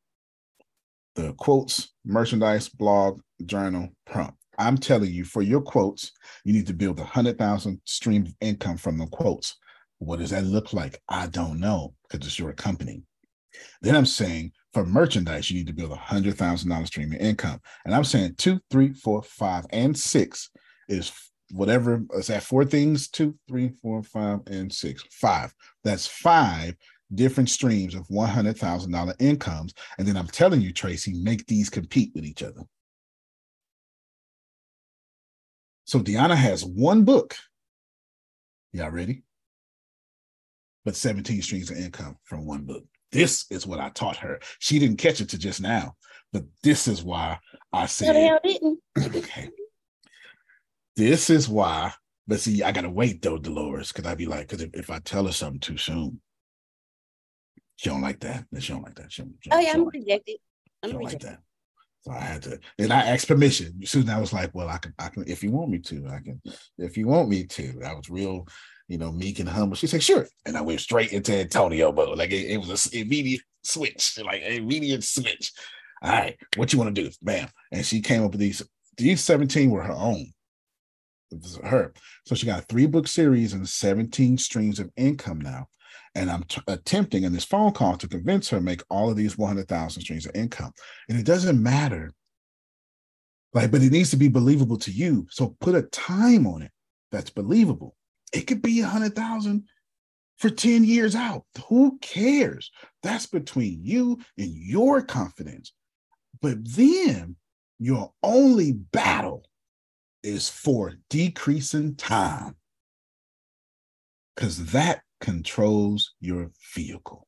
The quotes merchandise blog journal prompt. I'm telling you for your quotes you need to build a hundred thousand stream of income from the quotes what does that look like? I don't know because it's your company. Then I'm saying for merchandise, you need to build a hundred thousand dollar stream of income. And I'm saying two, three, four, five, and six is whatever is that four things two, three, four, five, and six. Five. That's five different streams of one hundred thousand dollar incomes. And then I'm telling you, Tracy, make these compete with each other. So Deanna has one book. Y'all ready? But 17 streams of income from one book. This is what I taught her. She didn't catch it to just now, but this is why I said, no, didn't. okay. This is why, but see, I gotta wait though, Dolores, because I'd be like, because if, if I tell her something too soon, she don't like that. She don't like that. She don't, she oh, don't, oh yeah, I'm rejected. I'm she don't like that. So I had to, and I asked permission. Soon I was like, well, I can, I can, if you want me to, I can, if you want me to. I was real you know, meek and humble. She said, sure. And I went straight into Antonio mode. Like it, it was an immediate switch, like immediate switch. All right, what you want to do? Bam. And she came up with these. These 17 were her own. It was her. So she got a three book series and 17 streams of income now. And I'm t- attempting in this phone call to convince her to make all of these 100,000 streams of income. And it doesn't matter. Like, but it needs to be believable to you. So put a time on it that's believable. It could be a hundred thousand for 10 years out. Who cares? That's between you and your confidence. But then your only battle is for decreasing time because that controls your vehicle.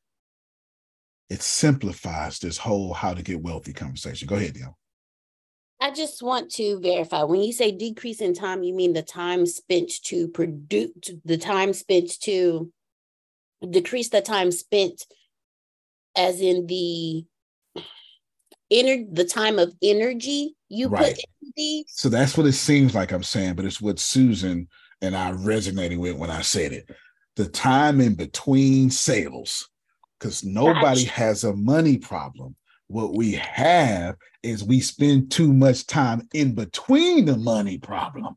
It simplifies this whole how to get wealthy conversation. Go ahead, Neil. I just want to verify when you say decrease in time, you mean the time spent to produce the time spent to decrease the time spent as in the inner the time of energy you right. put into these. So that's what it seems like I'm saying, but it's what Susan and I resonating with when I said it. The time in between sales, because nobody gotcha. has a money problem. What we have is we spend too much time in between the money problem.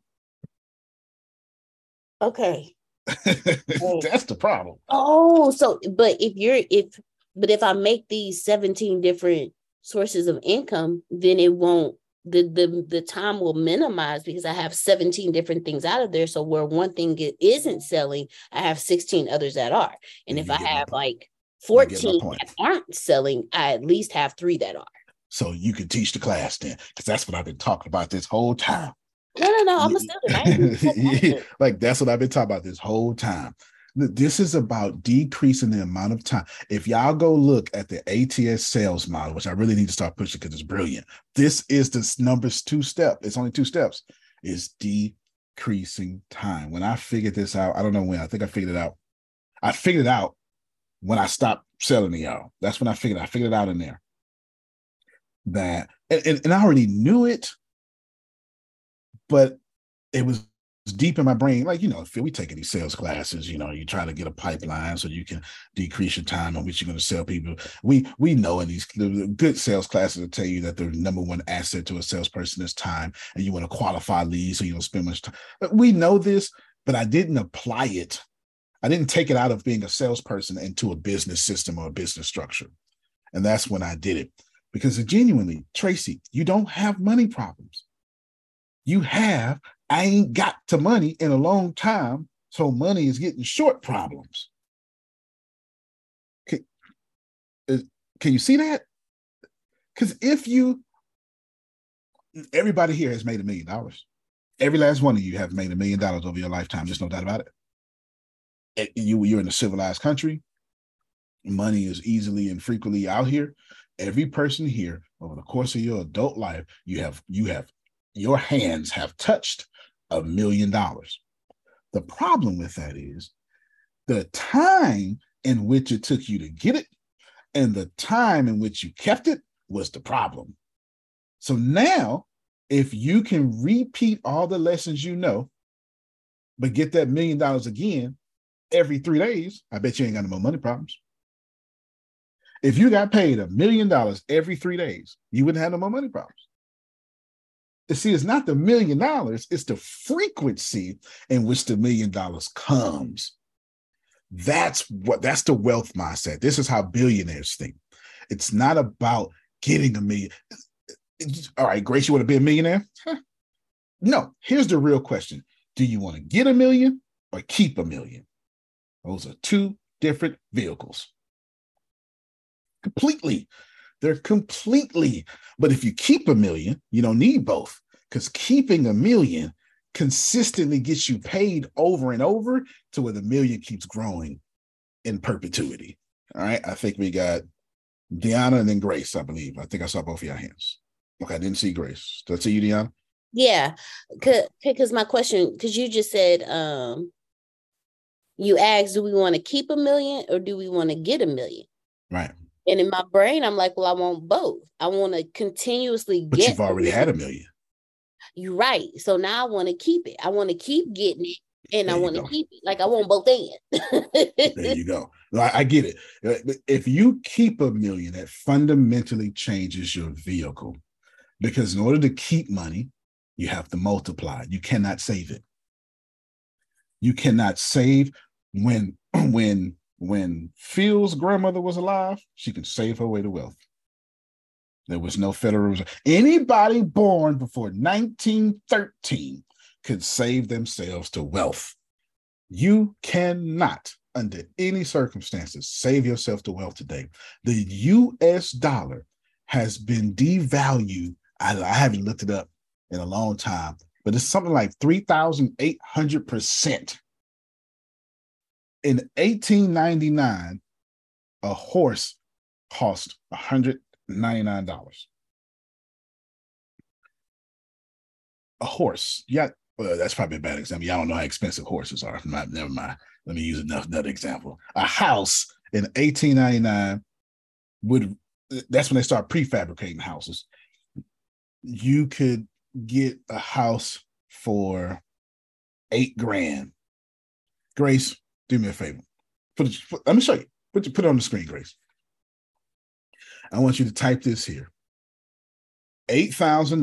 Okay. That's the problem. Oh, so but if you're if but if I make these 17 different sources of income, then it won't the the the time will minimize because I have 17 different things out of there. So where one thing isn't selling, I have 16 others that are. And if I have like 14 that aren't selling, I at least have three that are. So you can teach the class then, because that's what I've been talking about this whole time. No, no, no. I'm a student. like that's what I've been talking about this whole time. This is about decreasing the amount of time. If y'all go look at the ATS sales model, which I really need to start pushing because it's brilliant. This is the numbers two step. It's only two steps. Is decreasing time. When I figured this out, I don't know when. I think I figured it out. I figured it out when I stopped selling to y'all. That's when I figured I figured it out in there. That and, and, and I already knew it, but it was deep in my brain. Like, you know, if we taking these sales classes, you know, you try to get a pipeline so you can decrease your time on which you're going to sell people. We we know in these good sales classes will tell you that the number one asset to a salesperson is time, and you want to qualify leads so you don't spend much time. We know this, but I didn't apply it I didn't take it out of being a salesperson into a business system or a business structure. And that's when I did it. Because genuinely, Tracy, you don't have money problems. You have, I ain't got to money in a long time, so money is getting short problems. Can, uh, can you see that? Because if you, everybody here has made a million dollars. Every last one of you have made a million dollars over your lifetime. There's no doubt about it you you're in a civilized country. Money is easily and frequently out here. Every person here over the course of your adult life, you have you have your hands have touched a million dollars. The problem with that is the time in which it took you to get it and the time in which you kept it was the problem. So now, if you can repeat all the lessons you know, but get that million dollars again, every three days, I bet you ain't got no more money problems. If you got paid a million dollars every three days, you wouldn't have no more money problems. You see, it's not the million dollars, it's the frequency in which the million dollars comes. That's what that's the wealth mindset. This is how billionaires think. It's not about getting a million. All right, Grace, you want to be a millionaire? Huh. No, here's the real question Do you want to get a million or keep a million? Those are two different vehicles. Completely. They're completely. But if you keep a million, you don't need both because keeping a million consistently gets you paid over and over to where the million keeps growing in perpetuity. All right. I think we got Deanna and then Grace, I believe. I think I saw both of your hands. Okay. I didn't see Grace. Did I see you, Deanna? Yeah. Because my question, because you just said um you ask, do we want to keep a million or do we want to get a million? Right. And in my brain, I'm like, well, I want both. I want to continuously but get. you've already had a million. You're right. So now I want to keep it. I want to keep getting it, and there I want to keep it. Like I want both ends. there you go. I, I get it. Uh, if you keep a million, that fundamentally changes your vehicle, because in order to keep money, you have to multiply. You cannot save it. You cannot save when when when Phil's grandmother was alive, she could save her way to wealth. There was no Federal Reserve. Anybody born before 1913 could save themselves to wealth. You cannot, under any circumstances, save yourself to wealth today. The US dollar has been devalued. I, I haven't looked it up in a long time, but it's something like 3,800%. In 1899, a horse cost $199. A horse. Yeah, well, that's probably a bad example. Y'all don't know how expensive horses are. Not, never mind. Let me use another, another example. A house in 1899 would that's when they start prefabricating houses. You could get a house for eight grand. Grace, do me a favor. Put it, put, let me show you. Put, put it on the screen, Grace. I want you to type this here. $8,000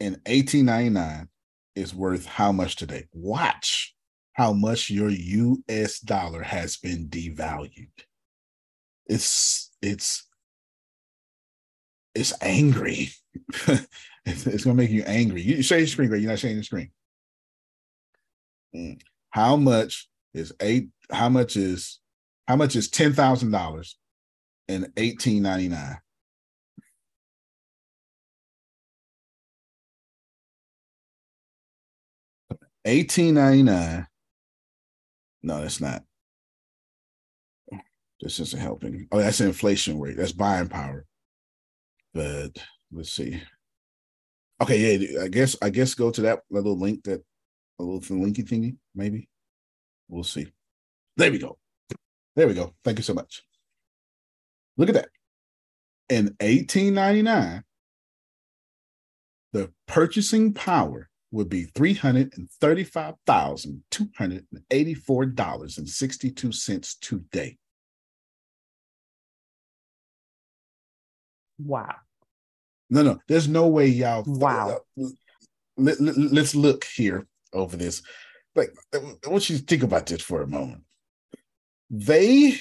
in 1899 is worth how much today? Watch how much your US dollar has been devalued. It's it's it's angry. it's, gonna make you angry. You share your screen, but you're not sharing the screen. Mm. How much is eight? How much is how much is ten thousand dollars in eighteen ninety nine? Eighteen ninety nine. No, that's not. This isn't helping. Oh, that's inflation rate. That's buying power. But let's see. Okay, yeah, I guess I guess go to that little link that a little linky thingy, maybe. We'll see. There we go. There we go. Thank you so much. Look at that. In 1899, the purchasing power would be $335,284.62 today. Wow. No, no, there's no way y'all. Wow. Let, let, let's look here over this. Like, I want you to think about this for a moment. They,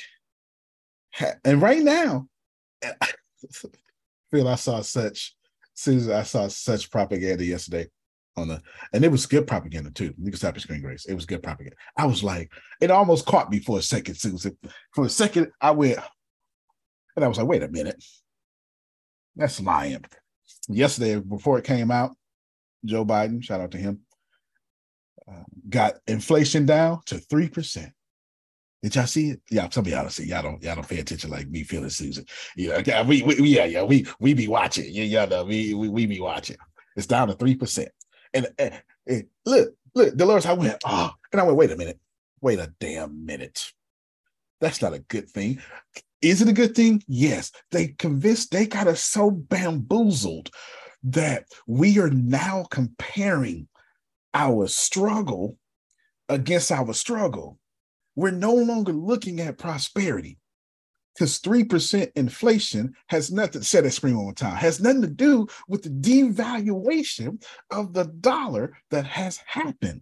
ha- and right now, I feel I saw such, Susan, I saw such propaganda yesterday on the, and it was good propaganda too. You can stop your screen, Grace. It was good propaganda. I was like, it almost caught me for a second, Susan. For a second, I went, and I was like, wait a minute that's lying. Yesterday, before it came out, Joe Biden, shout out to him, got inflation down to three percent. Did y'all see it? Yeah, some of y'all don't see. Y'all don't. Y'all don't pay attention like me, feeling Susan. Yeah, yeah, we, we, yeah, yeah, we, we be watching. Yeah, y'all know, we, we, we be watching. It's down to three percent. And, and, and, look, look, Dolores, I went, oh, and I went, wait a minute, wait a damn minute. That's not a good thing. Is it a good thing? Yes. They convinced, they got us so bamboozled that we are now comparing our struggle against our struggle. We're no longer looking at prosperity because 3% inflation has nothing, say that scream one more time, has nothing to do with the devaluation of the dollar that has happened.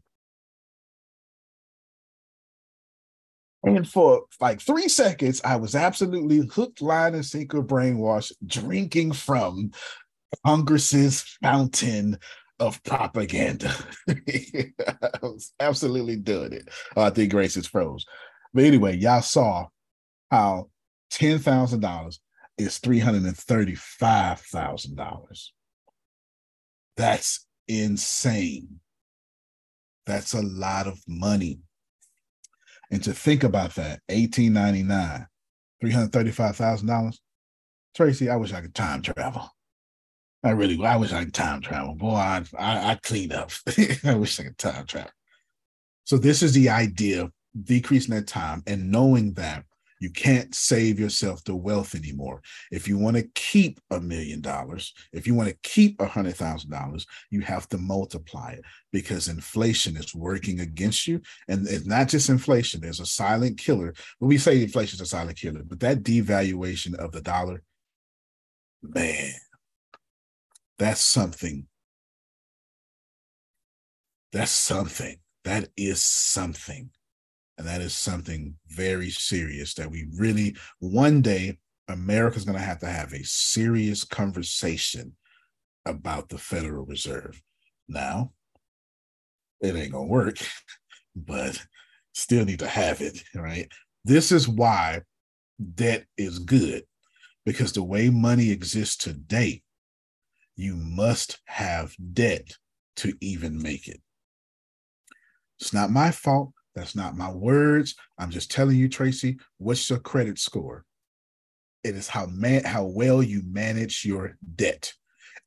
And for like three seconds, I was absolutely hooked, line, and sinker brainwashed, drinking from Congress's fountain of propaganda. I was absolutely doing it. Oh, I think Grace is froze. But anyway, y'all saw how $10,000 is $335,000. That's insane. That's a lot of money. And to think about that, 1899, $335,000. Tracy, I wish I could time travel. I really, I wish I could time travel. Boy, I, I, I up. I wish I could time travel. So this is the idea of decreasing that time and knowing that you can't save yourself the wealth anymore. If you want to keep a million dollars, if you want to keep a hundred thousand dollars, you have to multiply it because inflation is working against you. And it's not just inflation, there's a silent killer. When we say inflation is a silent killer, but that devaluation of the dollar, man, that's something. That's something. That is something. And that is something very serious that we really, one day, America's going to have to have a serious conversation about the Federal Reserve. Now, it ain't going to work, but still need to have it, right? This is why debt is good Because the way money exists today, you must have debt to even make it. It's not my fault. That's not my words. I'm just telling you, Tracy, what's your credit score? It is how man how well you manage your debt.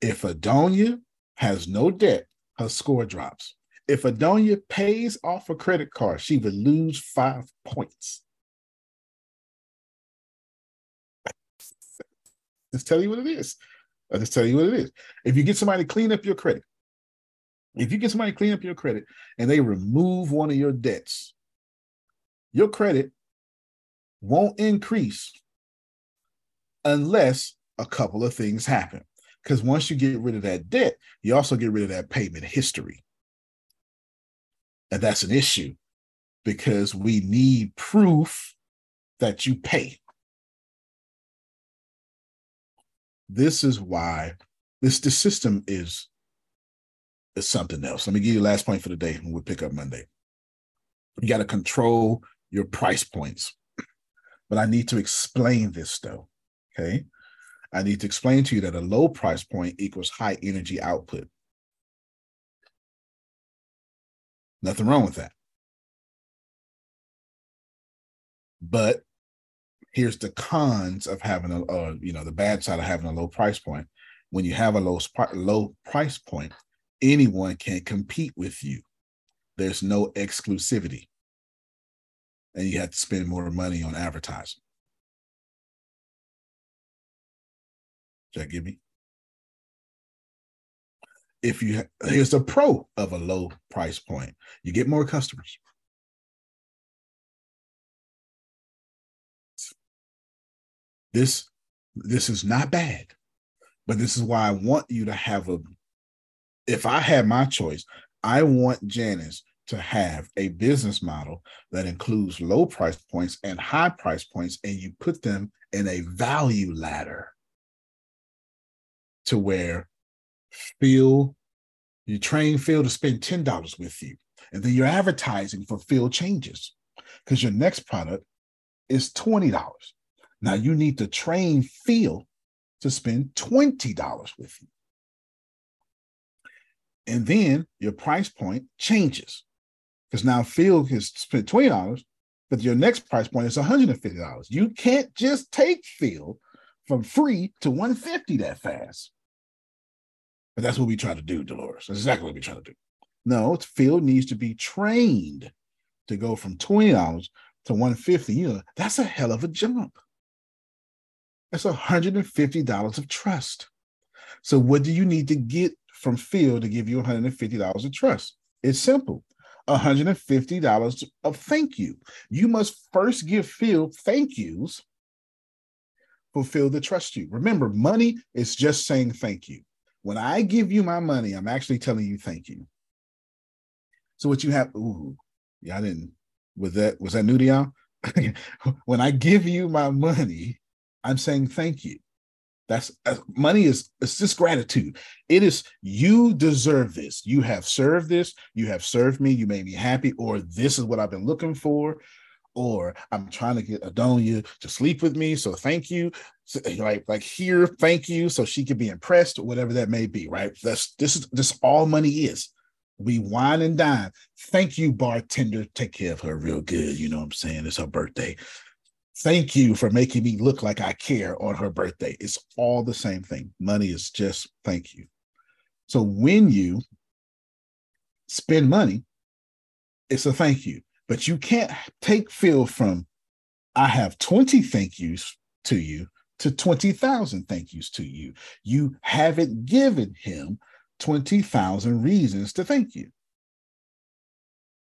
If Adonia has no debt, her score drops. If Adonia pays off a credit card, she would lose five points. Just tell you what it is. I'll just tell you what it is. If you get somebody to clean up your credit, if you get somebody to clean up your credit and they remove one of your debts, your credit won't increase unless a couple of things happen. Because once you get rid of that debt, you also get rid of that payment history. And that's an issue because we need proof that you pay. This is why this the system is is something else. Let me give you the last point for the day and we'll pick up Monday. You got to control your price points. But I need to explain this though. Okay. I need to explain to you that a low price point equals high energy output. Nothing wrong with that. But here's the cons of having a, uh, you know, the bad side of having a low price point. When you have a low low price point, anyone can compete with you. There's no exclusivity. And you have to spend more money on advertising. Does that give me? If you here's a pro of a low price point, you get more customers. This this is not bad, but this is why I want you to have a if I had my choice, I want Janice to have a business model that includes low price points and high price points, and you put them in a value ladder to where Phil, you train Phil to spend $10 with you. And then you're advertising for Phil changes because your next product is $20. Now you need to train Phil to spend $20 with you. And then your price point changes because now Phil has spent $20, but your next price point is $150. You can't just take Phil from free to 150 that fast. But that's what we try to do, Dolores. That's exactly what we try to do. No, Phil needs to be trained to go from $20 to 150. You know, that's a hell of a jump. That's $150 of trust. So what do you need to get from Phil to give you $150 of trust? It's simple. $150 of thank you. You must first give Phil thank yous for Phil to trust you. Remember, money is just saying thank you. When I give you my money, I'm actually telling you thank you. So what you have, ooh, yeah, I didn't. Was that was that new to y'all? when I give you my money, I'm saying thank you. That's uh, money is it's just gratitude. It is you deserve this. You have served this. You have served me. You made me happy. Or this is what I've been looking for. Or I'm trying to get Adonia to sleep with me. So thank you like like here thank you so she could be impressed whatever that may be right that's this is this all money is we wine and dine thank you bartender take care of her real good you know what i'm saying it's her birthday thank you for making me look like i care on her birthday it's all the same thing money is just thank you so when you spend money it's a thank you but you can't take Phil from i have 20 thank yous to you to 20,000 thank yous to you. You haven't given him 20,000 reasons to thank you.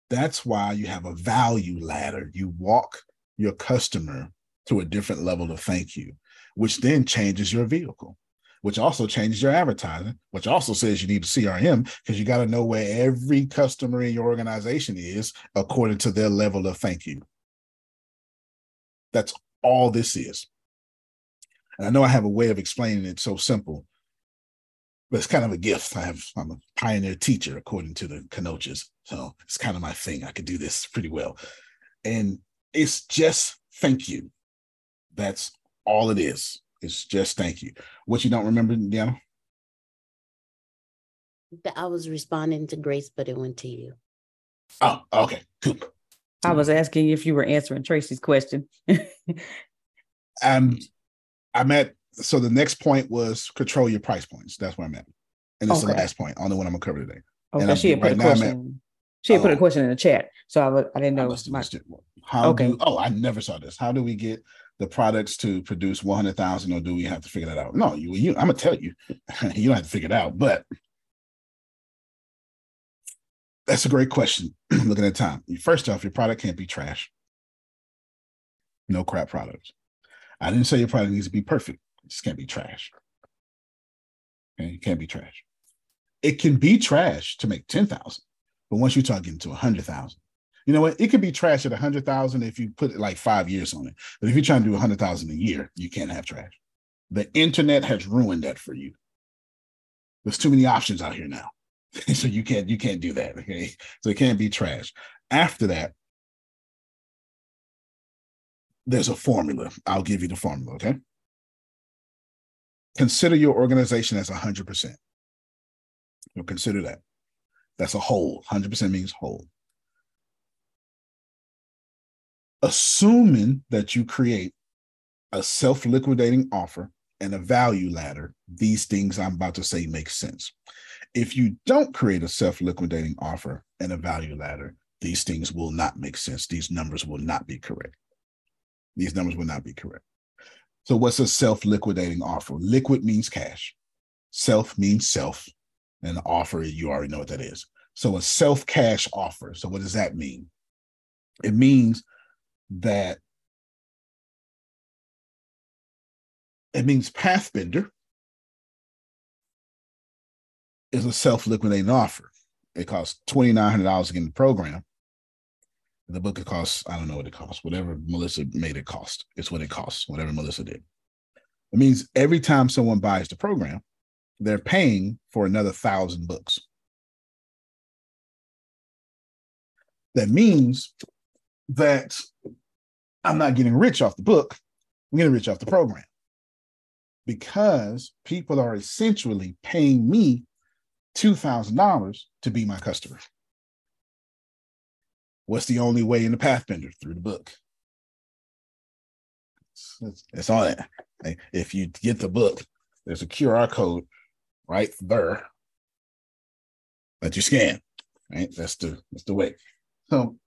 That's why you have a value ladder. You walk your customer to a different level of thank you, which then changes your vehicle, which also changes your advertising, which also says you need a CRM because you got to know where every customer in your organization is according to their level of thank you. That's all this is. And I know I have a way of explaining it so simple, but it's kind of a gift. I have I'm a pioneer teacher according to the Kenochas, so it's kind of my thing. I could do this pretty well, and it's just thank you. That's all it is. It's just thank you. What you don't remember, Deanna? I was responding to Grace, but it went to you. Oh, okay, cool. I was asking if you were answering Tracy's question. um, I'm at so the next point was control your price points. That's where I'm at, and it's okay. the last point. Only one I'm gonna cover today. Okay, she had put right a question. She had put a oh. question in the chat, so I, I didn't know. I my, how okay. do? Oh, I never saw this. How do we get the products to produce 100,000 or do we have to figure that out? No, you, you I'm gonna tell you, you don't have to figure it out, but that's a great question. Looking at time. First off, your product can't be trash. No crap products. I didn't say your product needs to be perfect. It just can't be trash. Okay, it can't be trash. It can be trash to make 10,000, but once you start getting to a 100,000, you know what? It could be trash at a 100,000 if you put like five years on it. But if you're trying to do a 100,000 a year, you can't have trash. The internet has ruined that for you. There's too many options out here now. so you can't you can't do that. Okay. So it can't be trash. After that, there's a formula. I'll give you the formula, okay? Consider your organization as 100%. You'll consider that. That's a whole. 100% means whole. Assuming that you create a self liquidating offer and a value ladder, these things I'm about to say make sense. If you don't create a self liquidating offer and a value ladder, these things will not make sense. These numbers will not be correct. These numbers will not be correct. So, what's a self liquidating offer? Liquid means cash, self means self, and the offer, you already know what that is. So, a self cash offer. So, what does that mean? It means that it means Pathbender is a self-liquidating offer. It costs twenty nine hundred dollars to get in the program. The book it costs, I don't know what it costs, whatever Melissa made it cost. It's what it costs, whatever Melissa did. It means every time someone buys the program, they're paying for another thousand books. That means that I'm not getting rich off the book, I'm getting rich off the program because people are essentially paying me $2,000 to be my customer. What's the only way in the Pathbender? Through the book. It's, all that. If you get the book, there's a QR code right there that you scan. Right? That's the that's the way. So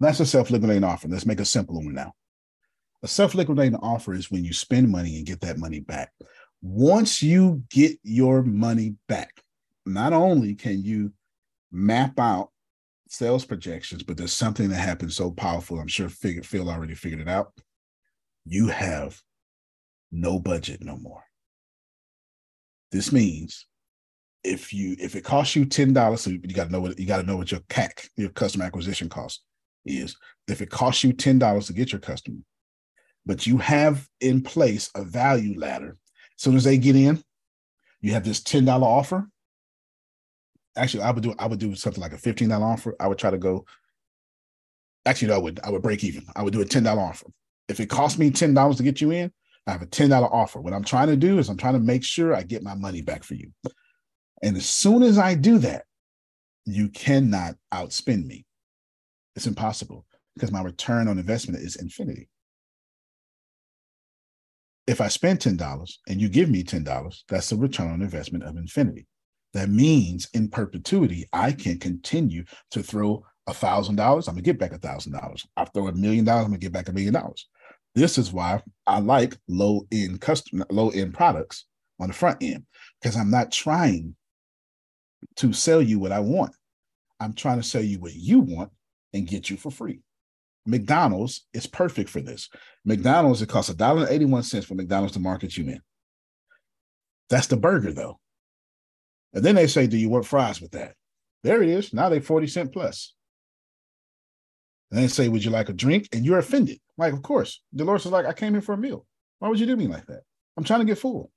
that's a self-liquidating offer. Let's make a simple one now. A self-liquidating offer is when you spend money and get that money back. Once you get your money back, not only can you map out sales projections, but there's something that happens so powerful. I'm sure Phil already figured it out. You have no budget no more. This means if you if it costs you ten dollars, so you got to know what you got to know what your CAC, your customer acquisition cost is. If it costs you ten dollars to get your customer, but you have in place a value ladder, as soon as they get in, you have this ten dollar offer actually I would do I would do something like a fifteen dollar offer. I would try to go. Actually, no, I would I would break even. I would do a ten dollar offer. If it costs me ten dollars to get you in, I have a ten dollar offer. What I'm trying to do is I'm trying to make sure I get my money back for you. And as soon as I do that, you cannot outspend me. It's impossible because my return on investment is infinity. If I spend $10 and you give me $10, that's a return on investment of infinity. That means in perpetuity, I can continue to throw a thousand dollars. I'm gonna get back a thousand dollars. I throw a million dollars. I'm gonna get back a million dollars. This is why I like low end custom, low end products on the front end because I'm not trying to sell you what I want. I'm trying to sell you what you want and get you for free. McDonald's is perfect for this. McDonald's, it costs a dollar and 81 cents for McDonald's to market you in. That's the burger, though. And then they say, Do you want fries with that? There it is. Now they 40 cent plus. And they say, Would you like a drink? And you're offended. Like, of course. Dolores is like, I came here for a meal. Why would you do me like that? I'm trying to get full.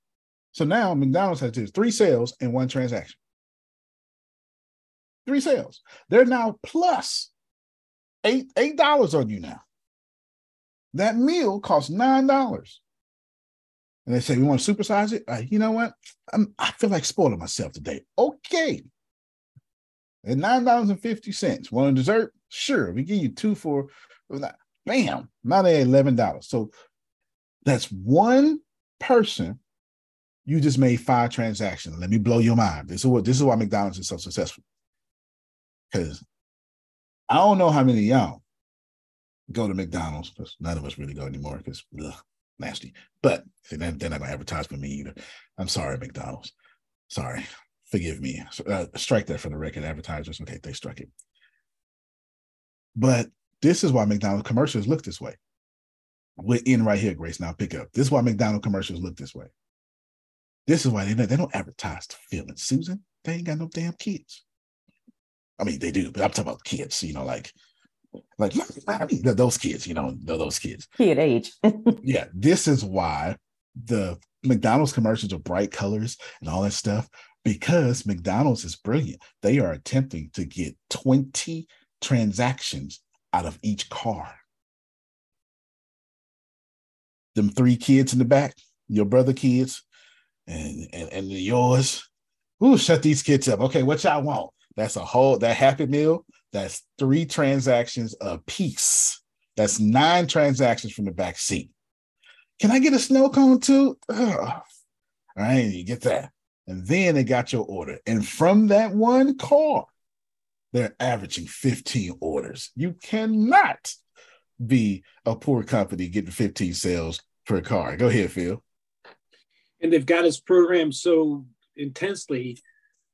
So now McDonald's has three sales in one transaction. Three sales. They're now plus eight eight dollars on you now. That meal costs nine dollars. and they say we want to supersize it. Uh, you know what? I'm, I feel like spoiling myself today. Okay. At nine dollars and fifty cents. Want a dessert? Sure, we give you two for. Bam! Now they eleven dollars. So that's one person. You just made five transactions. Let me blow your mind. This is what this is why McDonald's is so successful. Because I don't know how many y'all go to McDonald's because none of us really go anymore because nasty. But they're not going to advertise for me either. I'm sorry, McDonald's. Sorry. Forgive me. Uh, strike that for the record, advertisers. Okay, they struck it. But this is why McDonald's commercials look this way. We're in right here, Grace. Now pick up. This is why McDonald's commercials look this way. This is why they don't, they don't advertise to Phil and Susan. They ain't got no damn kids. I mean, they do, but I'm talking about kids, you know, like like I mean, those kids, you know, those kids. Kid age. yeah, this is why the McDonald's commercials are bright colors and all that stuff because McDonald's is brilliant. They are attempting to get 20 transactions out of each car. Them three kids in the back, your brother kids, and and, and yours. Ooh, shut these kids up. Okay, what y'all want? That's a whole that happy meal. That's three transactions a piece. That's nine transactions from the back seat. Can I get a snow cone too? Ugh. All right, you get that. And then they got your order. And from that one car, they're averaging 15 orders. You cannot be a poor company getting 15 sales per car. Go ahead, Phil. And they've got us programmed so intensely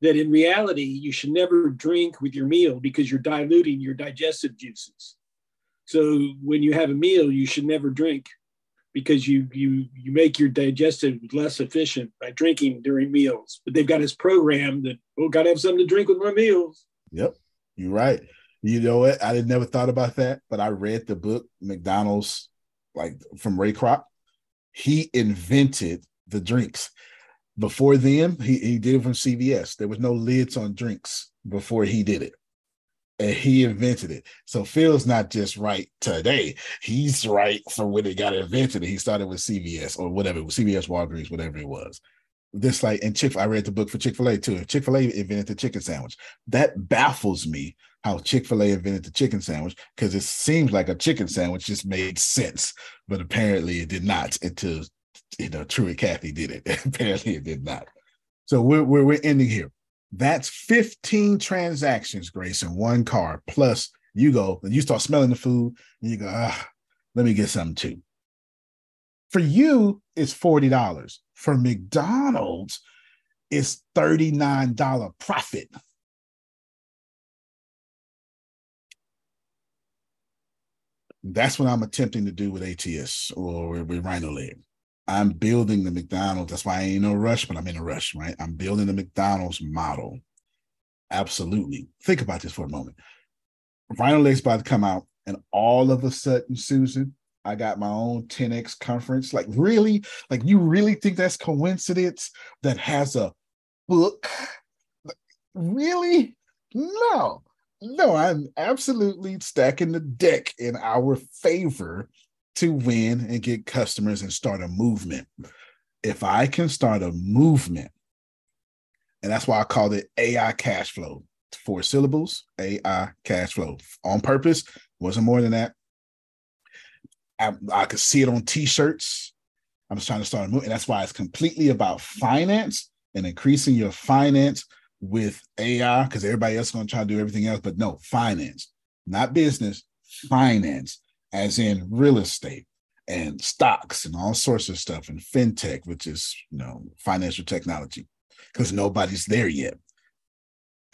that in reality, you should never drink with your meal because you're diluting your digestive juices. So when you have a meal, you should never drink because you you you make your digestive less efficient by drinking during meals. But they've got this program that oh, got to have something to drink with my meals. Yep, you're right. You know what? I had never thought about that, but I read the book McDonald's, like from Ray Kroc. He invented the drinks. Before then, he, he did it from CVS. There was no lids on drinks before he did it. And he invented it. So Phil's not just right today. He's right from when it got invented. He started with CVS or whatever, CVS, Walgreens, whatever it was. This like and Chick. I read the book for Chick Fil A too. Chick Fil A invented the chicken sandwich. That baffles me how Chick Fil A invented the chicken sandwich because it seems like a chicken sandwich just made sense, but apparently it did not until you know, Truett Cathy did it. Apparently, it did not. So we're, we're we're ending here. That's 15 transactions, Grace, in one car. Plus, you go and you start smelling the food, and you go, ah, let me get something too. For you, it's $40. For McDonald's, it's $39 profit. That's what I'm attempting to do with ATS or with Rhino Leg. I'm building the McDonald's. That's why I ain't no rush, but I'm in a rush, right? I'm building the McDonald's model. Absolutely. Think about this for a moment. Rhino Leg's about to come out, and all of a sudden, Susan, I got my own 10x conference. Like, really? Like, you really think that's coincidence that has a book? Really? No, no, I'm absolutely stacking the deck in our favor to win and get customers and start a movement. If I can start a movement, and that's why I called it AI cash flow. Four syllables, AI cash flow. On purpose, wasn't more than that. I, I could see it on t-shirts. I'm just trying to start a. And that's why it's completely about finance and increasing your finance with AI, because everybody else is going to try to do everything else. But no, finance, not business, finance as in real estate and stocks and all sorts of stuff and fintech, which is you know financial technology, because nobody's there yet.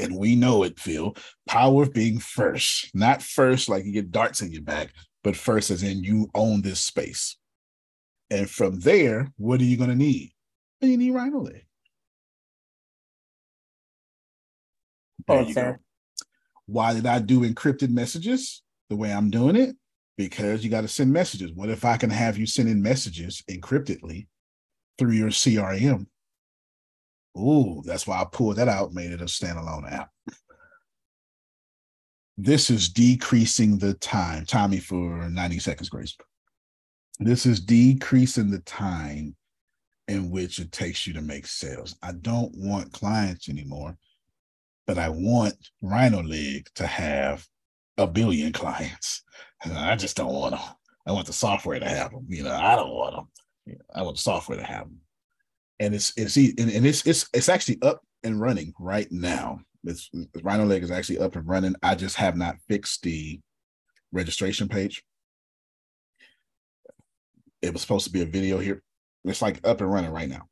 And we know it, Phil. Power of being first, not first like you get darts in your back, but first as in you own this space. And from there, what are you going to need? You need Rhino Leg. There you go. Why did I do encrypted messages the way I'm doing it? because you got to send messages. What if I can have you sending messages encryptedly through your CRM? Ooh, that's why I pulled that out, made it a standalone app. This is decreasing the time. Tommy for 90 seconds, Grace. This is decreasing the time in which it takes you to make sales. I don't want clients anymore, but I want Rhino Leg to have a billion clients. I just don't want them. I want the software to have them. You know, I don't want them. I want the software to have them. And it's it's and it's it's it's actually up and running right now. It's Rhino Leg is actually up and running. I just have not fixed the registration page. It was supposed to be a video here. It's like up and running right now.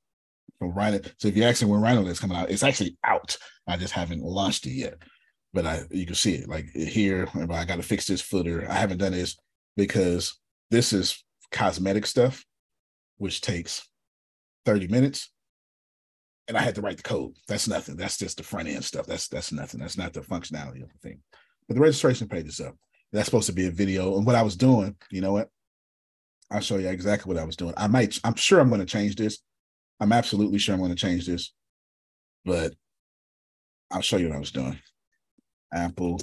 So Rhino. So if you're asking when Rhino Leg is coming out, it's actually out. I just haven't launched it yet. But I you can see it like here. I got to fix this footer. I haven't done this because this is cosmetic stuff, which takes 30 minutes. And I had to write the code. That's nothing. That's just the front end stuff. That's that's nothing. That's not the functionality of the thing. But the registration page is up. That's supposed to be a video. And what I was doing, you know what? I'll show you exactly what I was doing. I might, I'm sure I'm going to change this. I'm absolutely sure I'm going to change this, but I'll show you what I was doing. Apple.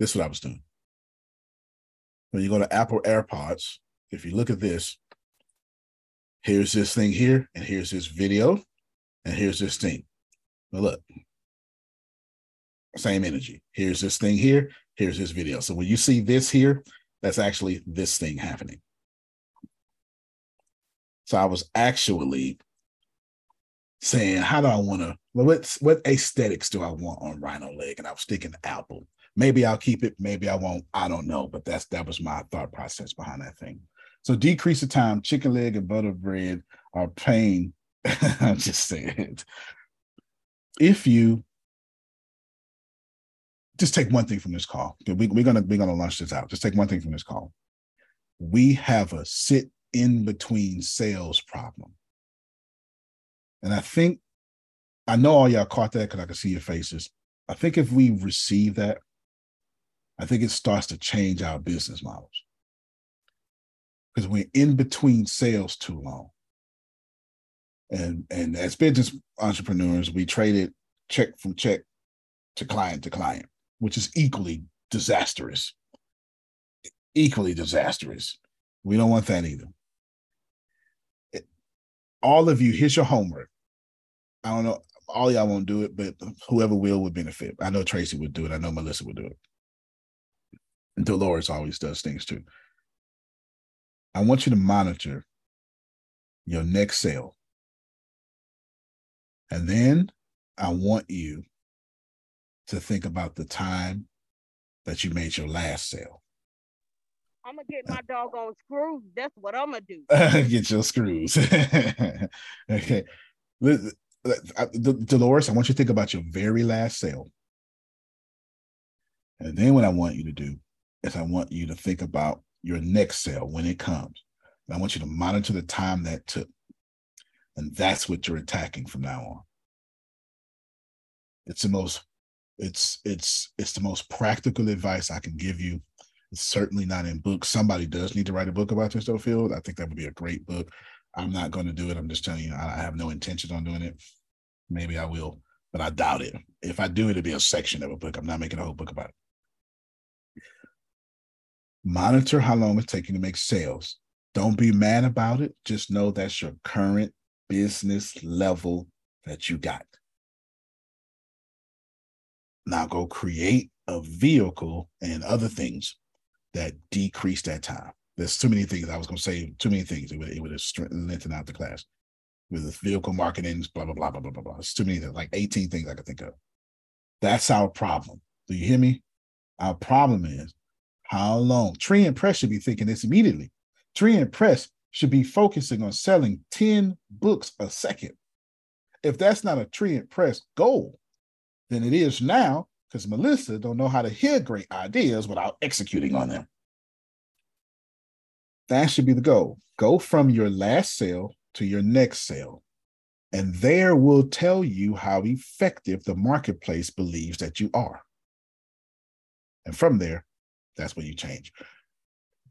This is what I was doing. When you go to Apple AirPods, if you look at this, here's this thing here, and here's this video, and here's this thing. Now look, same energy. Here's this thing here. Here's this video. So when you see this here, that's actually this thing happening. So I was actually saying, how do I want to, what, what aesthetics do I want on Rhino Leg? And I was thinking Apple. Maybe I'll keep it, maybe I won't. I don't know. But that's that was my thought process behind that thing. So decrease the time. Chicken leg and butter bread are pain. I'm just saying. If you just take one thing from this call. We, we're gonna we're gonna launch this out. Just take one thing from this call. We have a sit in between sales problem, and I think I know all y'all caught that because I can see your faces. I think if we receive that, I think it starts to change our business models because we're in between sales too long. And and as business entrepreneurs, we traded check from check to client to client which is equally disastrous. Equally disastrous. We don't want that either. It, all of you, here's your homework. I don't know, all y'all won't do it, but whoever will would benefit. I know Tracy would do it. I know Melissa would do it. And Dolores always does things too. I want you to monitor your next sale. And then I want you to think about the time that you made your last sale. I'm gonna get my doggone screws. That's what I'm gonna do. get your screws. okay. Dolores, I want you to think about your very last sale. And then what I want you to do is I want you to think about your next sale when it comes. And I want you to monitor the time that took. And that's what you're attacking from now on. It's the most it's it's it's the most practical advice I can give you. It's certainly not in books. Somebody does need to write a book about this though, field. I think that would be a great book. I'm not going to do it. I'm just telling you, I have no intention on doing it. Maybe I will, but I doubt it. If I do, it'll be a section of a book. I'm not making a whole book about it. Monitor how long it's taking to make sales. Don't be mad about it. Just know that's your current business level that you got. Now go create a vehicle and other things that decrease that time. There's too many things. I was going to say too many things. It would, it would have lengthened out the class with vehicle marketing, blah, blah, blah, blah, blah, blah, blah. It's too many things, like 18 things I could think of. That's our problem. Do you hear me? Our problem is how long? Tree and Press should be thinking this immediately. Tree and Press should be focusing on selling 10 books a second. If that's not a Tree and Press goal, then it is now because Melissa don't know how to hear great ideas without executing on them. That should be the goal. Go from your last sale to your next sale. And there will tell you how effective the marketplace believes that you are. And from there, that's when you change.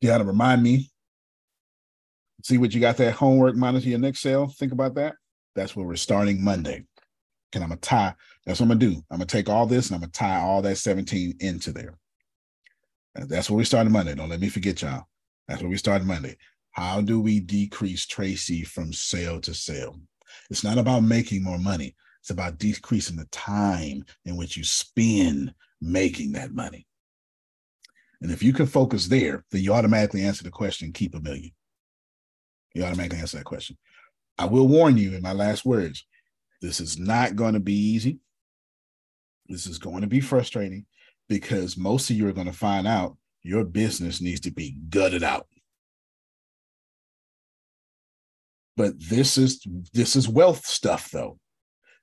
Deanna, remind me. See what you got that homework monitor your next sale. Think about that. That's where we're starting Monday. And I'm gonna tie. That's what I'm gonna do. I'm gonna take all this and I'm gonna tie all that 17 into there. And that's where we started Monday. Don't let me forget y'all. That's where we started Monday. How do we decrease Tracy from sale to sale? It's not about making more money. It's about decreasing the time in which you spend making that money. And if you can focus there, then you automatically answer the question, keep a million. You automatically answer that question. I will warn you in my last words this is not going to be easy. This is going to be frustrating because most of you are going to find out your business needs to be gutted out. But this is this is wealth stuff though.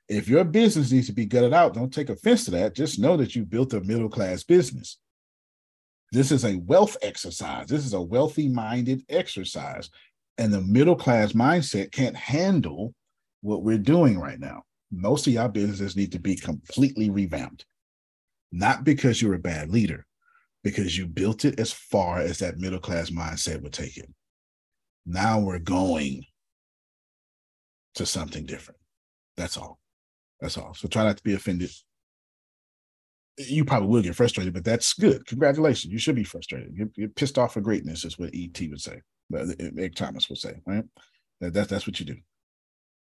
If your business needs to be gutted out, don't take offense to that. Just know that you built a middle class business. This is a wealth exercise. This is a wealthy minded exercise. And the middle class mindset can't handle what we're doing right now. Most of y'all businesses need to be completely revamped. Not because you're a bad leader, because you built it as far as that middle class mindset would take it. Now we're going to something different. That's all. That's all. So try not to be offended. You probably will get frustrated, but that's good. Congratulations. You should be frustrated. You're, you're pissed off for greatness, is what ET would say. Uh, Eric uh, Thomas would say, right? That, that, that's what you do.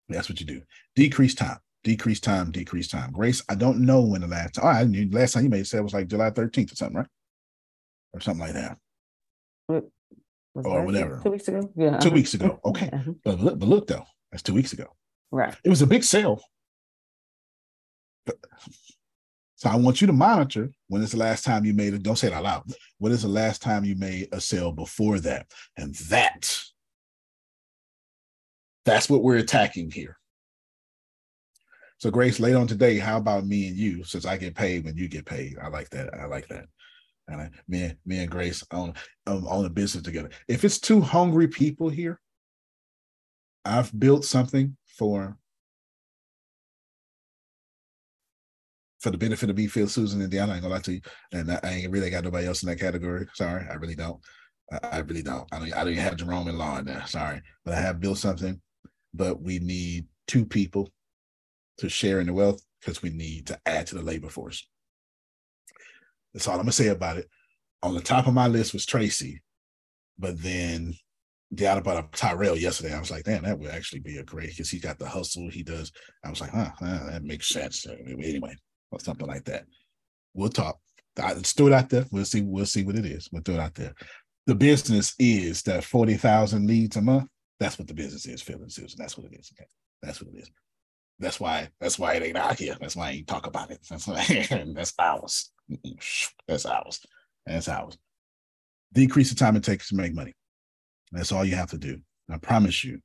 That's what you do. Decrease time, decrease time, decrease time. Grace, I don't know when the last time. Oh, I knew last time you made it said was like July 13th or something, right? Or something like that. What, or whatever. Two weeks ago? Yeah. Uh-huh. Two weeks ago. Okay. Uh-huh. but, look, but look, though, that's two weeks ago. Right. It was a big sale. But, so I want you to monitor when is the last time you made it. Don't say it out loud. When is the last time you made a sale before that? And that that's what we're attacking here. So, Grace, later on today, how about me and you? Since I get paid when you get paid, I like that. I like that. And I, me, and, me and Grace own um, own a business together. If it's two hungry people here, I've built something for for the benefit of me, Phil, Susan, and Deanna. I ain't gonna lie to you, and I, I ain't really got nobody else in that category. Sorry, I really don't. I, I really don't. I don't. I don't even have Jerome and Law in there. Sorry, but I have built something but we need two people to share in the wealth because we need to add to the labor force. That's all I'm gonna say about it. On the top of my list was Tracy, but then the brought up Tyrell yesterday. I was like, damn, that would actually be a great because he got the hustle he does. I was like, huh, huh that makes sense. Anyway, or something like that. We'll talk. Let's throw it out there. We'll see. We'll see what it is. We'll throw it out there. The business is that forty thousand leads a month. That's what the business is, Phil and Susan. That's what it is. Okay. That's what it is. That's why. That's why it ain't out here. That's why I ain't talk about it. That's why, that's ours. That's ours. That's ours. Decrease the time it takes to make money. That's all you have to do. I promise you,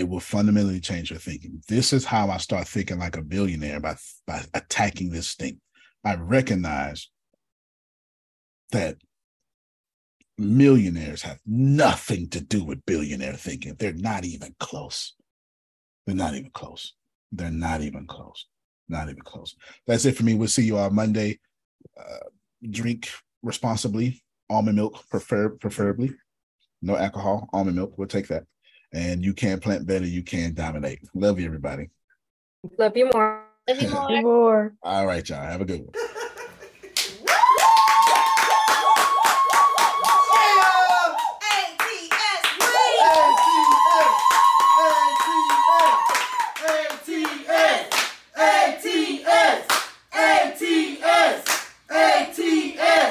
it will fundamentally change your thinking. This is how I start thinking like a billionaire by by attacking this thing. I recognize that millionaires have nothing to do with billionaire thinking. They're not even close. They're not even close. They're not even close. Not even close. That's it for me. We'll see you on Monday. Uh, drink responsibly. Almond milk, prefer preferably. No alcohol. Almond milk. We'll take that. And you can plant better, you can dominate. Love you, everybody. Love you more. Love you more. All right, y'all. Have a good one. ATS! ATS! ATS!